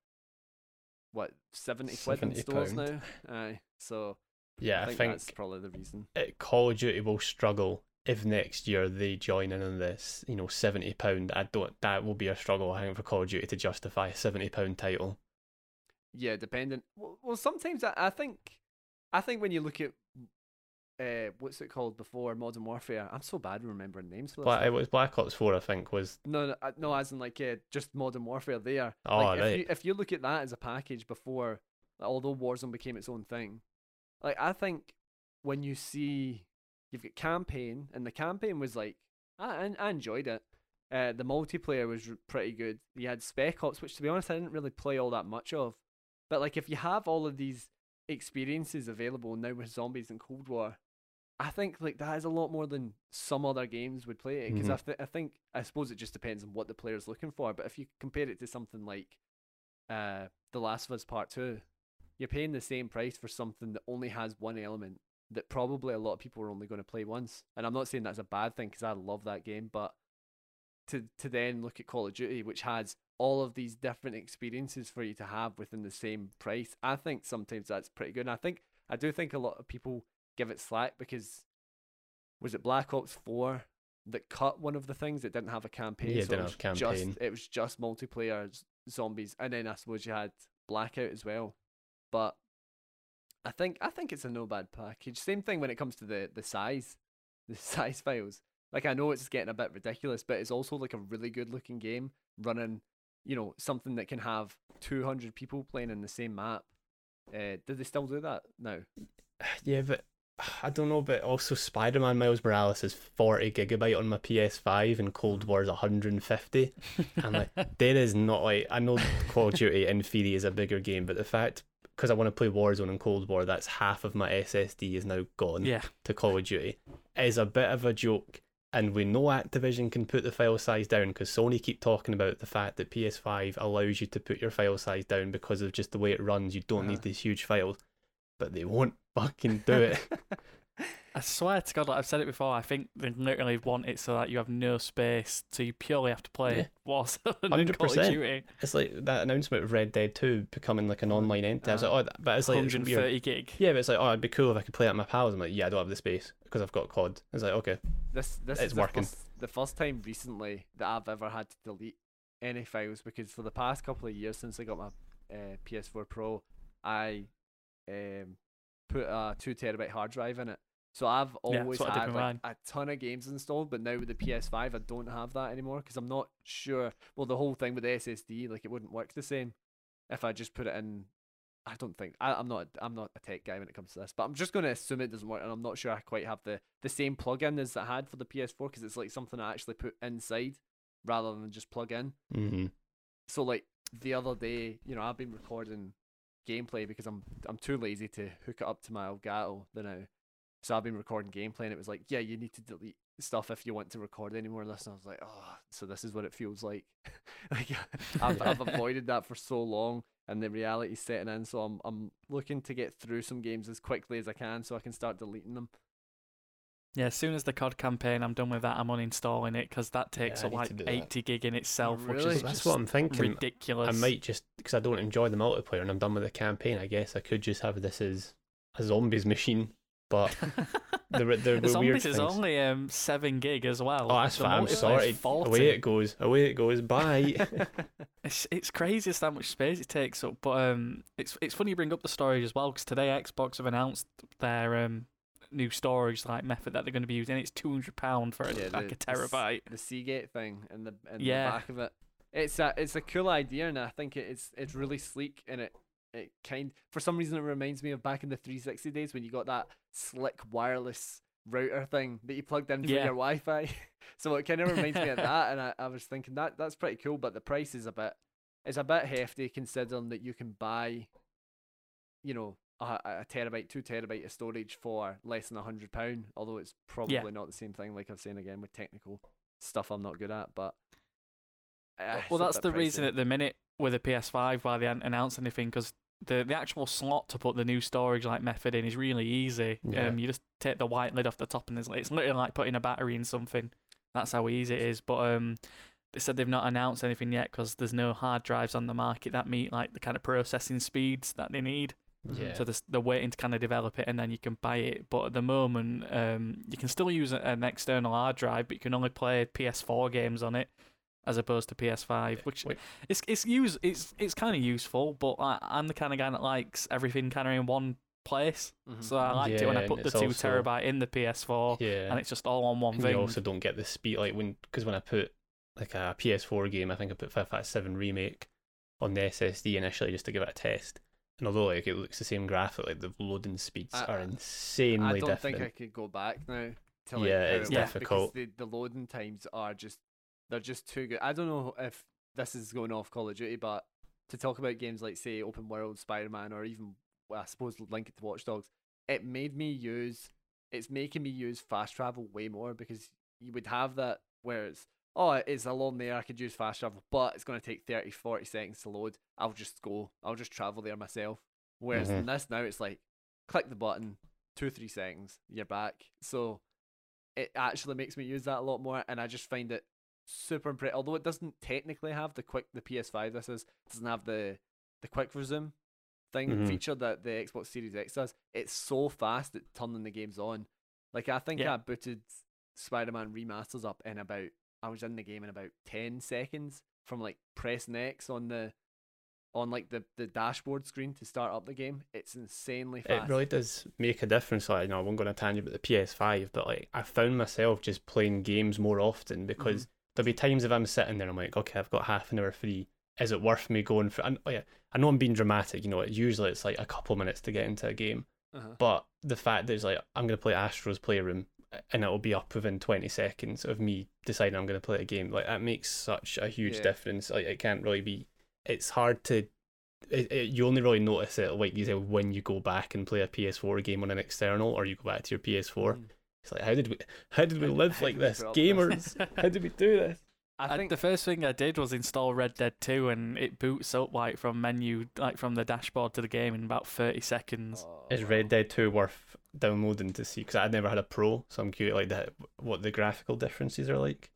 what in 70 stores now. Aye, so yeah I i think, think that's probably the reason. it, Call of Duty will struggle if next year they join in on this, you know, seventy pound. I don't. That will be a struggle, I think, for Call of Duty to justify a seventy pound title. Yeah, dependent. Well, well sometimes I, I think I think when you look at uh, what's it called before Modern Warfare, I'm so bad remembering names for. But it was Black Ops Four, I think, was. No, no, uh, no, as in like uh, just Modern Warfare there. Oh, like, if right. you if you look at that as a package before, although Warzone became its own thing, like I think when you see you've got campaign and the campaign was like I I, I enjoyed it. Uh, the multiplayer was pretty good. You had Spec Ops, which to be honest I didn't really play all that much of, but like if you have all of these experiences available now with zombies and Cold War, I think like that is a lot more than some other games would play it because I, Mhm. th- I think I suppose it just depends on what the player's looking for. But if you compare it to something like uh, The Last of Us Part Two, you're paying the same price for something that only has one element that probably a lot of people are only going to play once. And I'm not saying that's a bad thing because I love that game, but to to then look at Call of Duty, which has all of these different experiences for you to have within the same price, I think sometimes that's pretty good. And I think I do think a lot of people give it slack because was it Black Ops Four that cut one of the things that didn't have a campaign? Yeah, it so didn't have campaign. Just, it was just multiplayer zombies, and then I suppose you had Blackout as well. But I think I think it's a no bad package. Same thing when it comes to the the size, (laughs) the size files. Like I know it's getting a bit ridiculous, but it's also like a really good looking game running. You know something that can have 200 people playing in the same map. Uh, do they still do that now? (sighs) Yeah, but (sighs) I don't know. But also, Spider Man Miles Morales is 40 gigabyte on my PS5 and Cold War is 150. I'm like, (laughs) there is not like, I know Call of Duty in theory is a bigger game, but the fact, because I want to play Warzone and Cold War, that's half of my SSD is now gone Yeah, to Call of Duty, is a bit of a joke. And we know Activision can put the file size down because Sony keep talking about the fact that PS5 allows you to put your file size down because of just the way it runs. You don't Uh-huh. need these huge files, but they won't fucking do it. (laughs) I swear to God, like I've said it before. I think they literally want it so that you have no space, so you purely have to play Yeah. Warzone (laughs) and Call of 100%. Duty. It's like that announcement of Red Dead 2 becoming like an online entity. I was like, Uh, oh, but it's like it's weird. 130 gig. Yeah, but it's like, oh, it'd be cool if I could play it my pals. I'm like, yeah, I don't have the space because I've got COD. It's like, okay, This this It's is the working. first, the first time recently that I've ever had to delete any files because for the past couple of years since I got my uh, PS4 Pro, I um, put a two terabyte hard drive in it. So I've always what I did had like, a ton of games installed, but now with the PS5 I don't have that anymore because I'm not sure. Well, the whole thing with the SSD, like it wouldn't work the same if I just put it in I don't think I, I'm not I'm not a tech guy when it comes to this, but I'm just going to assume it doesn't work, and I'm not sure I quite have the the same plugin as I had for the PS4 because it's like something I actually put inside rather than just plug in. Mm-hmm. So like the other day, you know, I've been recording gameplay because I'm I'm too lazy to hook it up to my Elgato the now. So I've been recording gameplay and it was like, yeah, you need to delete stuff if you want to record any more of I was like, oh, so this is what it feels like. (laughs) like (laughs) I've, I've avoided that for so long and the reality's setting in. So I'm I'm looking to get through some games as quickly as I can so I can start deleting them. Yeah, as soon as the COD campaign, I'm done with that. I'm uninstalling it because that takes Yeah, up like to do that. 80 gig in itself, which Really? is That's just what I'm thinking. ridiculous. I might just because I don't enjoy the multiplayer and I'm done with the campaign. I guess I could just have this as a zombies (laughs) machine, but (laughs) there were there the were weird zombies is things. only um, seven gig as well. Oh, that's The fine. I'm multiplayer's sorry. 40. Away it goes. Away it goes. Bye. (laughs) (laughs) It's it's crazy just how much space it takes up. But um, it's it's funny you bring up the storage as well because today Xbox have announced their um new storage like method that they're going to be using. It's two hundred pound for Yeah, like the- a terabyte. the Seagate thing in the in Yeah. the back of it. It's a it's a cool idea, and I think it's it's really sleek, and it it kind for some reason it reminds me of back in the 360 days when you got that slick wireless router thing that you plugged in for Yeah. your Wi-Fi. (laughs) so it kind of reminds me of (laughs) that, and I, I was thinking that that's pretty cool, but the price is a bit it's a bit hefty considering that you can buy, you know. A, a terabyte, two terabyte of storage for less than a hundred pound. Although it's probably not the same thing. Like I was saying again with technical stuff I'm not good at, but uh, well, that's the reason at the minute with the PS5 why they hadn't announced anything because the the actual slot to put the new storage like method in is really easy. Yeah. Um, you just take the white lid off the top and there's like, it's literally like putting a battery in something. That's how easy it is. But um, they said they've not announced anything yet because there's no hard drives on the market that meet like the kind of processing speeds that they need. yeah. So they're, they're waiting to kind of develop it and then you can buy it. But at the moment, um, you can still use an external hard drive, but you can only play PS4 games on it as opposed to PS5, which Wait. it's it's use it's it's kind of useful. But I, I'm the kind of guy that likes everything kind of in one place. Mhm. So I liked it when I put the two also- terabyte in the PS4, yeah. and it's just all on one And thing. you also don't get the speed like when because when I put like a PS4 game, I think I put Final Fantasy Seven remake on the SSD initially just to give it a test. And although like it looks the same graphically, the loading speeds I- are I- insanely I don't different. think I could go back now. To like Yeah, how it's it difficult. because the, the loading times are just they're just too good. I don't know if this is going off Call of Duty, but to talk about games like say open world Spider Man or even I suppose link it to Watch Dogs, it made me use it's making me use fast travel way more because you would have that where it's oh it's along there I could use fast travel but it's going to take 30 40 seconds to load. I'll just go. I'll just travel there myself. Whereas mm-hmm. in this now it's like click the button two three seconds you're back. So it actually makes me use that a lot more and I just find it super impressive although it doesn't technically have the quick the PS5 this is doesn't have the the quick resume thing Mhm. feature that the Xbox Series X does it's so fast at turning the games on like I think Yeah. I booted Spider-Man remasters up in about I was in the game in about 10 seconds from like pressing X on the on like the, the dashboard screen to start up the game. It's insanely fast. It really does make a difference. Like, you know, I won't go on a tangent about the PS5, but like, I found myself just playing games more often because there'll be times if I'm sitting there, I'm like, okay, I've got half an hour free. Is it worth me going for? And, oh yeah, I know I'm being dramatic. You know, usually it's like a couple minutes to get into a game, uh-huh. but the fact that it's like I'm gonna play Astro's Playroom and it'll be up within 20 seconds of me deciding I'm gonna play a game, like that makes such a huge Yeah. difference. Like it can't really be. It's hard to it, it, you only really notice it like you said when you go back and play a PS4 game on an external or you go back to your PS4. Mm. It's like how did we how did we live like this, gamers? (laughs) how did we do this? I I- think the first thing I did was install Red Dead 2, and it boots up like from menu, like from the dashboard to the game in about 30 seconds. Oh, Is. Red Dead 2 worth downloading to see? Because I'd never had a Pro, so I'm curious like the, what the graphical differences are like.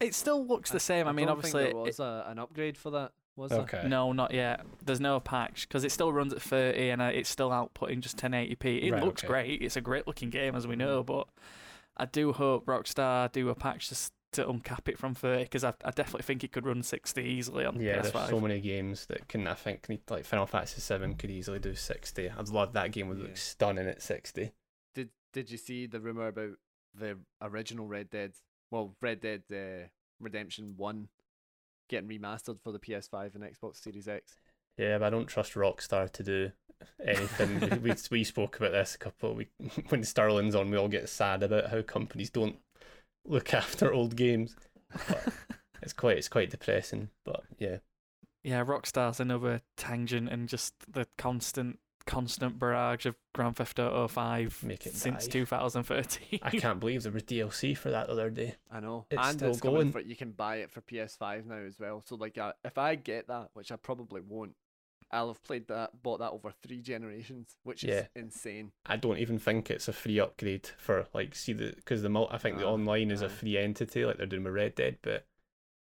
It still looks the same. I, mean, don't obviously, think there it- was a, an upgrade for that. Was there? Okay. no, not yet. There's no patch because it still runs at 30 and uh, it's still outputting just 1080p. It Right, looks okay. great. It's a great looking game, as we know, but I do hope Rockstar do a patch just to uncap it from 30 because I, I definitely think it could run 60 easily on Yeah, PS5. there's so many games that can I think need like Final Fantasy Seven could easily do sixty. I'd love that game would Yeah. look stunning at sixty. Did Did you see the rumor about the original Red Dead? Well, Red Dead uh, Redemption One getting remastered for the PS5 and Xbox Series X. Yeah, but I don't trust Rockstar to do anything. we, we we spoke about this a couple. We (laughs) when Sterling's on, we all get sad about how companies don't look (laughs) after old games. But (laughs) it's quite it's quite depressing. But yeah, Yeah, Rockstar's another tangent and just the constant constant barrage of Grand Theft Auto 5 Make it since die. 2013. I can't believe there was DLC for that the other day. I know, It's and still it's coming going. for you can buy it for PS5 now as well. So like, uh, if I get that, which I probably won't, I'll have played that, bought that over three generations, which is insane. I don't even think it's a free upgrade for like see the because the mul- I think the online is a free entity like they're doing with Red Dead, but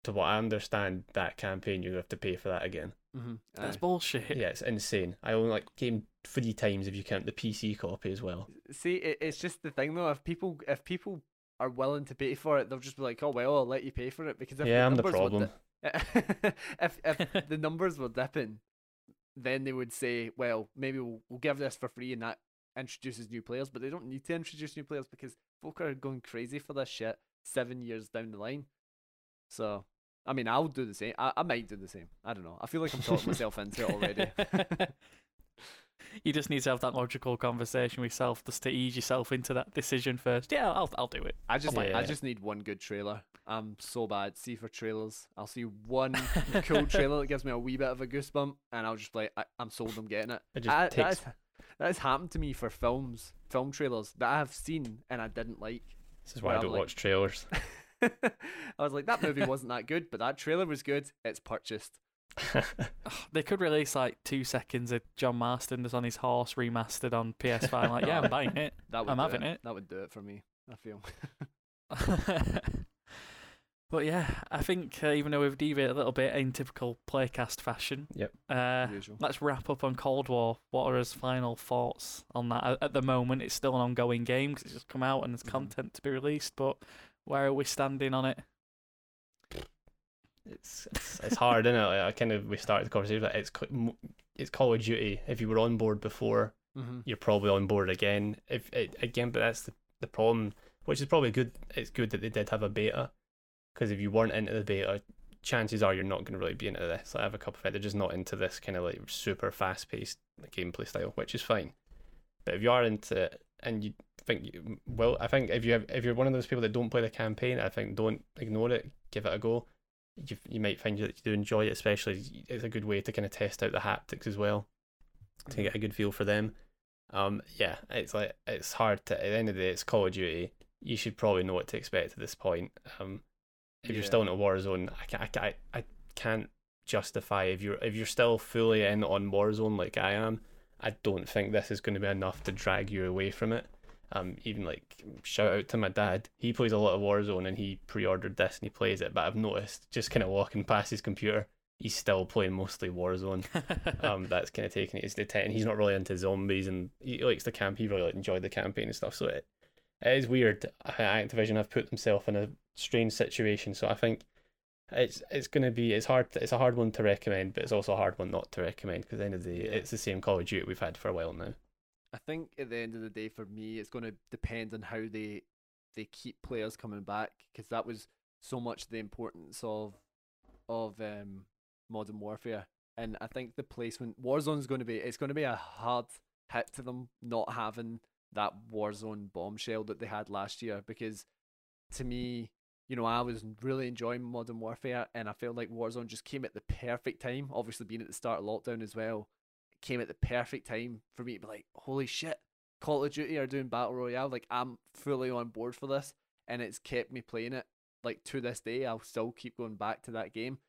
to what I understand, that campaign you have to pay for that again. Mm-hmm. That's bullshit. Yeah, it's insane. I only like game three times if you count the PC copy as well. See, it, it's just the thing though. If people, if people are willing to pay for it, they'll just be like, "Oh well, I'll let you pay for it." Because if yeah, I'm the problem. di- (laughs) if if the numbers were dipping, then they would say, "Well, maybe we'll, we'll give this for free," and that introduces new players. But they don't need to introduce new players because folk are going crazy for this shit seven years down the line. So, I mean, I'll do the same. I, I might do the same. I don't know. I feel like I'm talking myself (laughs) into it already. you just need to have that logical conversation with yourself just to ease yourself into that decision first. Yeah, I'll I'll do it. I just my- I just need one good trailer. I'm so bad. See for trailers. I'll see one cool (laughs) trailer that gives me a wee bit of a goosebump, and I'll just be like, I, I'm sold. I'm getting it. It just I, takes. that, has, that has happened to me for films, film trailers that I have seen and I didn't like. This is why I don't watch trailers. (laughs) (laughs) I was like, that movie wasn't that good, but that trailer was good. It's purchased. (laughs) They could release like two seconds of John Marston that's on his horse remastered on PS5. Like, (laughs) yeah, I'm buying it. That would I'm having it. it. That would do it for me. I feel. but yeah, I think uh, even though we've deviated a little bit in typical playcast fashion, Yep. Uh, let's wrap up on Cold War. What are his final thoughts on that? At- At the moment, it's still an ongoing game because it's just come out and there's Mhm. content to be released. But where are we standing on it? it's, it's it's hard, isn't it? Like, I kind of we started the conversation. Like it's it's Call of Duty. If you were on board before, Mm-hmm. you're probably on board again. If it, again, but that's the the problem, which is probably good. It's good that they did have a beta, because if you weren't into the beta, chances are you're not going to really be into this. Like, I have a couple of friends they're just not into this kind of like super fast paced gameplay style, which is fine. But if you are into it and you think you, well, I think if you have, if you're one of those people that don't play the campaign, I think don't ignore it. Give it a go. You you might find that you do enjoy it, especially it's a good way to kind of test out the haptics as well to get a good feel for them. Um, yeah, it's like it's hard to. At the end of the day, it's Call of Duty. You should probably know what to expect at this point. Um, if you're still in Yeah. a Warzone, I can't, I, can't, I can't justify if you're if you're still fully in on Warzone like I am. I don't think this is going to be enough to drag you away from it. Um, even like shout out to my dad. He plays a lot of Warzone and he pre-ordered this and he plays it. But I've noticed just kind of walking past his computer, he's still playing mostly Warzone (laughs) um, that's kind of taking his attention. He's not really into zombies, and he likes the camp. He really like, enjoyed the campaign and stuff. So it, it is weird. Activision have put themselves in a strange situation. So I think it's it's gonna be it's hard. It's a hard one to recommend, but it's also a hard one not to recommend because at the end of the day, Yeah. it's the same Call of Duty we've had for a while now. I think at the end of the day, for me, it's going to depend on how they they keep players coming back because that was so much the importance of of um, Modern Warfare. And I think the placement Warzone's going to be it's going to be a hard hit to them not having that Warzone bombshell that they had last year because to me, you know, I was really enjoying Modern Warfare and I felt like Warzone just came at the perfect time. Obviously, being at the start of lockdown as well, came at the perfect time for me to be like, holy shit, Call of Duty are doing Battle Royale. Like, I'm fully on board for this and it's kept me playing it. Like, to this day, I'll still keep going back to that game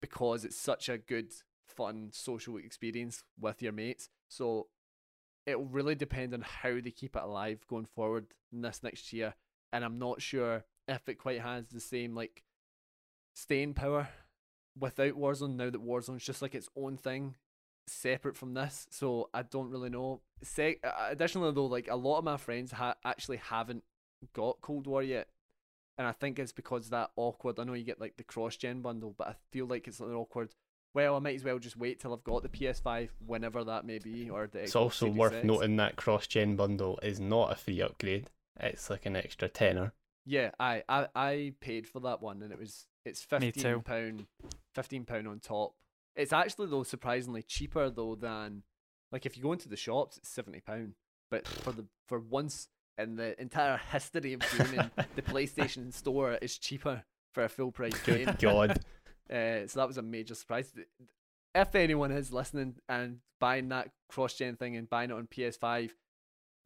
because it's such a good, fun social experience with your mates. So, it'll really depend on how they keep it alive going forward in this next year. And I'm not sure if it quite has the same like staying power without Warzone now that Warzone's just like its own thing separate from this. So I don't really know. Se- additionally though, like a lot of my friends ha- actually haven't got Cold War yet. And I think it's because that awkward. I know you get like the cross gen bundle, but I feel like it's an awkward. Well, I might as well just wait till I've got the PS5, whenever that may be, or the. It's Xbox also worth noting that cross gen bundle is not a free upgrade. It's like an extra tenner. Yeah, I, I I paid for that one, and it was it's fifteen pound, fifteen pound on top. It's actually though surprisingly cheaper though than Like if you go into the shops, it's seventy pound. But for the for once in the entire history of gaming, (laughs) the PlayStation Store is cheaper for a full price game. Good God. (laughs) Uh, so that was a major surprise. If anyone is listening and buying that cross gen thing and buying it on PS5,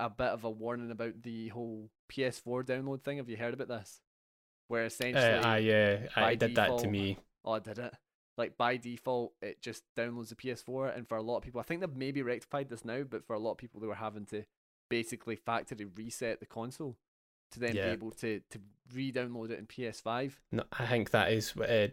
a bit of a warning about the whole PS4 download thing. Have you heard about this? Where Uh, essentially, I uh, I did that to me. oh, I did it. Like by default, it just downloads the PS4, and for a lot of people, I think they've maybe rectified this now, but for a lot of people, they were having to basically factory reset the console to then Yeah. be able to to re-download it in PS5. No, I think that is uh,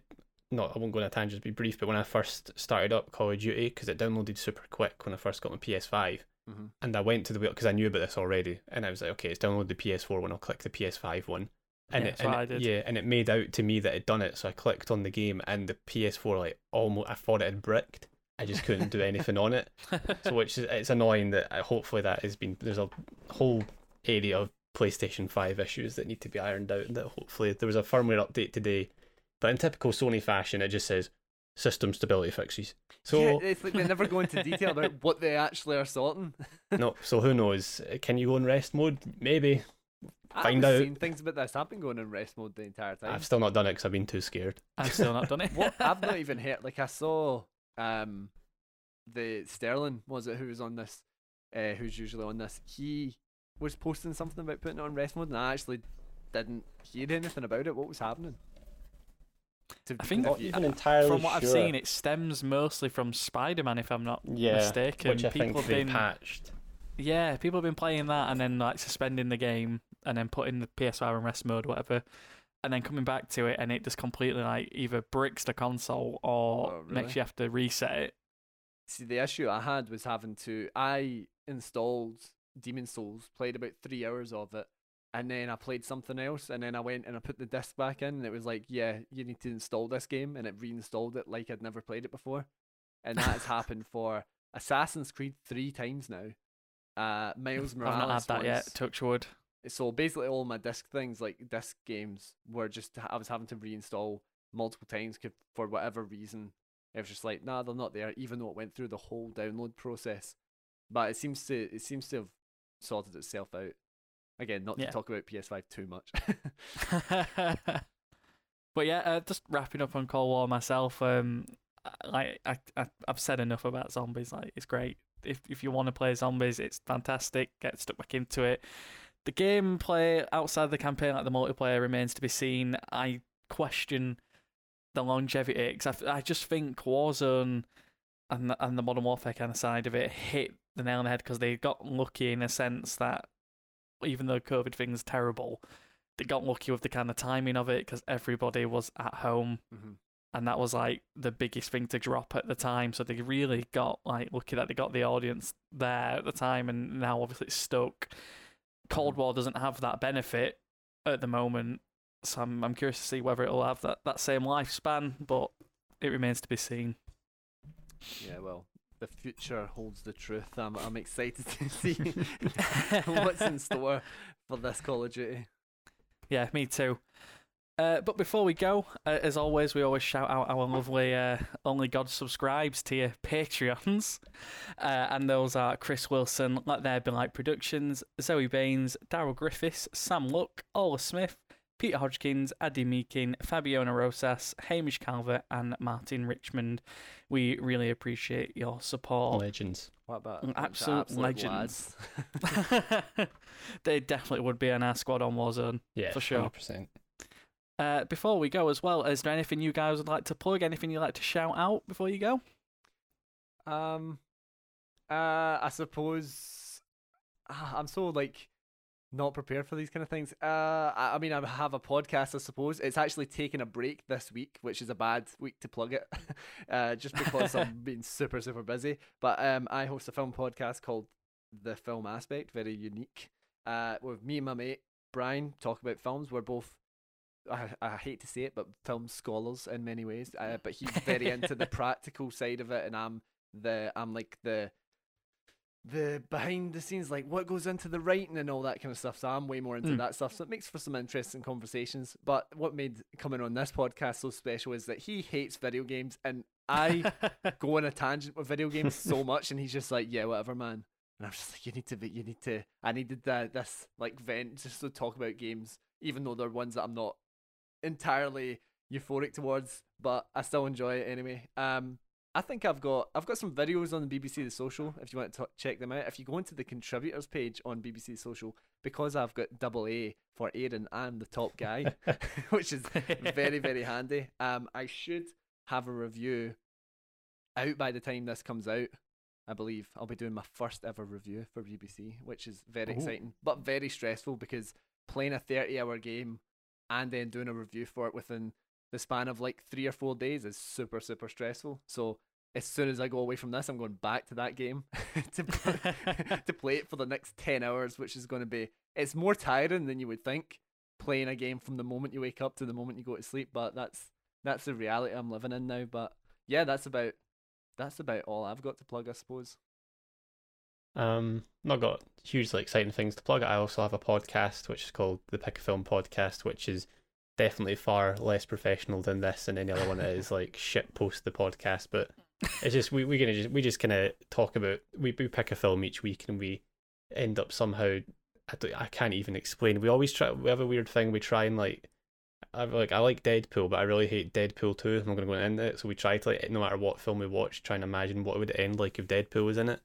not. I won't go on a tangent. Be brief, but when I first started up Call of Duty, because it downloaded super quick when I first got my PS5, Mm-hmm. and I went to the wheel because I knew about this already, and I was like, okay, it's download the PS4 one. I'll click the PS5 one, and Yeah, it, and it- I yeah, and it made out to me that it done it. So I clicked on the game, and the PS4 like almost I thought it had bricked. I just couldn't do anything on it. (laughs) So which is it's annoying that uh, hopefully that has been there's a whole area of PlayStation 5 issues that need to be ironed out. and That hopefully there was a firmware update today, but in typical Sony fashion, it just says system stability fixes. So yeah, it's like they never go into detail about what they actually are sorting. (laughs) no, so who knows? Can you go in rest mode? Maybe. I've Find out. seen things about this. I've been going in rest mode the entire time. I've still not done it because I've been too scared. I've still not done it. (laughs) what I've not even heard. Like I saw, um, the Sterling was it who was on this, uh, who's usually on this. He was posting something about putting it on rest mode, and I actually didn't hear anything about it. What was happening? To- I think- Not you- entirely From what I've seen, it stems mostly from Spider-Man, if I'm not yeah, mistaken. which I people think have been patched. yeah, people have been playing that and then like suspending the game and then putting the PS5 in rest mode, whatever, and then coming back to it and it just completely like either bricks the console or Oh, makes you have to reset it. See, the issue I had was having to. I installed Demon's Souls, played about three hours of it, and then I played something else, and then I went and I put the disc back in, and it was like, yeah, you need to install this game, and it reinstalled it like I'd never played it before, and that has (laughs) happened for Assassin's Creed three times now. Uh, Miles Morales. I've not had that yet. once. Touch wood. So basically, all my disc things, like disc games, were just I was having to reinstall multiple times for whatever reason. It was just like, nah, they're not there, even though it went through the whole download process. But it seems to it seems to have sorted itself out. Again, not Yeah. to talk about PS5 too much. (laughs) but yeah, uh, just wrapping up on Cold War myself. Um, like I, I, I've said enough about zombies. Like it's great. If if you want to play zombies, it's fantastic. Get stuck back into it. The gameplay outside the campaign, like the multiplayer, remains to be seen. I question the longevity because I, I just think Warzone and the, and the Modern Warfare kind of side of it hit the nail on the head because they got lucky in a sense that even though COVID thing's terrible, they got lucky with the kind of timing of it because everybody was at home Mhm. and that was like the biggest thing to drop at the time. So they really got like lucky that they got the audience there at the time, and now obviously it's stuck. Cold War doesn't have that benefit at the moment, so I'm I'm curious to see whether it'll have that that same lifespan, but it remains to be seen. yeah, well, the future holds the truth. I'm I'm excited to (laughs) see what's in store for this Call of Duty. Yeah, me too. Uh, but before we go, uh, as always, we always shout out our lovely uh, Only God Subscribes to your Patreons. Uh, and those are Chris Wilson, Let There Be Light Productions, Zoe Baines, Daryl Griffiths, Sam Luck, Ola Smith, Peter Hodgkins, Adi Meakin, Fabiona Rosas, Hamish Calvert, and Martin Richmond. We really appreciate your support. Legends. What about Mm, a bunch of absolute absolute legends. (laughs) they definitely would be in our squad on Warzone. Yeah, For sure. 100%. Uh, before we go as well, is there anything you guys would like to plug? Anything you'd like to shout out before you go? Um, uh, I suppose (sighs) I'm so like not prepared for these kind of things. Uh, I, mean, I have a podcast. I suppose it's actually taking a break this week, which is a bad week to plug it, (laughs) uh, just because I've (laughs) been super super busy. But um, I host a film podcast called The Film Aspect, very unique. Uh, with me and my mate Brian talk about films. We're both. I, I hate to say it, but film scholars in many ways. Uh, but he's very into the (laughs) practical side of it, and I'm the I'm like the the behind the scenes, like what goes into the writing and all that kind of stuff. So I'm way more into Mm. that stuff. So it makes for some interesting conversations. But what made coming on this podcast so special is that he hates video games and I (laughs) go on a tangent with video games so much, and he's just like, yeah, whatever, man. And I'm just like, you need to be, you need to. I needed that this like vent just to talk about games, even though they're ones that I'm not entirely euphoric towards, but I still enjoy it anyway. Um, I think I've got I've got some videos on the BBC The Social if you want to check them out. If you go into the contributors page on BBC The Social, because I've got double A for Aaron and the top guy, (laughs) (laughs) which is very very handy. Um, I should have a review out by the time this comes out. I believe I'll be doing my first ever review for BBC, which is very Ooh. exciting, but very stressful because playing a 30 hour game and then doing a review for it within the span of like three or four days is super, super stressful. So as soon as I go away from this, I'm going back to that game (laughs) to, (laughs) play, (laughs) to play it for the next 10 hours, which is going to be, it's more tiring than you would think playing a game from the moment you wake up to the moment you go to sleep. But that's, that's the reality I'm living in now. But yeah, that's about, that's about all I've got to plug, I suppose. Um, not got hugely exciting things to plug. I also have a podcast which is called the Pick a Film Podcast, which is definitely far less professional than this and any other one that is like shit post the podcast. But it's just we we gonna just we just kind of talk about we we pick a film each week and we end up somehow I I can't even explain. We always try we have a weird thing. We try and like. I like I like Deadpool, but I really hate Deadpool too. I'm not to go into it. So we try to like no matter what film we watch, try and imagine what it would end like if Deadpool was in it.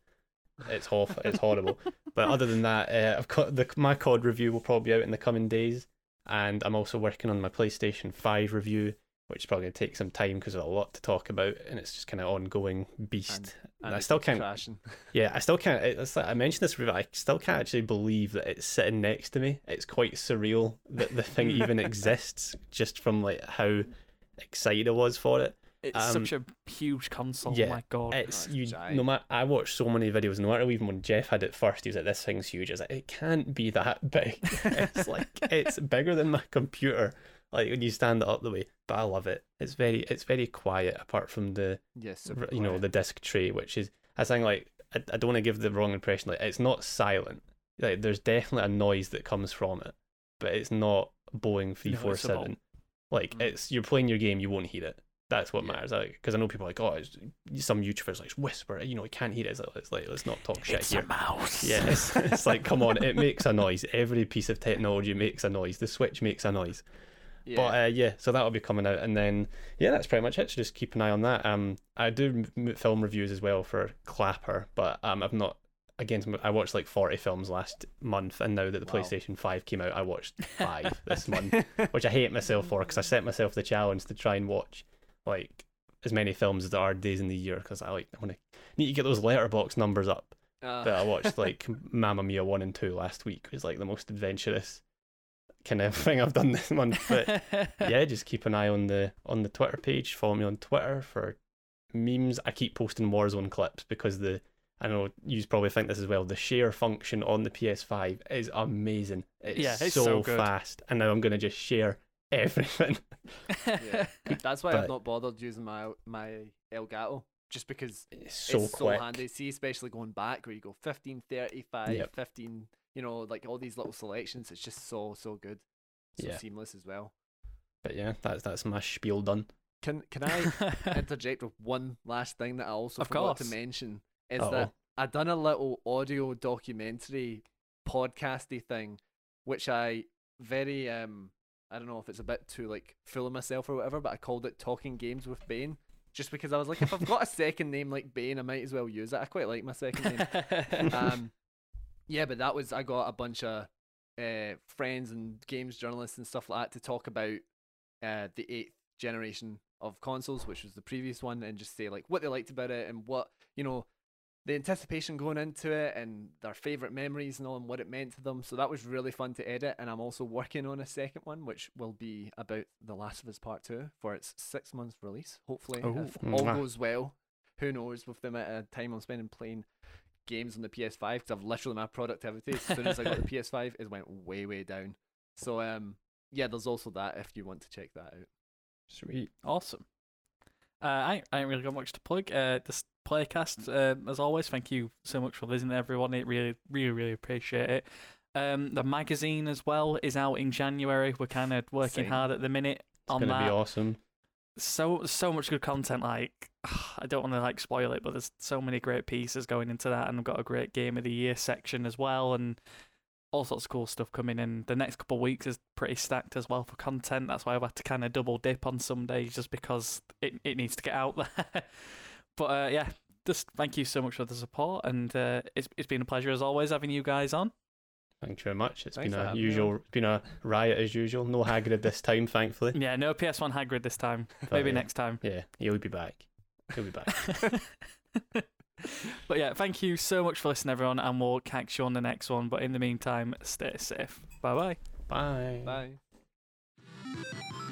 It's awful. It's horrible. But other than that, uh, I've got the my COD review will probably be out in the coming days, and I'm also working on my PlayStation Five review, which is probably going to take some time because there's a lot to talk about, and it's just kind of ongoing beast. And I still can't. Crashing. (laughs) Yeah, I still can't. It's like, I mentioned this review. I still can't actually believe that it's sitting next to me. It's quite surreal that the thing (laughs) even exists, just from like how excited I was for it. It's Um, such a huge console. yeah, my god. It's it's you. giant. No matter. I watched so many videos. No matter even when Jeff had it first, he was like, "This thing's huge." I was like, "It can't be that (laughs) big." it's (laughs) like it's bigger than my computer. Like when you stand it up the way. But I love it. It's very. It's very quiet. Apart from the Yes, r- you know the disc tray, which is I think like I, I don't want to give the wrong impression. Like it's not silent. Like there's definitely a noise that comes from it, but it's not Boeing three four Noticeable. seven. Like Mm. it's you're playing your game, you won't hear it. That's what Yeah. matters. Like because I know people are like oh, it's, some YouTubers like whisper, you know, you can't hear it. It's like, it's like let's not talk shit it's here. a mouse. Yeah, it's, it's like come on, it makes a noise. Every piece of technology makes a noise. The Switch makes a noise. yeah. But uh, yeah, so that'll be coming out, and then yeah, that's pretty much it. So just keep an eye on that. Um, I do m- m- film reviews as well for Clapper, but um, I've not. Again, I watched like forty films last month, and now that the Wow. PlayStation Five came out, I watched (laughs) five this month, which I hate myself for because I set myself the challenge to try and watch like as many films as there are days in the year because I like I want to need to get those Letterboxd numbers up. Uh, But I watched (laughs) like Mamma Mia one and two last week. It was like the most adventurous kind of (laughs) thing I've done this month. But (laughs) yeah, just keep an eye on the on the Twitter page. Follow me on Twitter for memes. I keep posting Warzone clips because the I know you probably think this as well. The share function on the PS5 is amazing. It's, Yeah, it's so, so fast, and now I'm gonna just share everything. (laughs) Yeah. (laughs) That's why But- I've not bothered using my my Elgato, just because It's so it's so handy. See, especially going back where you go 15, 35, Yep. 15, you know, like all these little selections. It's just so so good, so Yeah. seamless as well. But yeah, that's that's my spiel done. Can can I (laughs) interject with one last thing that I also Of forgot to mention is Uh-oh. that I done a little audio documentary podcasty thing, which I very um I don't know if it's a bit too like full of myself or whatever, but I called it Talking Games with Bane. Just because I was like, if I've got a second name like Bane, I might as well use it. I quite like my second name. (laughs) um, yeah, but that was I got a bunch of uh, friends and games journalists and stuff like that to talk about uh, the eighth generation of consoles, which was the previous one, and just say like what they liked about it and what you know the anticipation going into it and their favorite memories and all and what it meant to them. So that was really fun to edit, and I'm also working on a second one, which will be about The Last of Us Part Two for its six months release. Hopefully, Oh. if all goes well. Who knows with the amount of time I'm spending playing games on the PS5 because I've literally my productivity as soon as I got the (laughs) PS5 it went way way down. So um yeah, there's also that if you want to check that out. Sweet. Awesome. Uh, I, I ain't really got much to plug. Uh, this playcast, uh, as always, thank you so much for listening, everyone. It really, really, really appreciate it. Um, the magazine as well is out in January. We're kind of working Same. hard at the minute It's on that. be awesome. so so much good content. Like (sighs) I don't want to like spoil it, but there's so many great pieces going into that, and I've got a great game of the year section as well, and all sorts of cool stuff coming in. The next couple of weeks is pretty stacked as well for content. That's why I've had to kind of double dip on some days just because it it needs to get out there. (laughs) but uh, yeah, just thank you so much for the support, and uh, it's it's been a pleasure as always having you guys on. Thank you very much. It's Thanks been a usual, it's been a riot as usual. No Hagrid this time, thankfully. Yeah, no PS1 Hagrid this time. (laughs) But, Maybe yeah, next time. Yeah, he'll be back. He'll be back. (laughs) but yeah, thank you so much for listening, everyone, and we'll catch you on the next one. But in the meantime, stay safe. Bye bye. Bye. Bye.